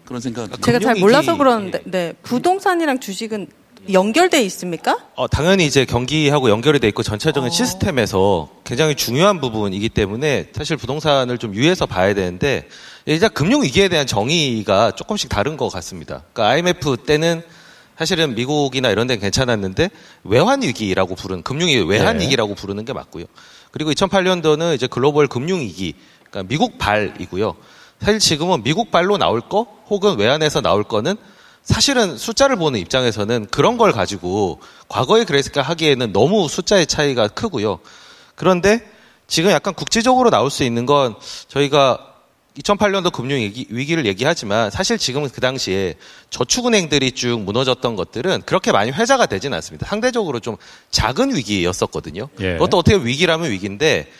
Speaker 19: 그런 생각.
Speaker 3: 제가 잘 몰라서 그러는데 네. 부동산이랑 주식은 연결돼 있습니까?
Speaker 20: 어, 당연히 이제 경기하고 연결이 돼 있고 전체적인 시스템에서 굉장히 중요한 부분이기 때문에 사실 부동산을 좀 유의해서 봐야 되는데 일단 금융 위기에 대한 정의가 조금씩 다른 것 같습니다. 그러니까 IMF 때는 사실은 미국이나 이런 데는 괜찮았는데 외환 위기라고 부르는 금융위 외환
Speaker 1: 네.
Speaker 20: 위기라고 부르는 게 맞고요. 그리고 2008년도는 이제 글로벌 금융 위기, 그러니까 미국 발이고요. 사실 지금은 미국 발로 나올 거 혹은 외환에서 나올 거는 사실은 숫자를 보는 입장에서는 그런 걸 가지고 과거에 그랬을까 하기에는 너무 숫자의 차이가 크고요. 그런데 지금 약간 국제적으로 나올 수 있는 건 저희가 2008년도 금융 위기, 위기를 얘기하지만 사실 지금 그 당시에 저축은행들이 쭉 무너졌던 것들은 그렇게 많이 회자가 되진 않습니다. 상대적으로 좀 작은 위기였었거든요.
Speaker 6: 예.
Speaker 20: 그것도 어떻게 위기라면 위기인데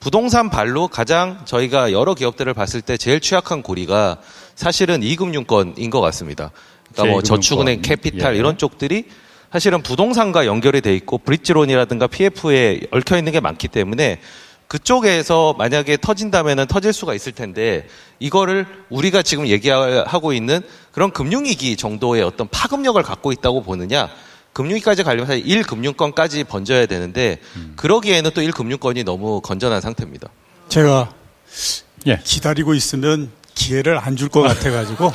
Speaker 20: 부동산 발로 가장 저희가 여러 기업들을 봤을 때 제일 취약한 고리가 사실은 이금융권인 것 같습니다. 그러니까 뭐
Speaker 6: 제2금융권.
Speaker 20: 저축은행, 캐피탈
Speaker 6: 예.
Speaker 20: 이런 쪽들이 사실은 부동산과 연결이 돼 있고 브릿지론이라든가 PF에 얽혀 있는 게 많기 때문에 그쪽에서 만약에 터진다면은 터질 수가 있을 텐데 이거를 우리가 지금 얘기하고 있는 그런 금융위기 정도의 어떤 파급력을 갖고 있다고 보느냐 금융위까지 가려면 사실 1금융권까지 번져야 되는데 그러기에는 또 1금융권이 너무 건전한 상태입니다.
Speaker 18: 제가
Speaker 1: 예.
Speaker 18: 기다리고 있으면 기회를 안 줄 것 같아가지고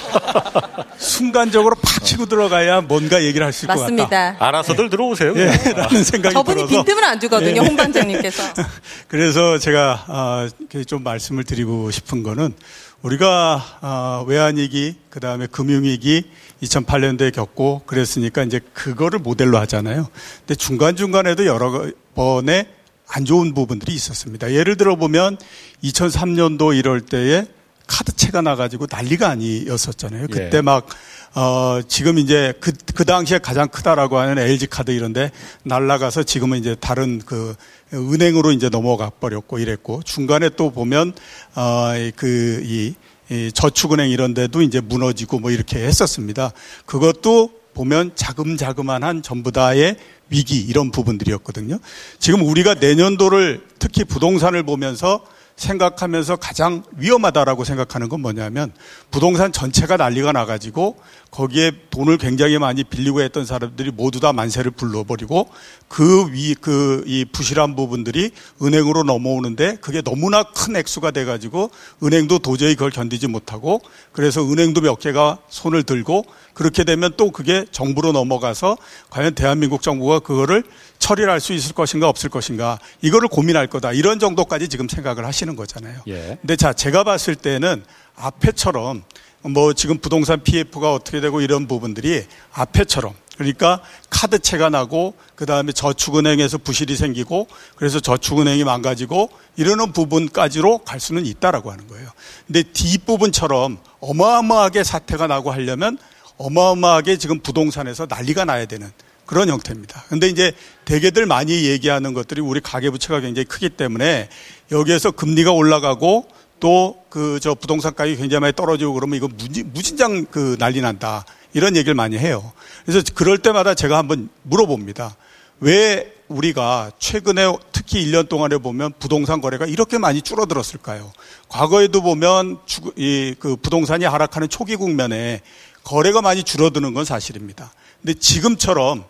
Speaker 18: 순간적으로 팍 치고 들어가야 뭔가 얘기를 할 수 있을.
Speaker 3: 맞습니다.
Speaker 1: 알아서들 들어오세요.
Speaker 18: 예, 라는 생각이
Speaker 3: 저분이
Speaker 18: 들어서
Speaker 3: 빈틈을 안 주거든요,
Speaker 18: 예.
Speaker 3: 홍 반장님께서.
Speaker 18: 그래서 제가 아, 좀 말씀을 드리고 싶은 거는 우리가 아, 외환위기 그 다음에 금융위기 2008년도에 겪고 그랬으니까 이제 그거를 모델로 하잖아요. 근데 중간중간에도 여러 번의 안 좋은 부분들이 있었습니다. 예를 들어 보면 2003년도 이럴 때에 카드채가 나가지고 난리가 아니었었잖아요. 그때
Speaker 1: 예.
Speaker 18: 막, 어, 지금 이제 그, 그 당시에 가장 크다라고 하는 LG 카드 이런데 날라가서 지금은 이제 다른 그 은행으로 이제 넘어가 버렸고 이랬고 중간에 또 보면, 어, 그, 이, 이 저축은행 이런 데도 이제 무너지고 뭐 이렇게 했었습니다. 그것도 보면 자금자금한 전부 다의 위기 이런 부분들이었거든요. 지금 우리가 내년도를 특히 부동산을 보면서 생각하면서 가장 위험하다라고 생각하는 건 뭐냐면 부동산 전체가 난리가 나가지고 거기에 돈을 굉장히 많이 빌리고 했던 사람들이 모두 다 만세를 불러버리고 그 위, 그, 이 부실한 부분들이 은행으로 넘어오는데 그게 너무나 큰 액수가 돼가지고 은행도 도저히 그걸 견디지 못하고 그래서 은행도 몇 개가 손을 들고 그렇게 되면 또 그게 정부로 넘어가서 과연 대한민국 정부가 그거를 처리를 할 수 있을 것인가 없을 것인가 이거를 고민할 거다 이런 정도까지 지금 생각을 하시는 거잖아요.
Speaker 1: 예.
Speaker 18: 근데 자 제가 봤을 때는 앞에처럼 뭐 지금 부동산 PF가 어떻게 되고 이런 부분들이 앞에처럼 그러니까 카드채가 나고 그 다음에 저축은행에서 부실이 생기고 그래서 저축은행이 망가지고 이러는 부분까지로 갈 수는 있다라고 하는 거예요. 근데 뒷부분처럼 어마어마하게 사태가 나고 하려면 어마어마하게 지금 부동산에서 난리가 나야 되는 그런 형태입니다. 근데 이제 대개들 많이 얘기하는 것들이 우리 가계부채가 굉장히 크기 때문에 여기에서 금리가 올라가고 또 그 저 부동산 가격이 굉장히 많이 떨어지고 그러면 이거 무진, 무진장 그 난리 난다. 이런 얘기를 많이 해요. 그래서 그럴 때마다 제가 한번 물어봅니다. 왜 우리가 최근에 특히 1년 동안에 보면 부동산 거래가 이렇게 많이 줄어들었을까요? 과거에도 보면 이그 부동산이 하락하는 초기 국면에 거래가 많이 줄어드는 건 사실입니다. 근데 지금처럼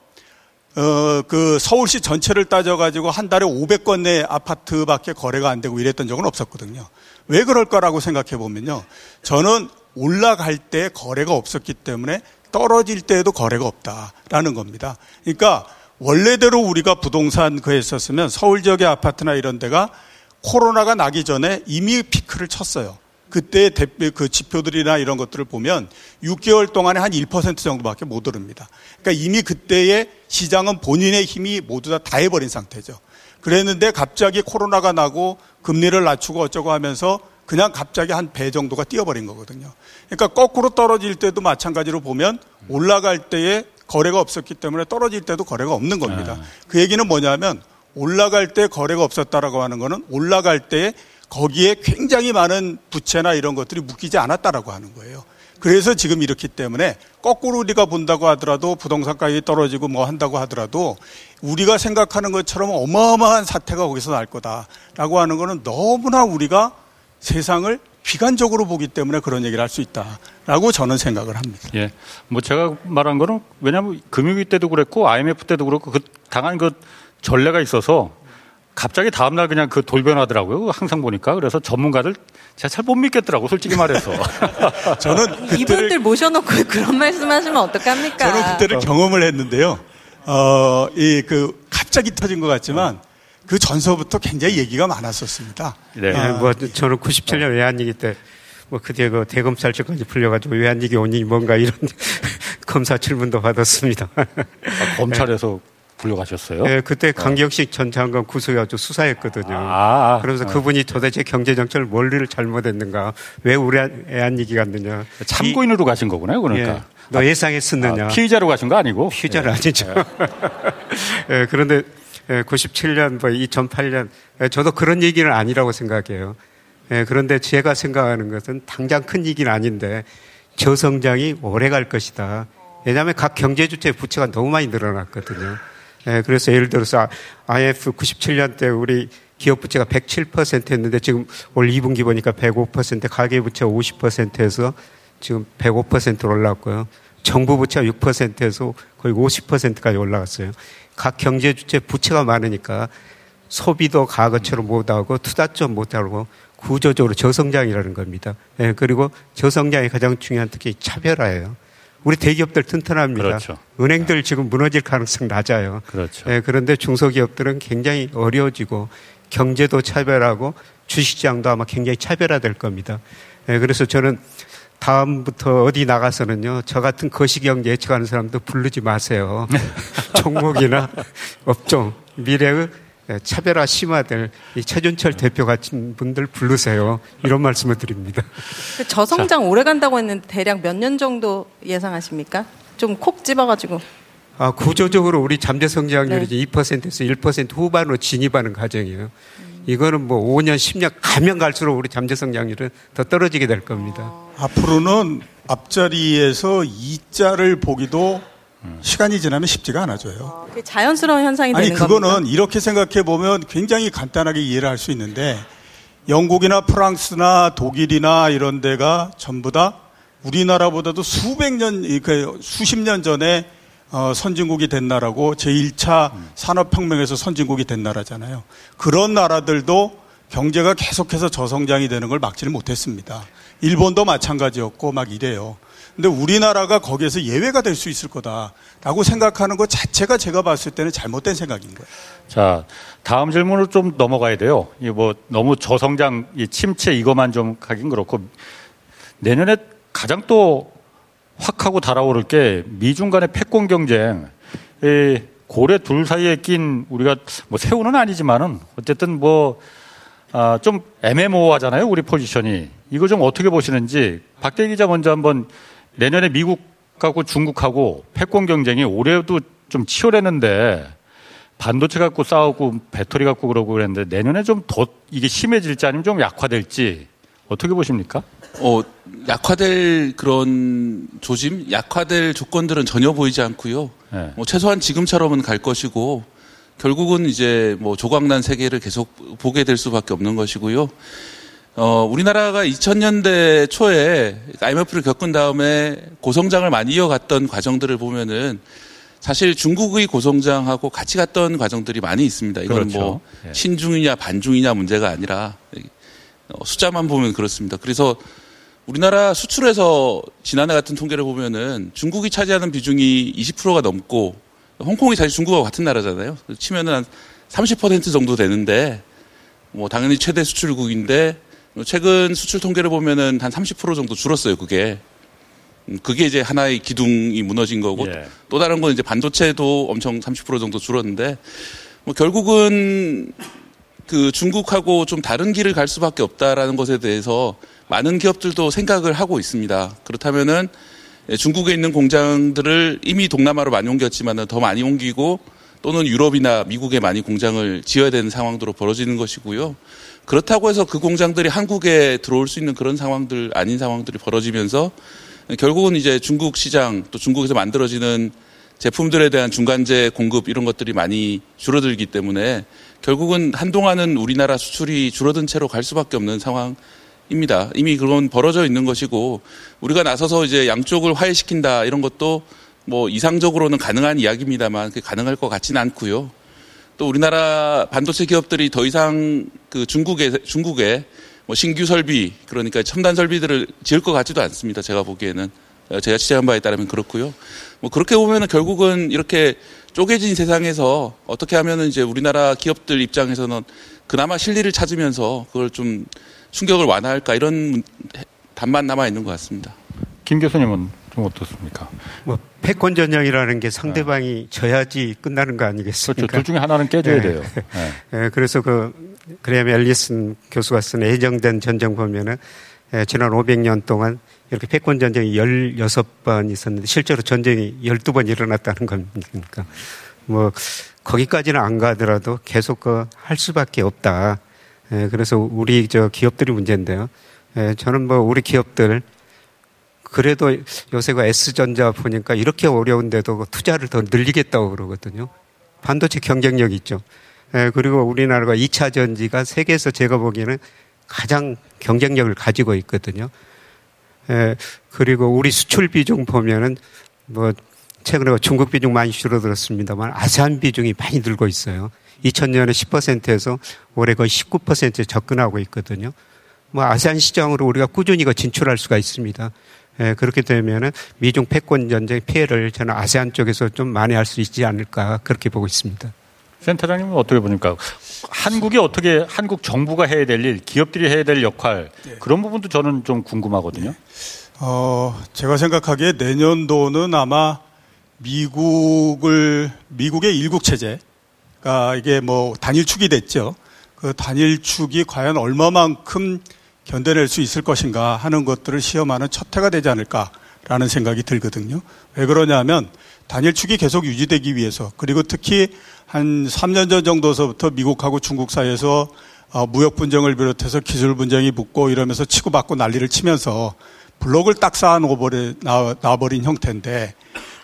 Speaker 18: 어, 그 서울시 전체를 따져가지고 한 달에 500건 내 아파트밖에 거래가 안 되고 이랬던 적은 없었거든요. 왜 그럴까라고 생각해 보면요. 저는 올라갈 때 거래가 없었기 때문에 떨어질 때에도 거래가 없다라는 겁니다. 그러니까 원래대로 우리가 부동산 그 했었으면 서울 지역의 아파트나 이런 데가 코로나가 나기 전에 이미 피크를 쳤어요. 그때 대표 그 지표들이나 이런 것들을 보면 6개월 동안에 한 1% 정도밖에 못 오릅니다. 그러니까 이미 그때의 시장은 본인의 힘이 모두 다 다 해버린 상태죠. 그랬는데 갑자기 코로나가 나고 금리를 낮추고 어쩌고 하면서 그냥 갑자기 한 배 정도가 뛰어버린 거거든요. 그러니까 거꾸로 떨어질 때도 마찬가지로 보면 올라갈 때에 거래가 없었기 때문에 떨어질 때도 거래가 없는 겁니다. 그 얘기는 뭐냐면 올라갈 때 거래가 없었다라고 하는 거는 올라갈 때 거기에 굉장히 많은 부채나 이런 것들이 묶이지 않았다라고 하는 거예요. 그래서 지금 이렇기 때문에 거꾸로 우리가 본다고 하더라도 부동산 가격이 떨어지고 뭐 한다고 하더라도 우리가 생각하는 것처럼 어마어마한 사태가 거기서 날 거다라고 하는 거는 너무나 우리가 세상을 비관적으로 보기 때문에 그런 얘기를 할 수 있다라고 저는 생각을 합니다.
Speaker 1: 예. 뭐 제가 말한 거는 왜냐하면 금융위 때도 그랬고 IMF 때도 그렇고 그 당한 그 전례가 있어서 갑자기 다음날 그냥 그 돌변하더라고요. 항상 보니까. 그래서 전문가들 제가 잘 못 믿겠더라고, 솔직히 말해서.
Speaker 18: 저는
Speaker 3: 이분들 모셔놓고 그런 말씀 하시면 어떡합니까?
Speaker 18: 저는 그때를 경험을 했는데요. 어, 이 그 갑자기 터진 것 같지만 그 전서부터 굉장히 얘기가 많았었습니다.
Speaker 17: 네.
Speaker 18: 아,
Speaker 17: 뭐 저는 97년 외환위기 때 뭐 그때 그 대검찰청까지 풀려가지고 외환위기 원인이 뭔가 이런 검사 질문도 받았습니다.
Speaker 1: 검찰에서 불려가셨어요?
Speaker 17: 네, 그때 강경식 전 장관 구속해가지고 수사했거든요.
Speaker 1: 아,
Speaker 17: 그러면서
Speaker 1: 아.
Speaker 17: 그분이 도대체 경제 정책을 뭘를 잘못했는가, 왜 우리 애한이기 갔느냐.
Speaker 1: 참고인으로 가신 거구나요, 그러니까.
Speaker 17: 예, 너 예상했었느냐.
Speaker 1: 아, 피의자로 가신 거 아니고?
Speaker 17: 피의자는
Speaker 1: 예.
Speaker 17: 아니죠. 예, 그런데 97년, 뭐 2008년, 예, 저도 그런 얘기는 아니라고 생각해요. 예, 그런데 제가 생각하는 것은 당장 큰 얘기는 아닌데 저성장이 오래 갈 것이다. 왜냐하면 각 경제 주체 부채가 너무 많이 늘어났거든요. 예, 그래서 예를 들어서 IF 97년 때 우리 기업 부채가 107%였는데 지금 올 2분기 보니까 105% 가계 부채 50%에서 지금 105%로 올랐고요. 정부 부채가 6%에서 거의 50%까지 올라갔어요. 각 경제 주체 부채가 많으니까 소비도 과거처럼 못하고 투자도 못하고 구조적으로 저성장이라는 겁니다. 예, 그리고 저성장의 가장 중요한 특히 차별화예요. 우리 대기업들 튼튼합니다.
Speaker 1: 그렇죠.
Speaker 17: 은행들 지금 무너질 가능성 낮아요.
Speaker 1: 그렇죠.
Speaker 17: 예, 그런데 중소기업들은 굉장히 어려워지고 경제도 차별하고 주식시장도 아마 굉장히 차별화될 겁니다. 예, 그래서 저는 다음부터 어디 나가서는요, 저 같은 거시경 예측하는 사람도 부르지 마세요. 종목이나 업종, 미래의 차별화 심화될 이 최준철 대표 같은 분들 부르세요. 이런 말씀을 드립니다.
Speaker 3: 그 저성장 오래 간다고 했는데 대략 몇 년 정도 예상하십니까? 좀 콕 집어가지고.
Speaker 17: 아, 구조적으로 우리 잠재 성장률이
Speaker 3: 네.
Speaker 17: 2%에서 1% 후반으로 진입하는 과정이에요. 이거는 뭐 5년, 10년 가면 갈수록 우리 잠재 성장률은 더 떨어지게 될 겁니다.
Speaker 18: 앞으로는 앞자리에서 이자를 보기도 시간이 지나면 쉽지가 않아져요.
Speaker 3: 그게 자연스러운 현상이
Speaker 18: 아니
Speaker 3: 되는
Speaker 18: 그거는
Speaker 3: 겁니까?
Speaker 18: 이렇게 생각해 보면 굉장히 간단하게 이해를 할 수 있는데 영국이나 프랑스나 독일이나 이런 데가 전부 다 우리나라보다도 수백 년, 그 수십 년 전에 어, 선진국이 된 나라고 제1차 산업혁명에서 선진국이 된 나라잖아요. 그런 나라들도 경제가 계속해서 저성장이 되는 걸 막지를 못했습니다. 일본도 마찬가지였고 막 이래요. 근데 우리나라가 거기에서 예외가 될 수 있을 거다라고 생각하는 것 자체가 제가 봤을 때는 잘못된 생각인 거예요.
Speaker 1: 자, 다음 질문으로 좀 넘어가야 돼요. 이 뭐 너무 저성장, 이 침체 이것만 좀 가긴 그렇고 내년에 가장 또 확 하고 달아오를 게 미중 간의 패권 경쟁. 이 고래 둘 사이에 낀 우리가 뭐 새우는 아니지만은 어쨌든 뭐 아, 좀 애매모호하잖아요, 우리 포지션이. 이거 좀 어떻게 보시는지 박대 기자 먼저 한번 내년에 미국하고 중국하고 패권 경쟁이 올해도 좀 치열했는데 반도체 갖고 싸우고 배터리 갖고 그러고 그랬는데 내년에 좀 더 이게 심해질지 아니면 좀 약화될지 어떻게 보십니까?
Speaker 19: 어, 약화될 그런 조짐, 약화될 조건들은 전혀 보이지 않고요.
Speaker 1: 네.
Speaker 19: 뭐 최소한 지금처럼은 갈 것이고 결국은 이제 뭐 조각난 세계를 계속 보게 될 수밖에 없는 것이고요. 어, 우리나라가 2000년대 초에 IMF를 겪은 다음에 고성장을 많이 이어갔던 과정들을 보면은 사실 중국의 고성장하고 같이 갔던 과정들이 많이 있습니다. 이건
Speaker 1: 그렇죠.
Speaker 19: 뭐
Speaker 1: 예.
Speaker 19: 신중이냐 반중이냐 문제가 아니라 어, 숫자만 보면 그렇습니다. 그래서 우리나라 수출에서 지난해 같은 통계를 보면은 중국이 차지하는 비중이 20%가 넘고 홍콩이 사실 중국하고 같은 나라잖아요. 치면은 한 30% 정도 되는데 뭐 당연히 최대 수출국인데 최근 수출 통계를 보면은 한 30% 정도 줄었어요. 그게 음, 그게 이제 하나의 기둥이 무너진 거고
Speaker 1: 예.
Speaker 19: 또 다른 건 이제 반도체도 엄청 30% 정도 줄었는데 뭐 결국은 그 중국하고 좀 다른 길을 갈 수밖에 없다라는 것에 대해서 많은 기업들도 생각을 하고 있습니다. 그렇다면은 예, 중국에 있는 공장들을 이미 동남아로 많이 옮겼지만은 더 많이 옮기고 또는 유럽이나 미국에 많이 공장을 지어야 되는 상황으로 벌어지는 것이고요. 그렇다고 해서 그 공장들이 한국에 들어올 수 있는 그런 상황들 아닌 상황들이 벌어지면서 결국은 이제 중국 시장 또 중국에서 만들어지는 제품들에 대한 중간재 공급 이런 것들이 많이 줄어들기 때문에 결국은 한동안은 우리나라 수출이 줄어든 채로 갈 수밖에 없는 상황입니다. 이미 그건 벌어져 있는 것이고 우리가 나서서 이제 양쪽을 화해시킨다 이런 것도 뭐 이상적으로는 가능한 이야기입니다만 그게 가능할 것 같지는 않고요. 또 우리나라 반도체 기업들이 더 이상 그 중국에 중국에 뭐 신규 설비 그러니까 첨단 설비들을 지을 것 같지도 않습니다. 제가 보기에는 어, 제가 취재한 바에 따르면 그렇고요. 뭐 그렇게 보면은 결국은 이렇게 쪼개진 세상에서 어떻게 하면은 이제 우리나라 기업들 입장에서는 그나마 실리를 찾으면서 그걸 좀 충격을 완화할까 이런 문- 답만 남아 있는 것 같습니다.
Speaker 1: 김 교수님은 좀 어떻습니까?
Speaker 17: 뭐 패권 전형이라는 게 상대방이 져야지 끝나는 거 아니겠습니까?
Speaker 1: 그렇죠. 둘 중에 하나는 깨져야
Speaker 17: 네.
Speaker 1: 돼요.
Speaker 17: 예, 그래서 그 그레이엄 앨리슨 교수가 쓴 애정된 전쟁 보면은 예, 지난 500년 동안 이렇게 패권 전쟁이 16번 있었는데 실제로 전쟁이 12번 일어났다는 겁니까? 뭐 거기까지는 안 가더라도 계속 그 할 수밖에 없다. 예, 그래서 우리 저 기업들이 문제인데요. 예, 저는 뭐 우리 기업들 그래도 요새 그 S전자 보니까 이렇게 어려운데도 그 투자를 더 늘리겠다고 그러거든요. 반도체 경쟁력 있죠. 예, 그리고 우리나라가 2차 전지가 세계에서 제가 보기에는 가장 경쟁력을 가지고 있거든요. 예, 그리고 우리 수출 비중 보면은 뭐 최근에 중국 비중 많이 줄어들었습니다만 아세안 비중이 많이 늘고 있어요. 2000년에 10%에서 올해 거의 19%에 접근하고 있거든요. 뭐 아세안 시장으로 우리가 꾸준히 그 진출할 수가 있습니다. 예, 그렇게 되면은 미중 패권 전쟁 피해를 저는 아세안 쪽에서 좀 많이 할 수 있지 않을까 그렇게 보고 있습니다.
Speaker 1: 센터장님은 어떻게 보니까 한국이 어떻게 한국 정부가 해야 될 일, 기업들이 해야 될 역할 그런 부분도 저는 좀 궁금하거든요.
Speaker 18: 어, 제가 생각하기에 내년도는 아마 미국을 미국의 일국 체제가 이게 뭐 단일축이 됐죠. 그 단일축이 과연 얼마만큼 견뎌낼 수 있을 것인가 하는 것들을 시험하는 첫 해가 되지 않을까라는 생각이 들거든요. 왜 그러냐면 단일축이 계속 유지되기 위해서 그리고 특히 한 3년 전 정도서부터 미국하고 중국 사이에서 어, 무역 분쟁을 비롯해서 기술 분쟁이 붙고 이러면서 치고받고 난리를 치면서 블록을 딱 쌓아놓아버린 형태인데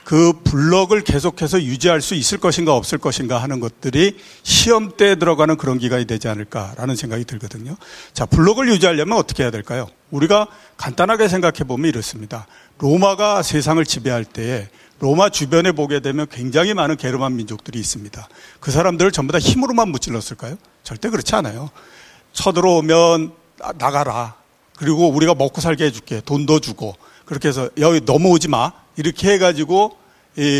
Speaker 18: 그 블록을 계속해서 유지할 수 있을 것인가 없을 것인가 하는 것들이 시험 때 들어가는 그런 기간이 되지 않을까라는 생각이 들거든요. 자, 블록을 유지하려면 어떻게 해야 될까요? 우리가 간단하게 생각해 보면 이렇습니다. 로마가 세상을 지배할 때에 로마 주변에 보게 되면 굉장히 많은 게르만 민족들이 있습니다. 그 사람들을 전부 다 힘으로만 무찔렀을까요? 절대 그렇지 않아요. 쳐들어오면 나- 나가라. 그리고 우리가 먹고 살게 해줄게. 돈도 주고. 그렇게 해서 여기 넘어오지 마. 이렇게 해가지고 이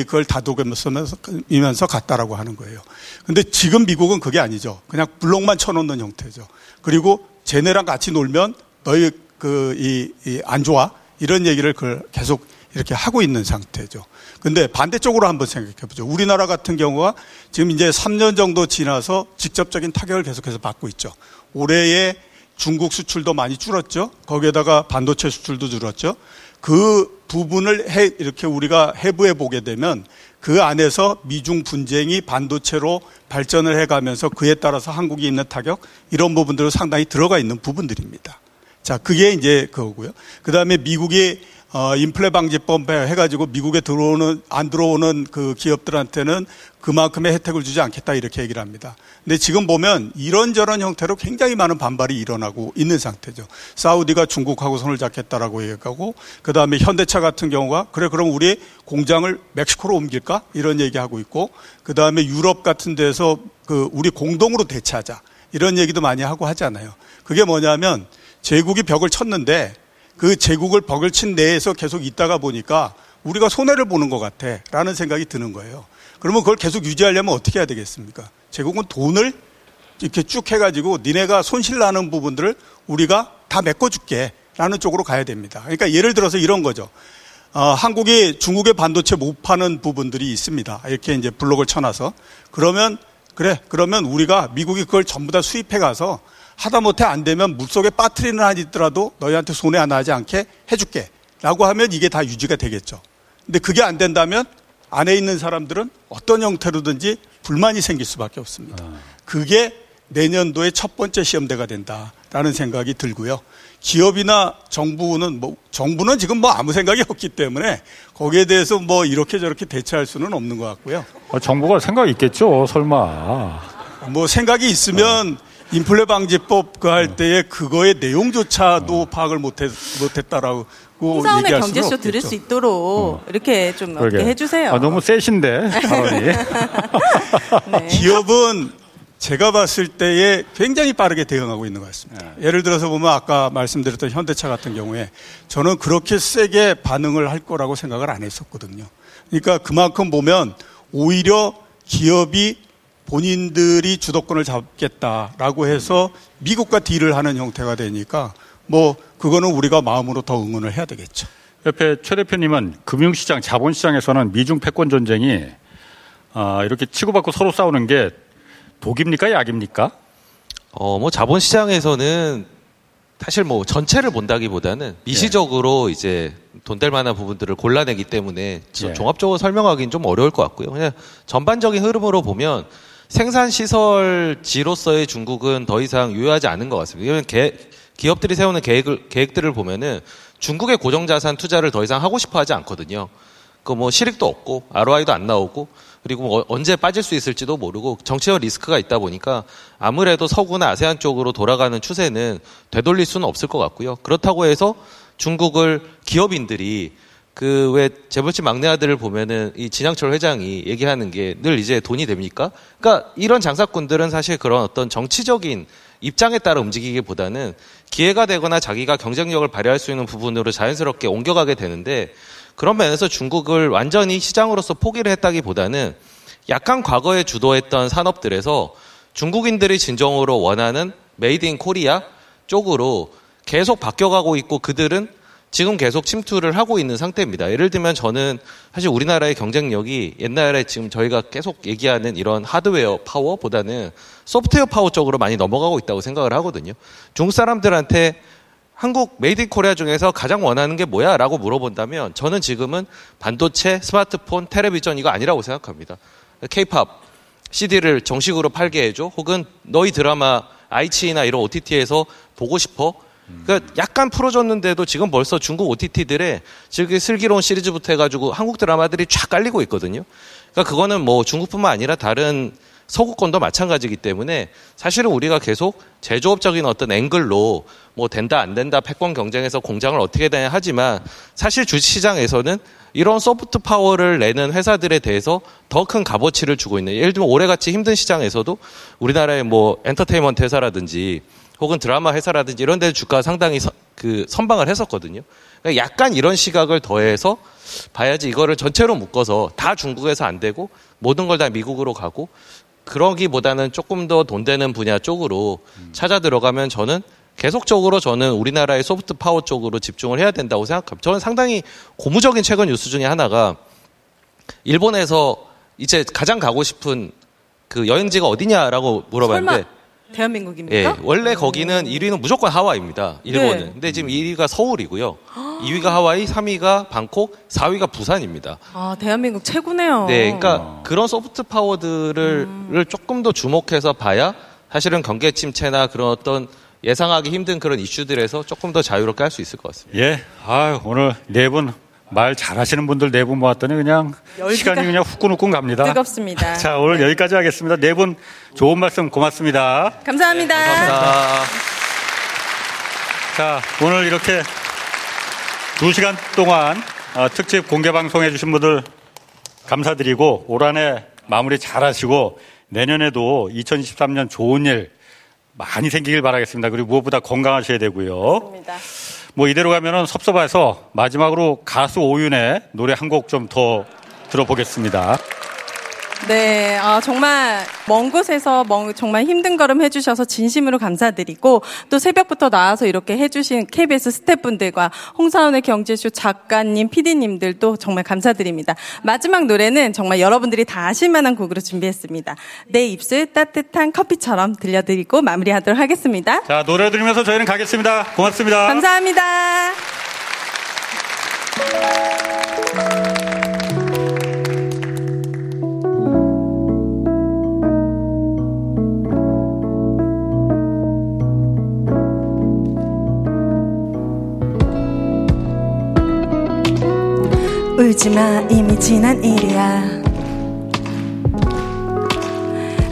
Speaker 18: 그걸 다독이면서 갔다라고 하는 거예요. 근데 지금 미국은 그게 아니죠. 그냥 블록만 쳐놓는 형태죠. 그리고 쟤네랑 같이 놀면 너희 그이안 좋아 이런 얘기를 그걸 계속 이렇게 하고 있는 상태죠. 근데 반대쪽으로 한번 생각해 보죠. 우리나라 같은 경우가 지금 이제 3년 정도 지나서 직접적인 타격을 계속해서 받고 있죠. 올해에 중국 수출도 많이 줄었죠. 거기에다가 반도체 수출도 줄었죠. 그 부분을 해, 이렇게 우리가 해부해 보게 되면 그 안에서 미중 분쟁이 반도체로 발전을 해 가면서 그에 따라서 한국이 있는 타격 이런 부분들은 상당히 들어가 있는 부분들입니다. 자, 그게 이제 그거고요. 그 다음에 미국이 어, 인플레 방지법 해가지고 미국에 들어오는, 안 들어오는 그 기업들한테는 그만큼의 혜택을 주지 않겠다 이렇게 얘기를 합니다. 근데 지금 보면 이런저런 형태로 굉장히 많은 반발이 일어나고 있는 상태죠. 사우디가 중국하고 손을 잡겠다라고 얘기하고, 그 다음에 현대차 같은 경우가, 그래, 그럼 우리 공장을 멕시코로 옮길까? 이런 얘기하고 있고, 그 다음에 유럽 같은 데서 그 우리 공동으로 대체하자. 이런 얘기도 많이 하고 하잖아요. 그게 뭐냐면, 제국이 벽을 쳤는데, 그 제국을 벽을 친 내에서 계속 있다가 보니까 우리가 손해를 보는 것 같아 라는 생각이 드는 거예요. 그러면 그걸 계속 유지하려면 어떻게 해야 되겠습니까? 제국은 돈을 이렇게 쭉 해가지고 니네가 손실 나는 부분들을 우리가 다 메꿔줄게 라는 쪽으로 가야 됩니다. 그러니까 예를 들어서 이런 거죠. 어, 한국이 중국의 반도체 못 파는 부분들이 있습니다. 이렇게 이제 블록을 쳐놔서. 그러면, 그래, 그러면 우리가 미국이 그걸 전부 다 수입해 가서 하다못해 안 되면 물속에 빠트리는 한 있더라도 너희한테 손해 안 하지 않게 해줄게. 라고 하면 이게 다 유지가 되겠죠. 근데 그게 안 된다면 안에 있는 사람들은 어떤 형태로든지 불만이 생길 수밖에 없습니다. 그게 내년도의 첫 번째 시험대가 된다라는 생각이 들고요. 기업이나 정부는 뭐 정부는 지금 뭐 아무 생각이 없기 때문에 거기에 대해서 뭐 이렇게 저렇게 대처할 수는 없는 것 같고요.
Speaker 1: 어, 정부가 생각이 있겠죠, 설마.
Speaker 18: 뭐 생각이 있으면 인플레 방지법 그 할 때에 그거의 내용조차도 파악을 못했, 못했다라고
Speaker 3: 홍사원의 경제쇼
Speaker 18: 없겠죠.
Speaker 3: 들을 수 있도록 이렇게 좀
Speaker 1: 그러게.
Speaker 3: 해주세요.
Speaker 1: 아, 너무 세신데.
Speaker 3: 네.
Speaker 18: 기업은 제가 봤을 때에 굉장히 빠르게 대응하고 있는 것 같습니다. 예를 들어서 보면 아까 말씀드렸던 현대차 같은 경우에 저는 그렇게 세게 반응을 할 거라고 생각을 안 했었거든요. 그러니까 그만큼 보면 오히려 기업이 본인들이 주도권을 잡겠다라고 해서 미국과 딜을 하는 형태가 되니까 뭐 그거는 우리가 마음으로 더 응원을 해야 되겠죠.
Speaker 1: 옆에 최 대표님은 금융시장, 자본시장에서는 미중 패권 전쟁이 아, 이렇게 치고받고 서로 싸우는 게 독입니까, 약입니까?
Speaker 20: 어, 뭐 자본시장에서는 사실 뭐 전체를 본다기보다는 미시적으로 이제 돈 될 만한 부분들을 골라내기 때문에 좀
Speaker 1: 예.
Speaker 20: 종합적으로 설명하기는 좀 어려울 것 같고요. 그냥 전반적인 흐름으로 보면 생산 시설지로서의 중국은 더 이상 유효하지 않은 것 같습니다. 이건 개- 기업들이 세우는 계획을, 계획들을 보면은 중국의 고정자산 투자를 더 이상 하고 싶어 하지 않거든요. 그 뭐 실익도 없고 ROI도 안 나오고 그리고 뭐 언제 빠질 수 있을지도 모르고 정치적 리스크가 있다 보니까 아무래도 서구나 아세안 쪽으로 돌아가는 추세는 되돌릴 수는 없을 것 같고요. 그렇다고 해서 중국을 기업인들이 그 왜 재벌집 막내 아들을 보면은 이 진양철 회장이 얘기하는 게 늘 이제 돈이 됩니까? 그러니까 이런 장사꾼들은 사실 그런 어떤 정치적인 입장에 따라 움직이기보다는 기회가 되거나 자기가 경쟁력을 발휘할 수 있는 부분으로 자연스럽게 옮겨가게 되는데 그런 면에서 중국을 완전히 시장으로서 포기를 했다기보다는 약간 과거에 주도했던 산업들에서 중국인들이 진정으로 원하는 made in Korea 쪽으로 계속 바뀌어가고 있고 그들은 지금 계속 침투를 하고 있는 상태입니다. 예를 들면 저는 사실 우리나라의 경쟁력이 옛날에 지금 저희가 계속 얘기하는 이런 하드웨어 파워보다는 소프트웨어 파워 쪽으로 많이 넘어가고 있다고 생각을 하거든요. 중국 사람들한테 한국 made in Korea 중에서 가장 원하는 게 뭐야? 라고 물어본다면 저는 지금은 반도체, 스마트폰, 텔레비전 이거 아니라고 생각합니다. 케이팝, CD를 정식으로 팔게 해줘. 혹은 너희 드라마 아이치이나 이런 OTT에서 보고 싶어. 그러니까 약간 풀어줬는데도 지금 벌써 중국 OTT들의 지금 슬기로운 시리즈부터 해가지고 한국 드라마들이 쫙 깔리고 있거든요. 그러니까 그거는 뭐 중국뿐만 아니라 다른 서구권도 마찬가지이기 때문에 사실은 우리가 계속 제조업적인 어떤 앵글로 뭐 된다 안 된다 패권 경쟁에서 공장을 어떻게 되냐 하지만 사실 주식시장에서는 이런 소프트 파워를 내는 회사들에 대해서 더 큰 값어치를 주고 있는 예를 들면 올해같이 힘든 시장에서도 우리나라의 뭐 엔터테인먼트 회사라든지 혹은 드라마 회사라든지 이런 데 주가 상당히 서- 그 선방을 했었거든요. 그러니까 약간 이런 시각을 더해서 봐야지 이거를 전체로 묶어서 다 중국에서 안 되고 모든 걸 다 미국으로 가고 그러기보다는 조금 더 돈 되는 분야 쪽으로 찾아 들어가면 저는 계속적으로 저는 우리나라의 소프트 파워 쪽으로 집중을 해야 된다고 생각합니다. 저는 상당히 고무적인 최근 뉴스 중에 하나가 일본에서 이제 가장 가고 싶은 그 여행지가 어디냐라고 물어봤는데
Speaker 3: 설마 대한민국입니까?
Speaker 20: 예, 원래 거기는 1위는 무조건 하와이입니다. 일본은.
Speaker 3: 네.
Speaker 20: 근데 지금 1위가 서울이고요. 2위가 하와이, 3위가 방콕, 4위가 부산입니다.
Speaker 3: 아, 대한민국 최고네요.
Speaker 20: 네, 그러니까 그런 소프트 파워들을 를 조금 더 주목해서 봐야 사실은 경계 침체나 그런 어떤 예상하기 힘든 그런 이슈들에서 조금 더 자유롭게 할 수 있을 것 같습니다.
Speaker 1: 예. 아 오늘 네분 말 잘하시는 분들 네 분 모았더니 그냥 시간이 그냥 후끈후끈 갑니다.
Speaker 3: 뜨겁습니다.
Speaker 1: 자, 오늘 여기까지 하겠습니다. 네 분 좋은 말씀 고맙습니다.
Speaker 3: 감사합니다.
Speaker 1: 자, 오늘 이렇게 두 시간 동안 어, 특집 공개 방송 해 주신 분들 감사드리고 올 한해 마무리 잘 하시고 내년에도 2023년 좋은 일 많이 생기길 바라겠습니다. 그리고 무엇보다 건강하셔야 되고요. 뭐 이대로 가면은 섭섭해서 마지막으로 가수 오윤의 노래 한 곡 좀 더 들어보겠습니다.
Speaker 3: 네, 아, 정말 먼 곳에서 먼- 정말 힘든 걸음 해주셔서 진심으로 감사드리고 또 새벽부터 나와서 이렇게 해주신 KBS 스태프분들과 홍사원의 경제쇼 작가님, PD님들도 정말 감사드립니다. 마지막 노래는 정말 여러분들이 다 아실 만한 곡으로 준비했습니다. 내 입술 따뜻한 커피처럼 들려드리고 마무리하도록 하겠습니다.
Speaker 1: 자, 노래 들으면서 저희는 가겠습니다. 고맙습니다.
Speaker 3: 감사합니다. 울지 마 이미 지난 일이야.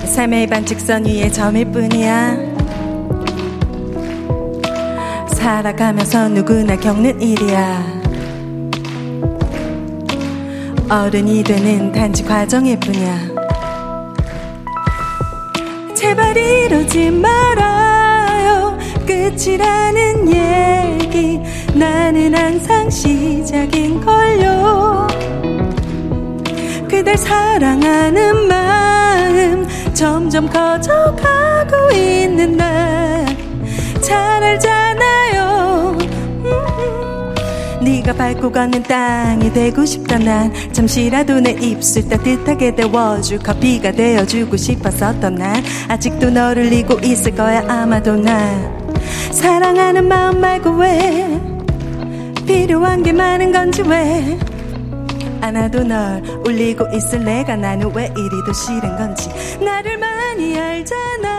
Speaker 3: 삶의 반직선 위에 점일 뿐이야. 살아가면서 누구나 겪는 일이야. 어른이 되는 단지 과정일 뿐이야. 제발 이러지 말아요. 끝이라는 얘기 나는 항상 시작인걸요. 그댈 사랑하는 마음 점점 커져가고 있는 날. 잘 알잖아요. 음, 네가 밟고 걷는 땅이 되고 싶다 난 잠시라도 내 입술 따뜻하게 데워줄 커피가 되어주고 싶었었던 난 아직도 너를 잊고 있을 거야 아마도 난 사랑하는 마음 말고 왜 필요한 게 많은 건지 왜? 하나도 널 울리고 있을 내가 나는 왜 이리도 싫은 건지 나를 많이 알잖아.